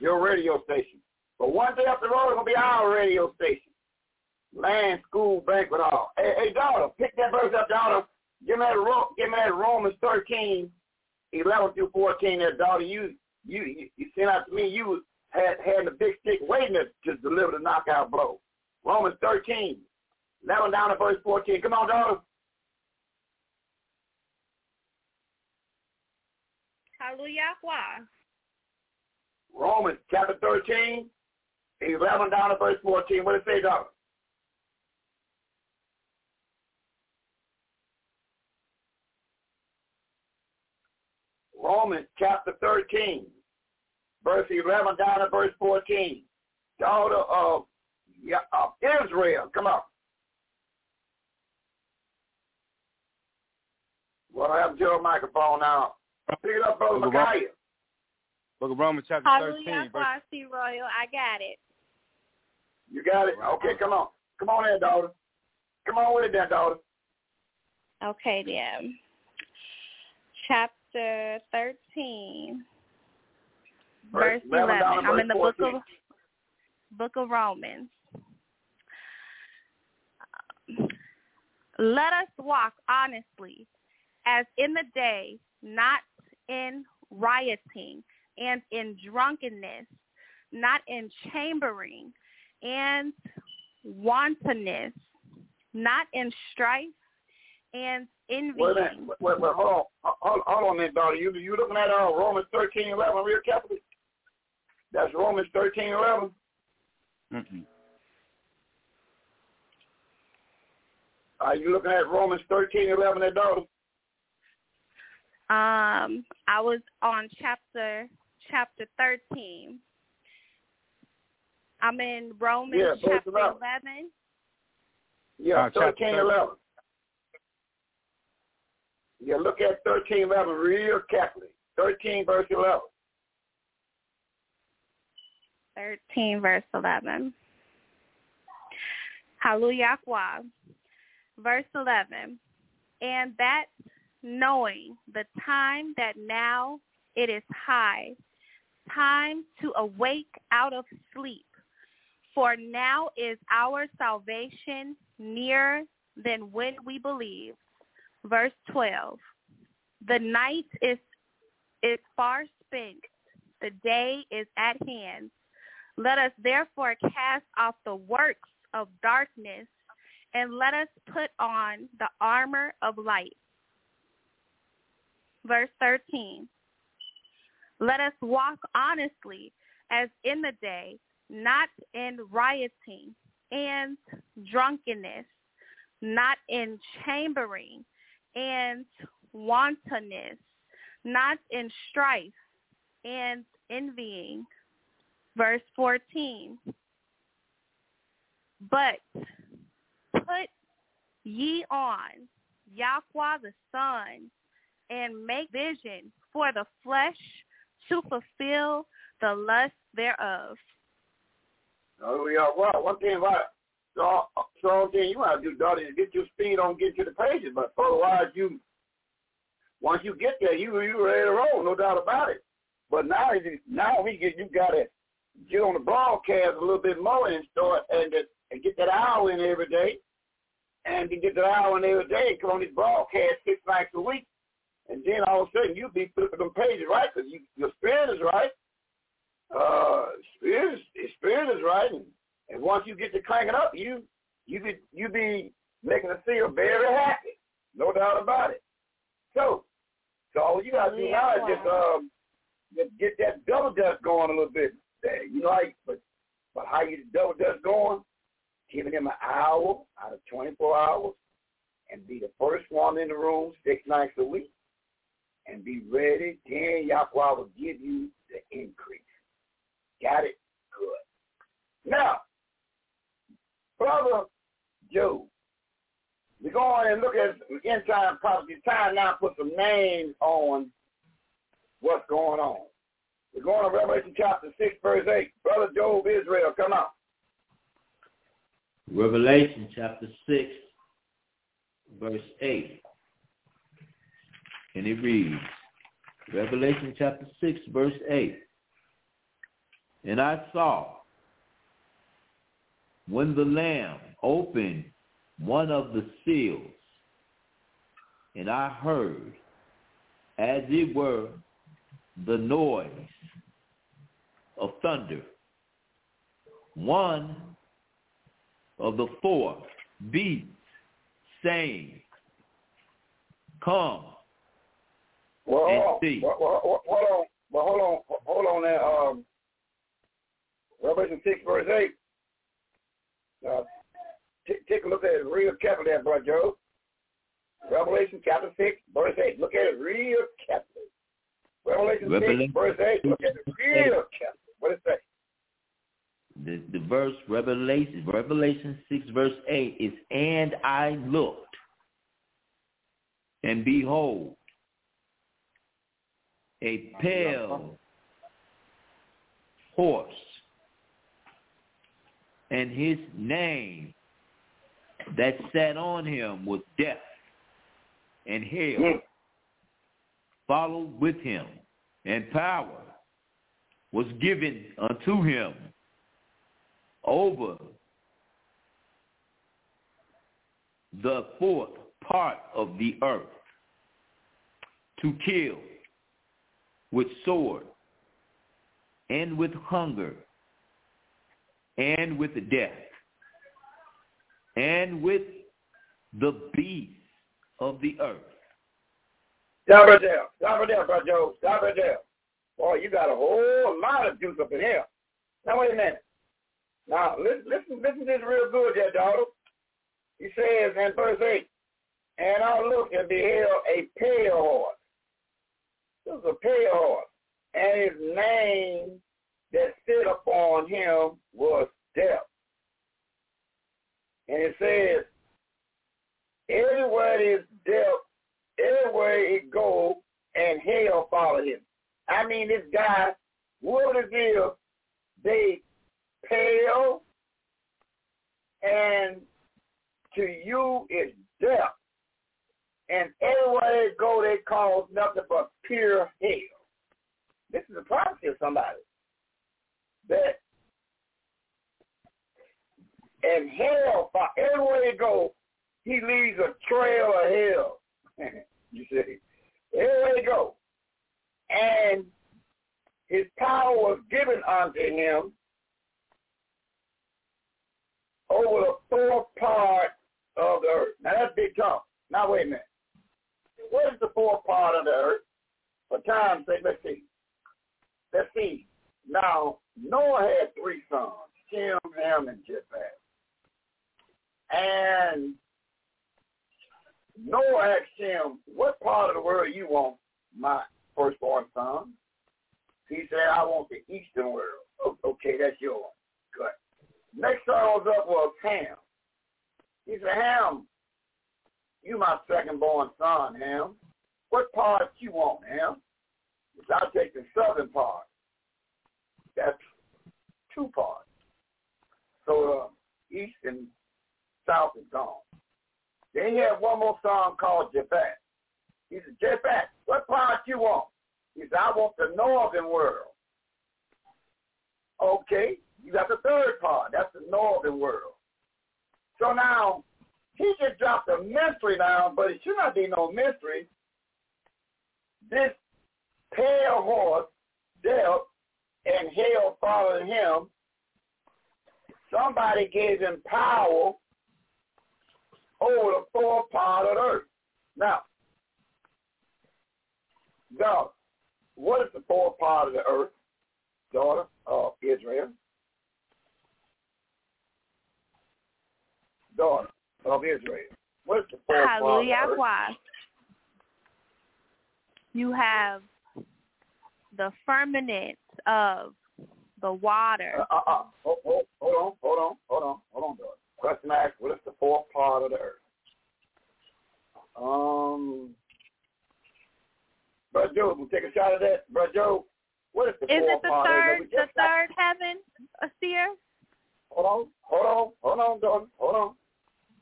your radio station. But one day up the road, it's going to be our radio station. Land, school, banquet, hall. Hey, hey, daughter, pick that verse up, daughter. Give me that, give me that Romans 13, 11 through 14 there, daughter. You, you, you, sent out to me, you had, had the big stick waiting to, deliver the knockout blow. Romans 13, 11 down to verse 14. Come on, daughter. Hallelujah. Romans chapter 13, 11 down to verse 14. What does it say, daughter? Romans chapter 13, verse 11 down to verse 14. Daughter of, of Israel. Come on. Well, I have your microphone now. Pick it up, Brother Micaiah. Book of Romans chapter Hallelujah. 13. Verse, Hallelujah. Royal. I got it. You got it? Okay, come on. Come on in, daughter. Come on with it then, daughter. Okay, then. Chapter 13, verse 11. I'm in the book of book of Romans. Let us walk honestly as in the day, not in rioting and in drunkenness, not in chambering and wantonness, not in strife and envy. Wait a minute. Wait, wait, hold on. Hold, hold on a minute, daughter. You you looking at uh, Romans thirteen eleven real carefully? That's Romans thirteen eleven. mm-mm. Are you looking at Romans thirteen eleven, there, daughter? Um, I was on chapter chapter thirteen. I'm in Romans Yeah, chapter 11. eleven. Yeah, Uh, chapter thirteen 13. eleven. Yeah, look at thirteen eleven real carefully. Thirteen verse eleven. 13 verse 11. Hallelujah. Verse 11. And that knowing the time that now it is high, time to awake out of sleep. For now is our salvation nearer than when we believed. Verse 12. The night is, is far spent. The day is at hand. Let us therefore cast off the works of darkness and let us put on the armor of light. Verse 13. Let us walk honestly as in the day, not in rioting and drunkenness, not in chambering and wantonness, not in strife and envying. Verse 14. But put ye on Yahweh the Son and make vision for the flesh to fulfill the lust thereof. Oh, yeah, well, one thing about so, so thing you want to do, daughter, is get your speed on, get to the pages. But otherwise, you once you get there, you you ready to roll, no doubt about it. But now, now we get you got to get on the broadcast a little bit more and start and and get that hour in every day, and you get that hour in every day. Come on this broadcast six nights a week, and then all of a sudden you'll be flipping them pages right because you, your spirit is right. Uh, spirit is, spirit is right, and, and once you get to cranking up, you you be you be making the seer very happy, no doubt about it. So, so all you gotta do now is just um just get that double dust going a little bit. You know, like, but but how you double dust going? Giving him an hour out of 24 hours, and be the first one in the room six nights a week, and be ready. Then Yahweh will give you the increase. Got it? Good. Now, brother Joe, we go on and look at end time prophecy. Time now put some names on what's going on. We're going to Revelation chapter 6, verse 8. Brother Job Israel, come on. Revelation chapter 6, verse 8. And it reads, Revelation chapter 6, verse 8. And I saw when the Lamb opened one of the seals, and I heard, as it were, the noise of thunder. One of the four beasts saying, Come well, and hold see. Well, hold on, well, hold on, hold on there. Um, Revelation 6, verse 8. Uh, t- take a look at it real carefully there, Brother Joe. Revelation chapter 6, verse 8. Look at it real carefully. Revelation, Revelation 6, verse 8. Look at it real carefully. What does it say? The, the verse Revelation Revelation six verse eight is and I looked and behold a pale horse and his name that sat on him was death and hell mm. followed with him and power was given unto him over the fourth part of the earth to kill with sword and with hunger and with death and with the beasts of the earth. Stop right there. Stop right there, Brother Joe. Stop right there. Boy, you got a whole lot of juice up in here. Now, wait a minute. Now, listen, listen, listen to this real good there, daughter. He says in verse 8, And I looked and beheld a pale horse. This is a pale horse. And his name that sit upon him was death. And it says, everywhere is death, everywhere it goes, and hell follow him. I mean, this guy, is it they pale, and to you is death. And everywhere they go, they cause nothing but pure hell. This is a prophecy of somebody that and hell, for everywhere they go, he leaves a trail of hell. [laughs] you see, everywhere they go. And his power was given unto him over the fourth part of the earth. Now that's big talk. Now wait a minute. What is the fourth part of the earth? For time's sake, let's see. let's see. Now, Noah had three sons, Shem, Ham, and Japheth. And Noah asked Shem, what part of the world you want my firstborn son? He said, I want the eastern world. Oh, okay, that's yours. Good. Next son was up was Ham. He said, Ham, you my second born son, Ham. What part you want, Ham? I'll take the southern part. That's two parts. So uh, east and south is gone. Then he had one more song called Japheth. He said, Japheth, what part you want? He said, I want the northern world. Okay, you got the third part. That's the northern world. So now, he just dropped a mystery down, but it should not be no mystery. This pale horse, death, and hell followed him, somebody gave him power over the four part of the earth. Now, God, what is the four part of the earth, daughter of Israel? Daughter of Israel. What is the four Hallelujah. part of the earth? You have the firmament of the water. Uh, uh, uh, hold, hold, hold on, hold on, hold on, hold on, daughter. Question asked, what is the fourth part of the earth? Um, Brother Joe, we take a shot at that. Brother Joe, what is the Is fourth the part third, of it? The just got- third heaven, a seer? Hold on, hold on, hold on, daughter, hold on,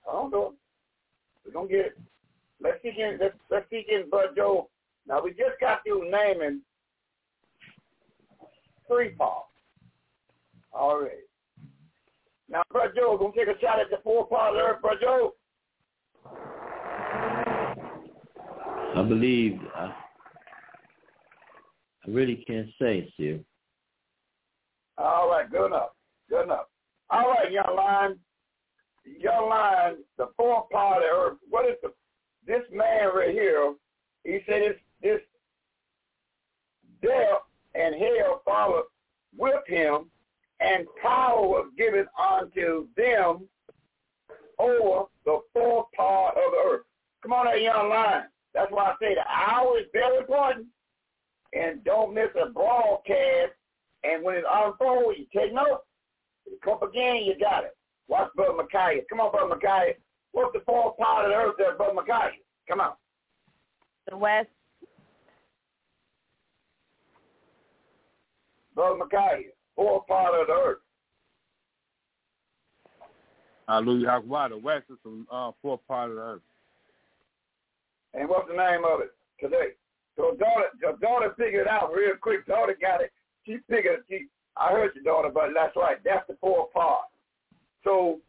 hold on, daughter. We're gonna get. Let's see in, let's let's see in, Brother Joe. Now we just got through naming three parts already. Now, Bud Joe, gonna take a shot at the four part of the earth, Brother Joe. I believe I, I really can't say, Sir. All right, good enough. Good enough. All right, young lion. Young lion, the fourth part of the earth. What is the this man right here? He said this this death and hell followed with him, and power was given unto them over the fourth part of the earth. Come on, that young lion. That's why I say the hour is very important, and don't miss a broadcast. And when it unfolds, you take notes. It come again, you got it. Watch Brother Micaiah. Come on, Brother Micaiah. What's the fourth part of the earth there, Brother Micaiah? Come on. The west. Brother Micaiah. Fourth part of the earth. Hallelujah. Why the west is the uh, fourth part of the earth. And what's the name of it today? So daughter, your daughter figured it out real quick. Daughter got it. She figured it. She, I heard your daughter, but that's right. That's the fourth part. So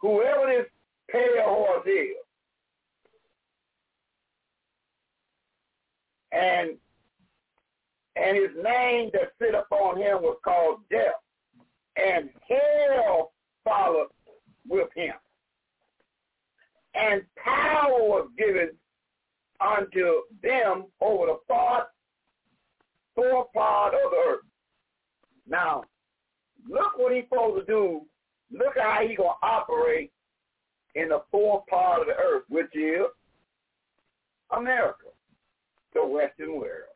whoever this pale horse is, and and his name that sit upon him was called death, and hell followed with him, and power was given unto them over the part, four part of the earth. Now, look what he's supposed to do. Look at how he gonna operate in the fourth part of the earth, which is America, the Western world.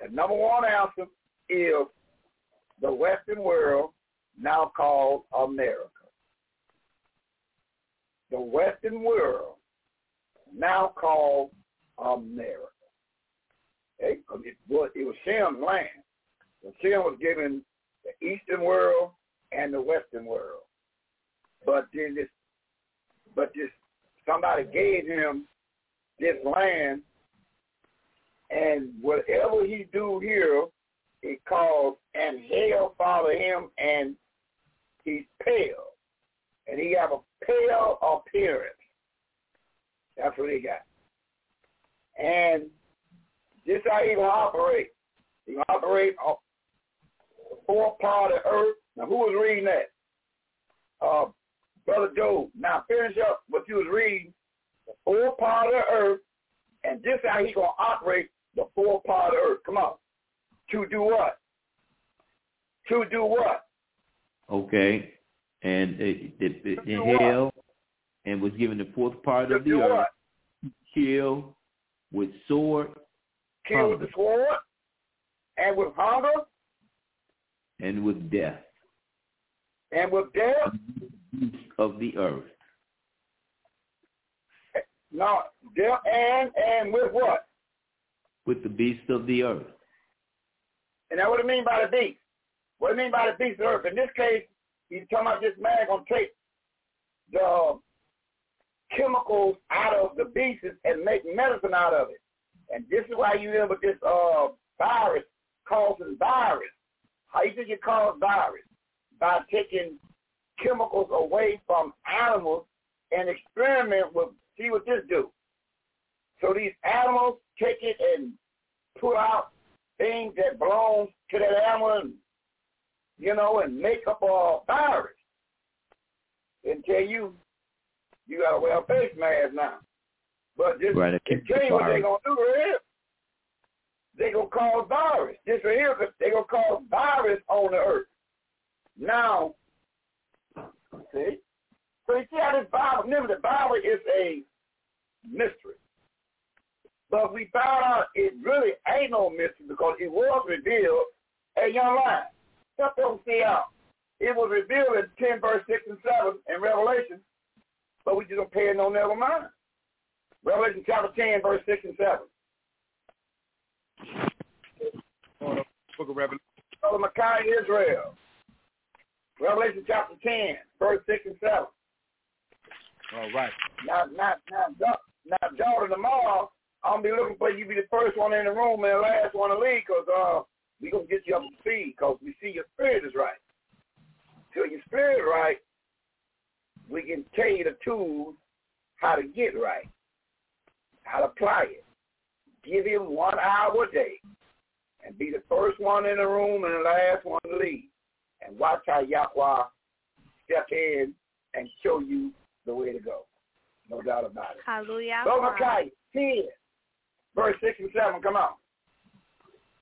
The number one answer is the Western world, now called America. The Western world, now called America. 'Cause It was, it was Shem's land. Shem was given the Eastern world and the Western world. But then this, but this, somebody gave him this land, and whatever he do here, it calls and hell follow him, and he's pale, and he have a pale appearance. That's what he got. And this how he gonna operate. He gonna operate on fourth part of earth. Now who was reading that? Uh, Brother Joe. Now finish up what you was reading. The four part of the earth, and this how he gonna operate the four part of the earth. Come on. To do what? To do what? Okay. And it, it, it, do in hell and was given the fourth part To of the earth, what? kill with sword Kill with the sword and with hunger and with death and with death. Mm-hmm. Of the earth. No, death and and with what? With the beast of the earth. And that's what I mean by the beast. What I mean by the beast of the earth. In this case, he's talking about this man gonna take the chemicals out of the beasts and make medicine out of it. And this is why you with this uh virus causing virus. How you think it causes virus? By taking chemicals away from animals and experiment with see what this do. So these animals take it and put out things that belong to that animal and you know, and make up a virus. And tell you you gotta wear a face mask now. But just Right, it and keeps tell you what they're gonna do right here. They're gonna cause virus. This right here, they're gonna cause virus on the earth. Now, see? So you see how this Bible, remember the Bible is a mystery. But we found out it really ain't no mystery because it was revealed at young lion. Step don't see out. It was revealed in 10 verse 6 and 7 in Revelation, but we just don't pay it no never mind. Revelation chapter 10 verse 6 and 7. Book of Revelation. Micaiah Israel. Revelation chapter 10 verse 6 and 7. All right. Now, now, now, now, Jordan, tomorrow, I'm gonna be looking for you to be the first one in the room and the last one to leave, cause uh, we gonna get you up to speed, cause we see your spirit is right. Till your spirit right, we can tell you the tools how to get right, how to apply it. Give him one hour a day, and be the first one in the room and the last one to leave, and watch how Yahweh step in and show you the way to go. No doubt about it. Hallelujah. So Micaiah 10, verse 6 and 7, come on.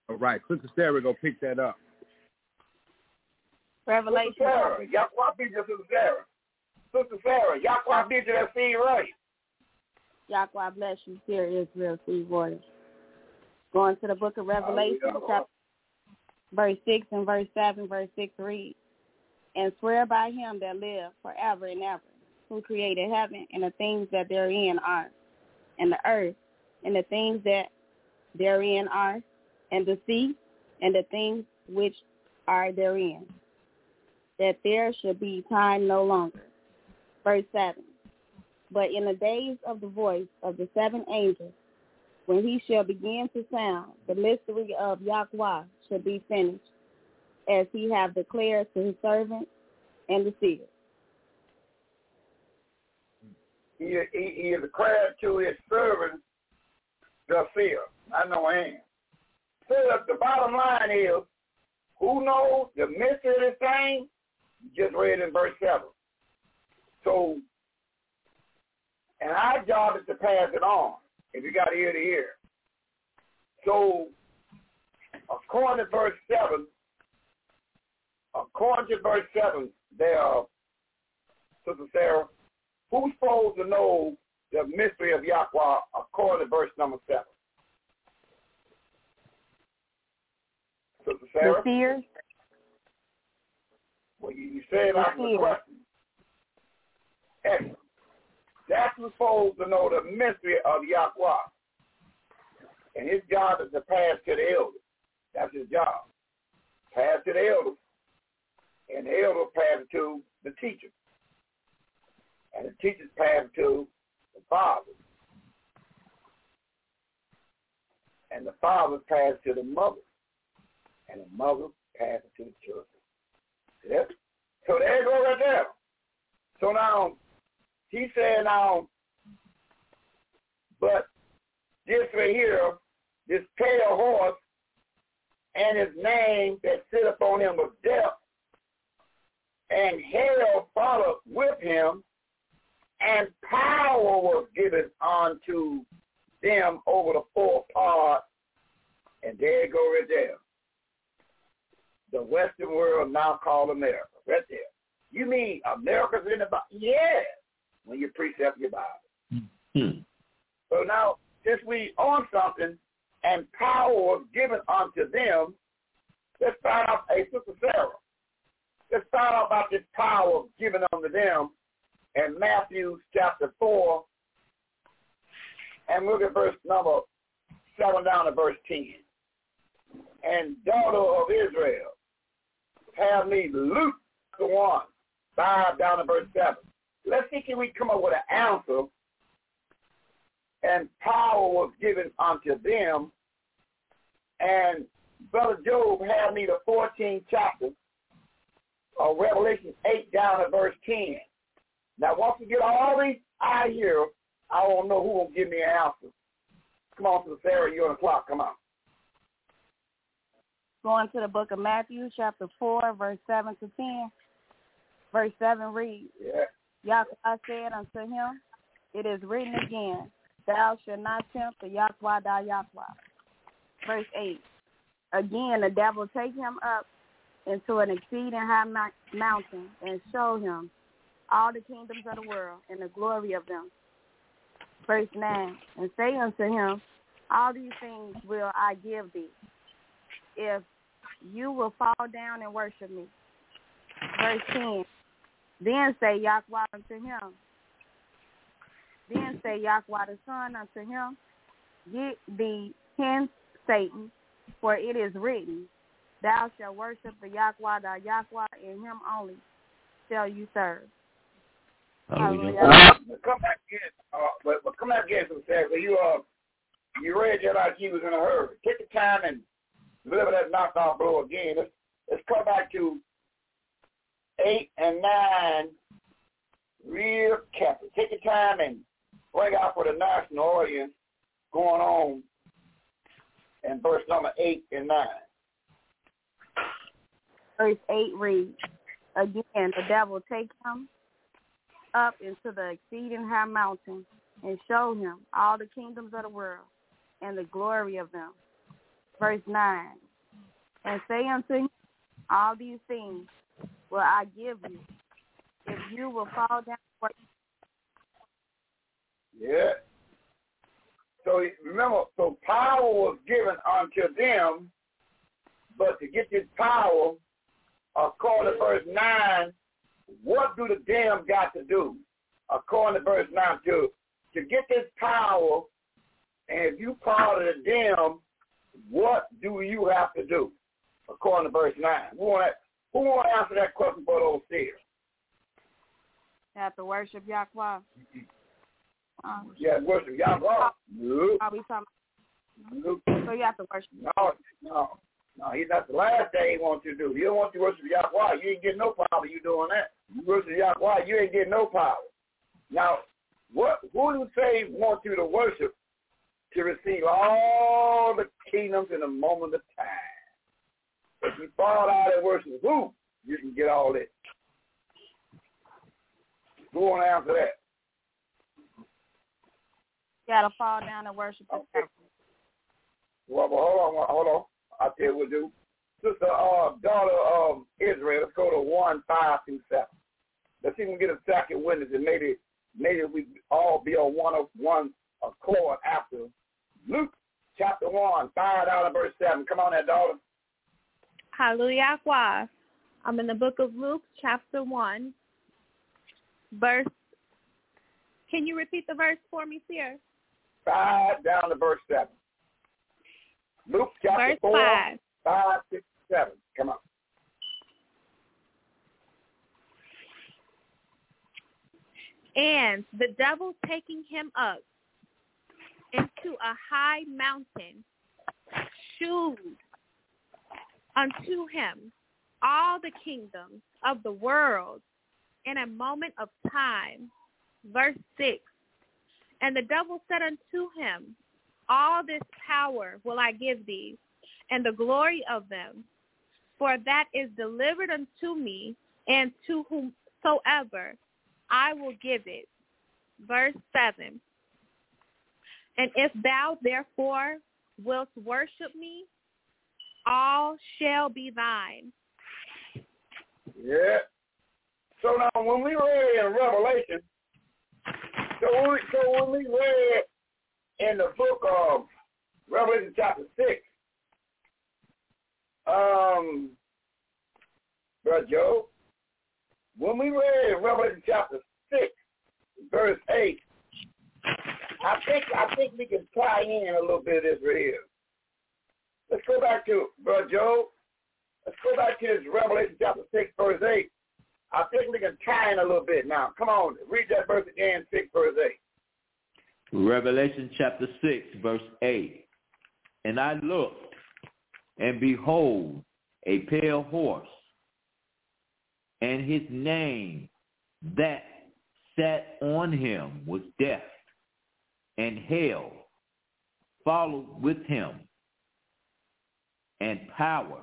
All right. Sister Sarah gonna pick that up. Revelation. Sister Sarah, Yahweh beat you, Sister Sarah. Sister Sarah, Yahweh beat you that seed right. Yahweh bless you, dear Israel, free warriors. Going to the book of Revelation, chapter, verse 6 and verse 7, verse 6 reads, And swear by him that live forever and ever, who created heaven and the things that therein are, and the earth and the things that therein are, and the sea and the things which are therein, that there should be time no longer. Verse 7. But in the days of the voice of the seven angels, when he shall begin to sound, the mystery of Yahweh shall be finished, as he have declared to his servants and the seers. He, he, he declared to his servants the fear. I know him. So the bottom line is, who knows the mystery of this thing? Just read in verse 7. So, and our job is to pass it on, if you got ear to hear. So, according to verse 7, according to verse 7, there, Sister Sarah, who's supposed to know the mystery of Yahweh according to verse number 7? Sister The Sarah? seers, Well, you, you said The the question. Excellent. That's supposed to know the mystery of Yahweh. And his job is to pass to the elders. That's his job. Pass to the elders. And the elders pass to the teachers. And the teachers pass to the fathers. And the fathers pass to the mothers. And the mothers pass to the children. So there you go right there. So now, he said now, but this right here, this pale horse and his name that sit upon him was death, and hell followed with him, and power was given unto them over the four parts. and there go right there. the Western world now called America. Right there. You mean America's in the Bible? Yeah. When you precept your Bible. Hmm. So now, since we on something and power was given unto them, let's find out, hey, Sister Sarah, let's find out about this power given unto them in Matthew chapter 4, and look at verse number 7 down to verse 10. And daughter of Israel, have me Luke the one, 5 down to verse 7. Let's see can we come up with an answer and power was given unto them. And Brother Job had me the 14th chapter of Revelation 8 down to verse 10. Now, once we get all these out here, I don't know who will give me an answer. Come on, Sister Sarah, you're on the clock. Come on. Going to the book of Matthew, chapter 4, verse 7 to 10. Verse 7 reads, Yeah. Yahweh said unto him, It is written again, Thou shalt not tempt the Yahweh thy Yahweh. Verse 8. Again, the devil take him up into an exceeding high mountain and show him all the kingdoms of the world and the glory of them. Verse 9. And say unto him, All these things will I give thee, if you will fall down and worship me. Verse 10. Then say Yahweh unto him, then say Yahweh the Son unto him, Get thee hence, Satan, for it is written, Thou shalt worship the Yahweh thy Yahweh, and him only shall you serve. Hallelujah. Uh, come back again, uh, but, but come back again, Sister Sarah. You, uh, you read that like you was in a hurry. Take the time and deliver that knockoff blow again. Let's, let's come back to 8 and 9 real carefully. Take your time and bring out for the national audience going on in verse number 8 and 9. Verse 8 reads, Again, the devil take him up into the exceeding high mountain and show him all the kingdoms of the world and the glory of them. Verse 9, And say unto him, All these things will I give you, if you will fall down. Yeah. So remember, so power was given unto them, but to get this power, according to verse 9, what do the damn got to do? According to verse 9, to, to get this power, and if you part of the damn, what do you have to do? According to verse 9. Who want who want to answer that question for those seers? Have to worship Yahweh. Um, Yeah, worship Yahweh. No, are we talking? So you have to worship. no, no. No, he's not the last thing he wants you to do. He don't want you to worship Yahweh. You ain't getting no power you doing that. You worship Yahweh, you ain't getting no power. Now, what who do you say wants you to worship to receive all the kingdoms in a moment of time? If you fall out and worship who, you can get all this. Who want to answer that? You got to fall down and worship the Okay. Well, well, hold on, hold on. I'll tell you what to do. Sister, uh, daughter of Israel, let's go to 1, 5 through 7. Let's see if we can get a second witness and maybe maybe we all be on one of one accord after Luke chapter 1, 5 out of verse 7. Come on there, daughter. Hallelujah. I'm in the book of Luke, chapter 1, verse. Can you repeat the verse for me, sir? 5 down to verse 7. Luke chapter Verse 4, 5. 5, 6, 7. Come on. And the devil taking him up into a high mountain shewed unto him all the kingdoms of the world in a moment of time. Verse 6. And the devil said unto him, All this power will I give thee, and the glory of them, for that is delivered unto me, and to whomsoever I will give it. Verse 7. And if thou therefore wilt worship me, all shall be thine. Yeah. So now when we read in Revelation, so when we, so when we read in the book of Revelation chapter six, um, Brother Joe, when we read in Revelation chapter six, verse eight, I think I think we can tie in a little bit of this right here. Let's go back to Brother Joe. Let's go back to Revelation chapter six, verse eight. I think we can tie in a little bit now. Come on, read that verse again, six, verse eight. Revelation chapter 6, verse 8. And I looked, and behold, a pale horse, and his name that sat on him was death, and hell followed with him, and power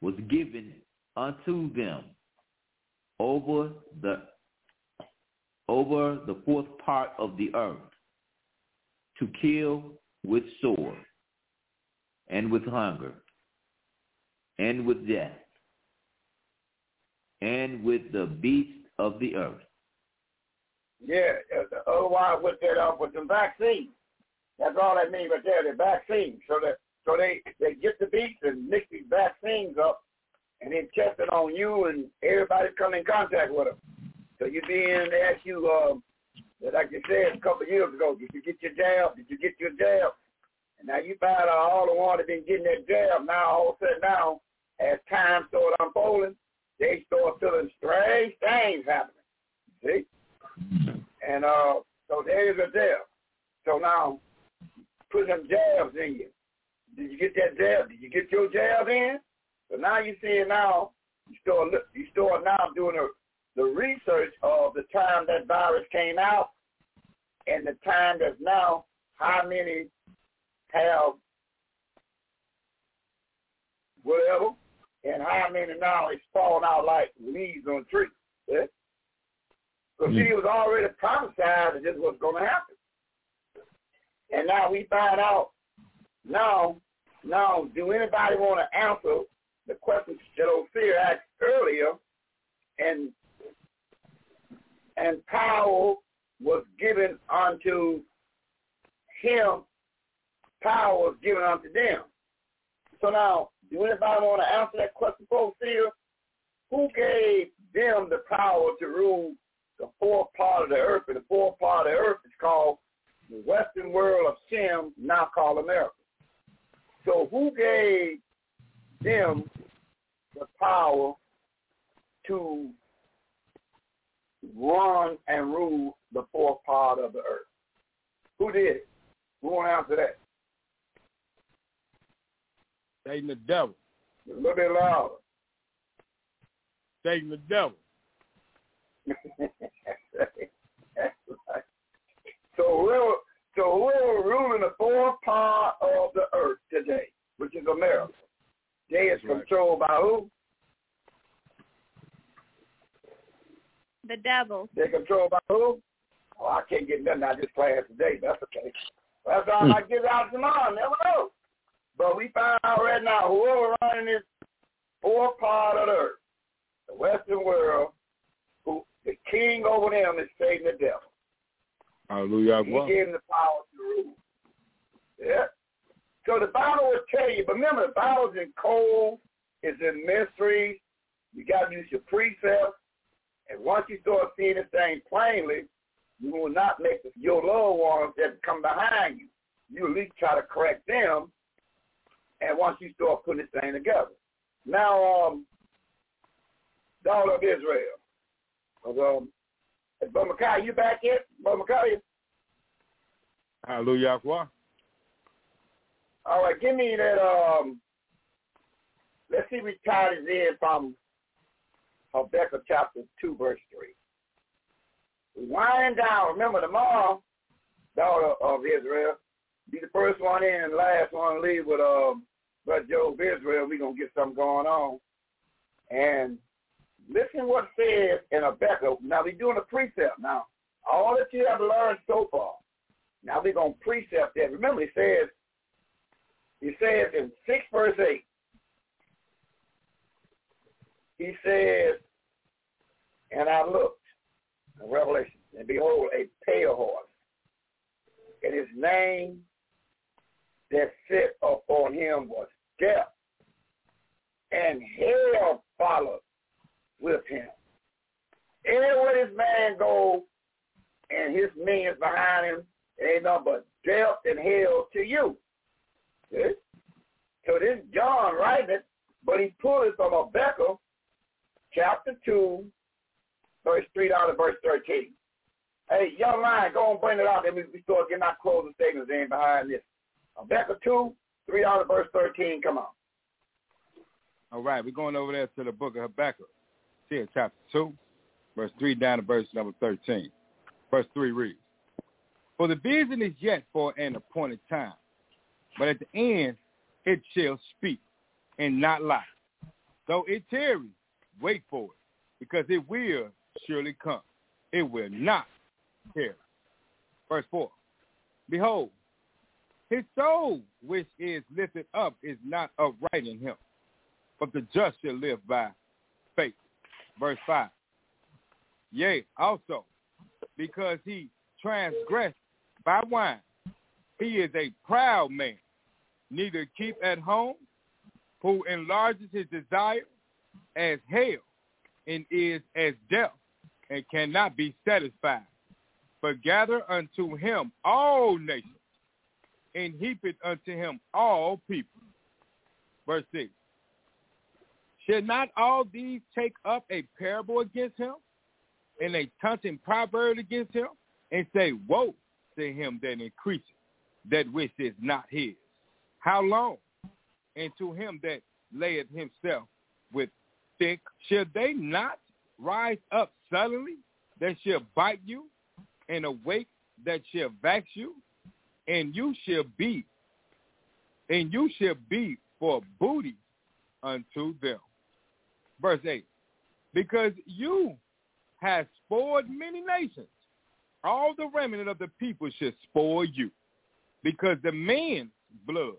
was given unto them over the over the fourth part of the earth to kill with sword and with hunger and with death and with the beasts of the earth. Yeah, otherwise with that up with the vaccine. That's all that means right there, the vaccine. So that so they they get the beasts and mix these vaccines up and then test it on you and everybody come in contact with them. So you be in, they ask you, um, like you said a couple of years ago, did you get your jab? Did you get your jab? And now you find out all the ones that been getting that jab. Now all of a sudden now, as time started unfolding, they start feeling strange things happening. See? And uh, so there is a jab. So now, put some jabs in you. Did you get that jab? Did you get your jab in? So now you see now, you start you start now doing the the research of the time that virus came out and the time that's now how many have whatever and how many now is falling out like leaves on a tree. Yeah? So mm-hmm. it was already prophesied that this was going to happen. And now we find out now, now, do anybody want to answer the question that Ophir asked earlier, and and power was given unto him, power was given unto them. So now, do anybody want to answer that question Ophir? Who gave them the power to rule the fourth part of the earth? And the fourth part of the earth is called the western world of Shem, now called America. So who gave them the power to run and rule the fourth part of the earth. Who did it? Who want to answer that? Satan the devil. A little bit louder. Satan the devil. [laughs] so whoever, so whoever ruling the fourth part of the earth today, which is America, they is controlled by who? The devil. They're controlled by who? Oh, I can't get nothing out of this class today. That's okay. That's all hmm. I get out tomorrow. Never know. But we find out right now whoever running this fourth part of the earth, the Western world, who the king over them is Satan the devil. Hallelujah. He gave him the power to rule. Yeah. So the Bible will tell you, but remember, the Bible's in code, it's in mystery. You got to use your precepts. And once you start seeing this thing plainly, you will not make your loved ones that come behind you. You at least try to correct them. And once you start putting this thing together. Now, um, daughter of Israel. Um, Brother Micaiah, you back yet? Brother Micaiah? Hallelujah. All right, give me that. Um, let's see if we tie this in from Habakkuk chapter 2, verse 3. Wind down. Remember, the tomorrow, daughter of Israel, be the first one in and last one to leave with um, Brother Joe of Israel. We're going to get something going on. And listen what it says in Habakkuk. Now, we're doing a precept. Now, all that you have learned so far, now we're going to precept that. Remember, it says, he says in 6 verse 8, he says, and I looked in Revelation, and behold, a pale horse, and his name that sit upon him was death, and hell followed with him. Anywhere this man go, and his minions behind him, ain't nothing but death and hell to you. Okay? So this John writing it, but he pulled it from Habakkuk chapter 2, verse 3 down to verse 13. Hey, young man, go and bring it out. Then we start getting our closing statements in behind this. Habakkuk 2, 3 down to verse 13. Come on. All right, we're going over there to the book of Habakkuk. Here, chapter 2, verse 3 down to verse number 13. Verse 3 reads, For the vision is yet for an appointed time, but at the end it shall speak and not lie. Though it tarry, wait for it, because it will surely come. It will not tarry. Verse 4, Behold, his soul which is lifted up is not upright in him, but the just shall live by faith. Verse 5, Yea, also, because he transgressed by wine, he is a proud man, neither keep at home, who enlarges his desire as hell, and is as death, and cannot be satisfied. But gather unto him all nations, and heap it unto him all people. Verse 6. Should not all these take up a parable against him, and a taunting proverb against him, and say, Woe to him that increaseth that which is not his? How long? And to him that layeth himself with thick, shall they not rise up suddenly that shall bite you, and awake that shall vex you? And you shall be, and you shall be for booty unto them. Verse 8, because you have spoiled many nations, all the remnant of the people shall spoil you, because the man's blood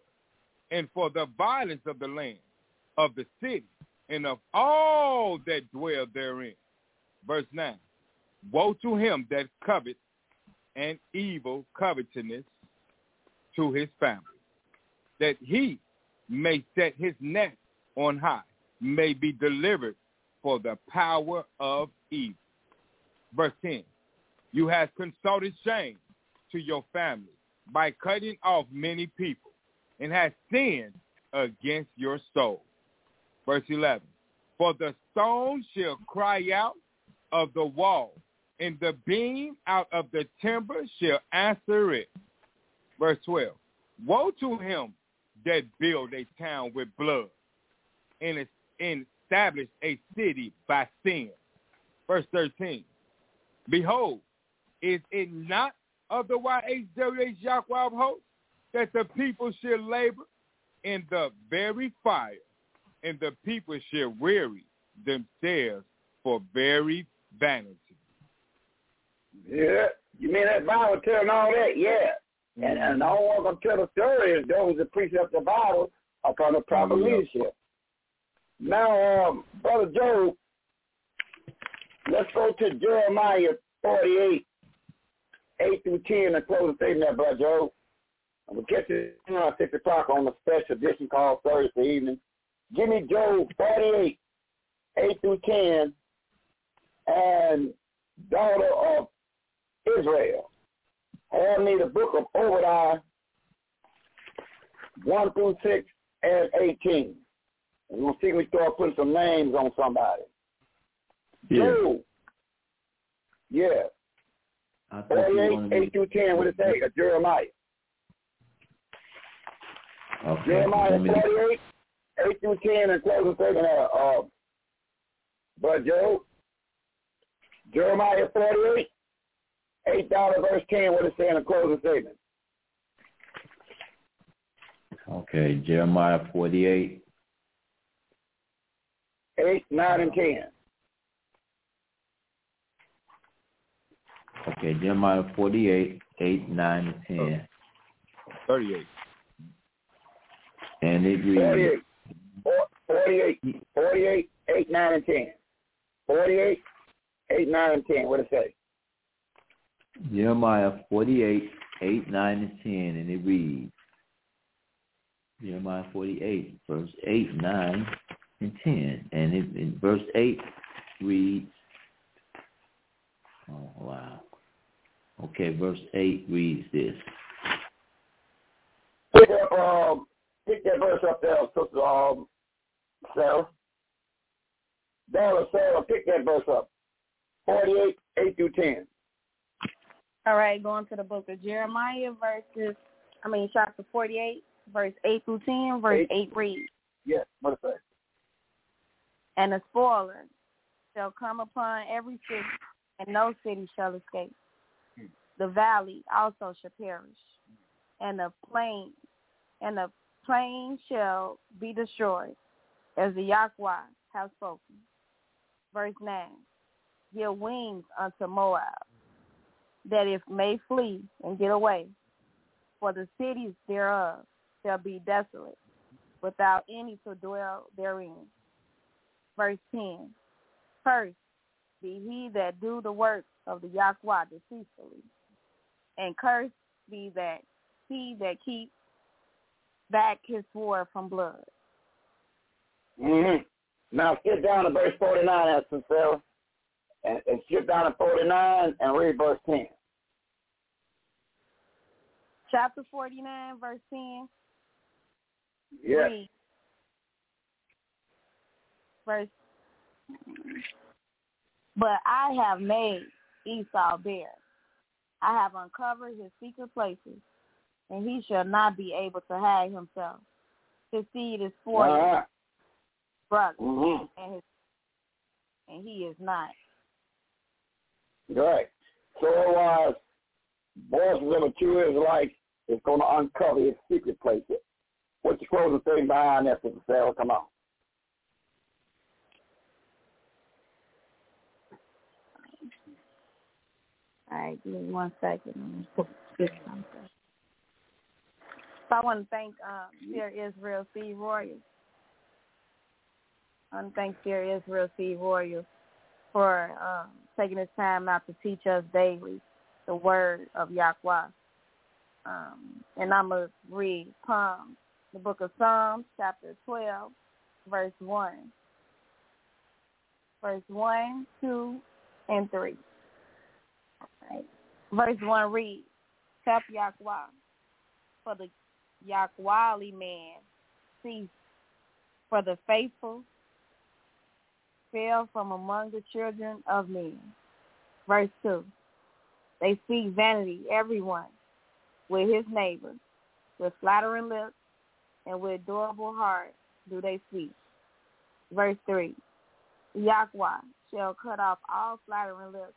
and for the violence of the land, of the city, and of all that dwell therein. Verse 9, Woe to him that covet an evil covetousness to his family, that he may set his neck on high, may be delivered for the power of evil. Verse 10, You have consulted shame to your family by cutting off many people, and has sinned against your soul. Verse 11, For the stone shall cry out of the wall, and the beam out of the timber shall answer it. Verse 12, Woe to him that build a town with blood, and establish a city by sin. Verse 13, Behold, is it not of the YHWH Yahweh host that the people shall labor in the very fire, and the people shall weary themselves for very vanity. Yeah, you mean that Bible telling all that? Yeah. Mm-hmm. And, and all I'm going to tell the story is those that precept the Bible upon the proper mm-hmm. leadership. Now, um, Brother Joe, let's go to Jeremiah 48, 8 through 10, and close the statement, Brother Joe. And we'll catch you at 6 o'clock on the special edition called Thursday evening. Give me Job 48, 8 through 10, and daughter of Israel. Have me the book of Obadiah 1 through 6 and 18. And going to see me start putting some names on somebody. Yeah. Yeah. 48, 8 through 10, what it say? Uh, Jeremiah. Okay. Jeremiah 48, 8 through 10, and closing statement. Uh, uh, but Joe, Jeremiah 48, 8 down to verse 10, what it say in the closing statement? Okay, Jeremiah 48, 8, 9, and 10. Okay, Jeremiah 48, 8, 9, and 10. 38. And it reads... 48, 48, 48 8, 9, and 10. 48, 8, 9, and 10. What it say? Jeremiah 48, 8, 9, and 10, and it reads, Jeremiah 48, verse 8, 9, and 10. And it, in verse 8 reads, oh, wow. Okay, verse 8 reads this. Pick up, um, pick that verse up there, Sister um, Sarah. Sarah, Sarah, pick that verse up. 48, 8 through 10. All right, going to the book of Jeremiah, verses, I mean, chapter 48, verse 8 through 10, verse 8, 8 reads. Yes, what it say? And the spoiler shall come upon every city, and no city shall escape. The valley also shall perish, and the plain, and the plain shall be destroyed, as the Yahweh has spoken. Verse 9, Give wings unto Moab, that it may flee and get away, for the cities thereof shall be desolate, without any to dwell therein. Verse 10, First be he that do the work of the Yahweh deceitfully, and cursed be that he that keeps back his sword from blood. Mm-hmm. Now skip down to verse 49, Sister Sarah, and, and skip down to 49 and read verse 10. Chapter 49, verse 10. Yes. Read. Verse. But I have made Esau bare. I have uncovered his secret places, and he shall not be able to hide himself. His seed is for uh-huh. brother, mm-hmm. and his and he is not. Right. So it was voices of a true Israelite is going to uncover his secret places. What's the closing thing behind that, Sister Sarah? Come on. All right, give me one second. So I want to thank um, Dear Israel C. Royals. I want to thank Dear Israel Seed Royals for um, taking this time out to teach us daily the word of Yahweh. Um, and I'm going to read Psalms, the book of Psalms, chapter 12, verse 1. Verse 1, 2, and 3. Verse 1 reads, Tap Yahweh, for the Yahwehly man cease, for the faithful fell from among the children of men. Verse 2, they speak vanity, everyone, with his neighbor, with flattering lips, and with adorable heart do they speak. Verse 3, Yahweh shall cut off all flattering lips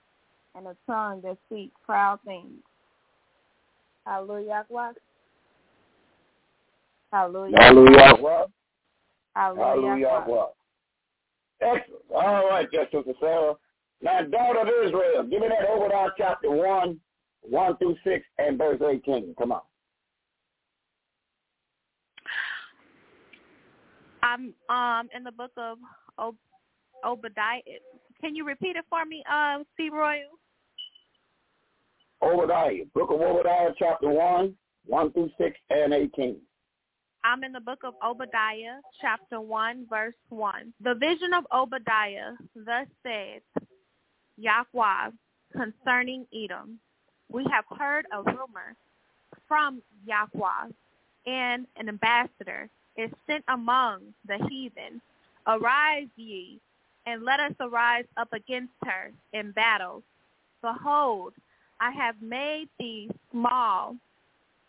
and a tongue that speaks proud things. Hallelujah. Hallelujah. Hallelujah. Hallelujah. Excellent. All right, Sister Sarah. Now, daughter of Israel, give me that Obadiah chapter 1, 1 through 6, and verse 18. Come on. I'm um in the book of Ob- Obadiah. Can you repeat it for me, um, C. Royal? Obadiah, book of Obadiah, chapter 1, 1 through 6, and 18. I'm in the book of Obadiah, chapter 1, verse 1. The vision of Obadiah thus says, Yahweh, concerning Edom. We have heard a rumor from Yahweh, and an ambassador is sent among the heathen. Arise ye, and let us arise up against her in battle. Behold, I have made thee small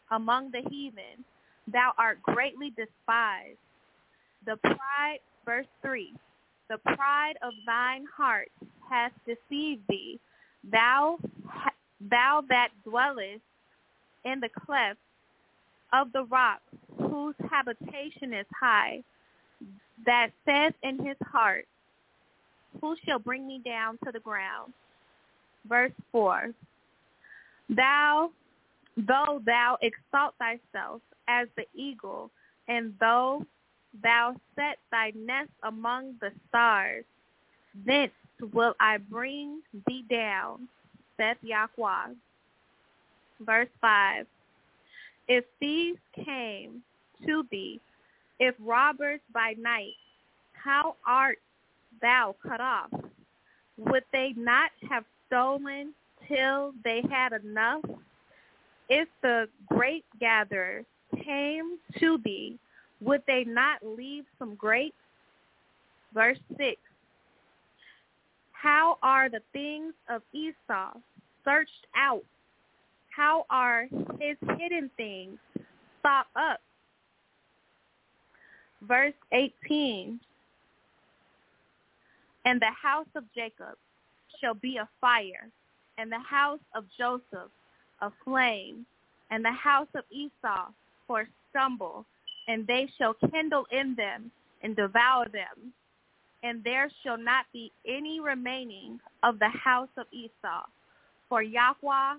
among the heathen. Thou art greatly despised. The pride, verse 3, the pride of thine heart hath deceived thee. Thou, thou that dwellest in the cleft of the rock, whose habitation is high, that saith in his heart, Who shall bring me down to the ground? Verse 4, Thou, though thou exalt thyself as the eagle, and though thou set thy nest among the stars. Thence will I bring thee down, saith Yahweh. Verse 5 If thieves came to thee, if robbers by night, how art thou cut off? Would they not have stolen till they had enough? If the grape gatherers came to thee, would they not leave some grapes? Verse 6 How are the things of Esau searched out? How are his hidden things thought up? Verse 18 And the house of Jacob shall be a fire, and the house of Joseph a flame, and the house of Esau for stumble, and they shall kindle in them and devour them. And there shall not be any remaining of the house of Esau, for Yahweh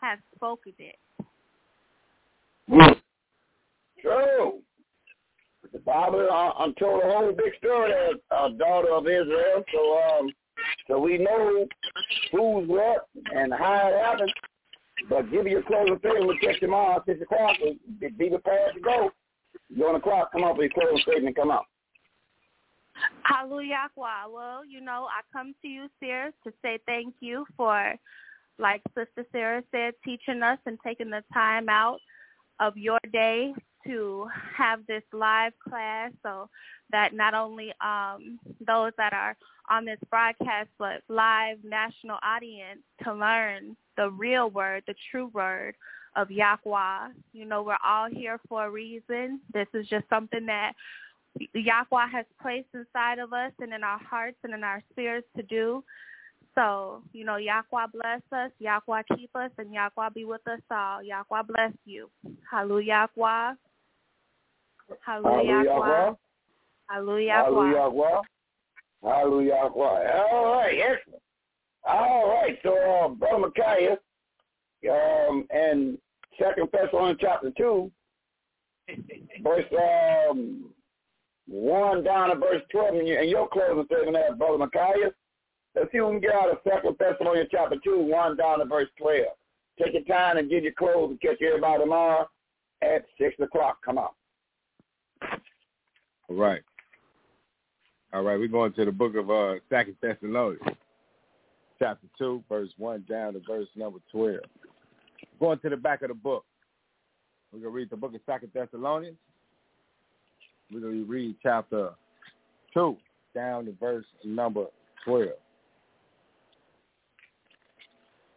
has spoken it. True. The Bible uh, told a whole big story a daughter of Israel, so um, so we know who's what and how it happened. But give you a closing statement. We'll catch tomorrow at 6 o'clock. Be, prepared to go. Go on the clock. Come up with your closing statement come out. Hallelujah. Well, you know, I come to you, Sarah, to say thank you for, like Sister Sarah said, teaching us and taking the time out of your day to have this live class so that not only um, those that are on this broadcast but live national audience to learn the real word, the true word of Yahweh. You know, we're all here for a reason. This is just something that Yahweh has placed inside of us and in our hearts and in our spirits to do. So, you know, Yahweh bless us, Yahweh keep us, and Yahweh be with us all. Yahweh bless you. Hallelujah. Yahweh. Hallelujah. Hallelujah. Hallelujah. Hallelujah. All right, excellent. All right, so uh, Brother Micaiah, um, and Second Thessalonians chapter two, verse um, one down to verse twelve, and, and your closing statement there, Brother Micaiah. Let's see if we can get out of Second Thessalonians chapter two, one down to verse twelve. Take your time and get your clothes and catch everybody tomorrow at six o'clock. Come on. All right. All right, we're going to the book of uh, Second Thessalonians, chapter two, verse one down to verse number twelve. Going to the back of the book, we're gonna read the book of Second Thessalonians. We're gonna read chapter two down to verse number twelve.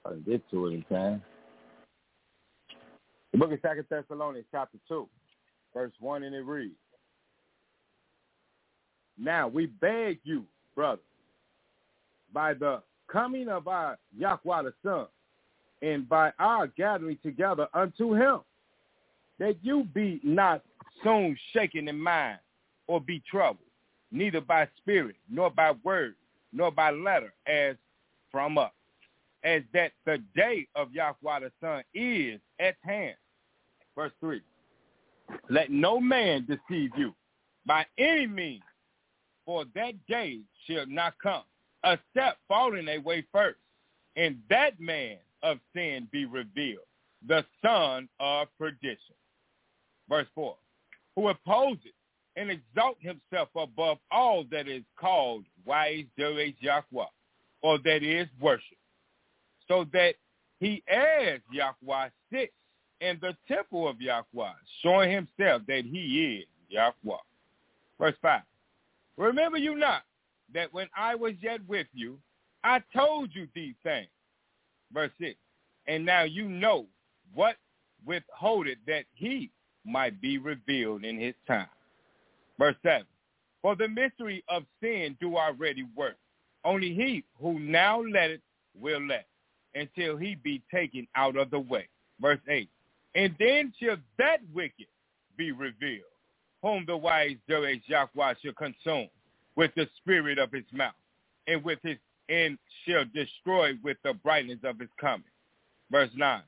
I get to it in time. The book of Second Thessalonians, chapter two, verse one, and it reads. Now we beg you, brother, by the coming of our Yahweh the Son, and by our gathering together unto him, that you be not soon shaken in mind or be troubled, neither by spirit, nor by word, nor by letter, as from us, as that the day of Yahweh the Son is at hand. Verse 3. Let no man deceive you. By any means, for that day shall not come, except falling away first, and that man of sin be revealed, the son of perdition. Verse 4, who opposes and exalt himself above all that is called wise Yahweh, or that is worship, so that he as Yahweh sits in the temple of Yahweh, showing himself that he is Yahweh. Verse 5, Remember you not that when I was yet with you, I told you these things. Verse 6. And now you know what withholdeth that he might be revealed in his time. Verse 7. For the mystery of sin do already work. Only he who now let it will let, until he be taken out of the way. Verse 8. And then shall that wicked be revealed, whom the wise Doeg Yahweh shall consume with the spirit of his mouth, and with his and shall destroy with the brightness of his coming. Verse 9.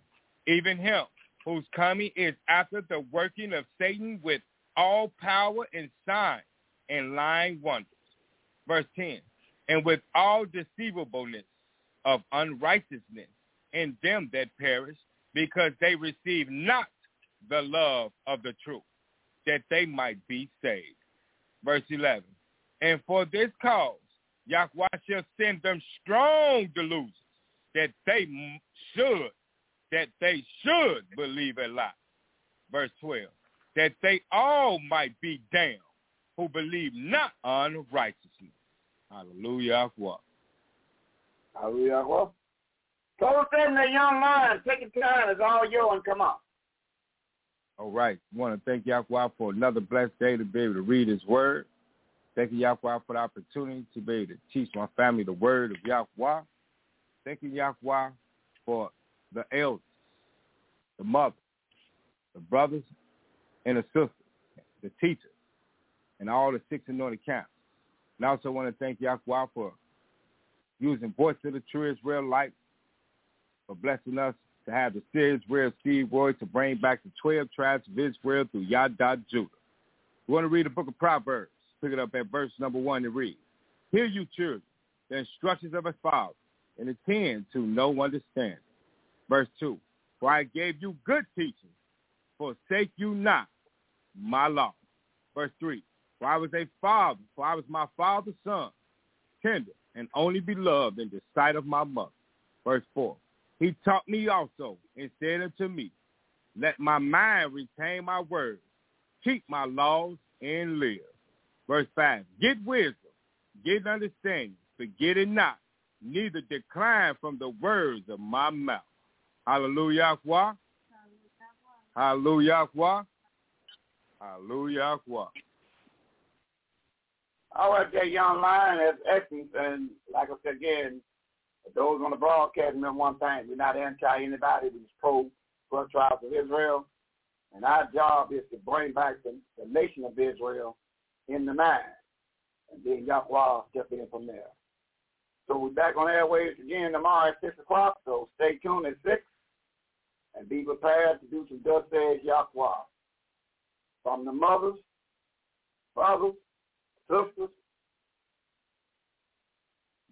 Even him whose coming is after the working of Satan with all power and signs and lying wonders. Verse 10, and with all deceivableness of unrighteousness in them that perish, because they receive not the love of the truth, that they might be saved. Verse 11, and for this cause Yahweh shall send them strong delusions, that they should, that they should believe a lie. Verse 12, that they all might be damned who believe not unrighteousness. Hallelujah. Hallelujah. Close in the young lion. Take time. It's all yours and come on. All right. I want to thank Yahweh for another blessed day to be able to read his word. Thank you, Yahweh, for the opportunity to be able to teach my family the word of Yahweh. Thank you, Yahweh, for the elders, the mothers, the brothers, and the sisters, the teachers, and all the six anointed camps. And I also want to thank Yahweh for using Voice of the True Israelite, for blessing us to have the Seer Israel Steve Roy to bring back the 12 tribes of Israel through Yada Judah. We want to read the book of Proverbs. Pick it up at verse number one and read. Hear you children, the instructions of a father, and attend to no understanding. Verse two, for I gave you good teaching, forsake you not my law. Verse three, for I was a father, for I was my father's son, tender and only beloved in the sight of my mother. Verse four, he taught me also and said unto me, let my mind retain my words, keep my laws and live. Verse 5, get wisdom, get understanding, forget it not, neither decline from the words of my mouth. Hallelujah. Hallelujah. Hallelujah. All right, that young lion has essence, and like I said again, those on the broadcast remember one thing: we're not anti anybody. We're pro for tribes of Israel, and our job is to bring back the, the nation of Israel in the mind. And then Yahweh step in from there. So we're back on airways again tomorrow at 6 o'clock, so stay tuned at 6 and be prepared to do some Thus Says Yahweh. From the mothers, fathers, sisters,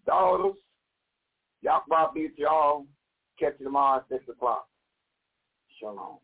daughters, Yahweh be with y'all. Catch you tomorrow at 6 o'clock. Shalom.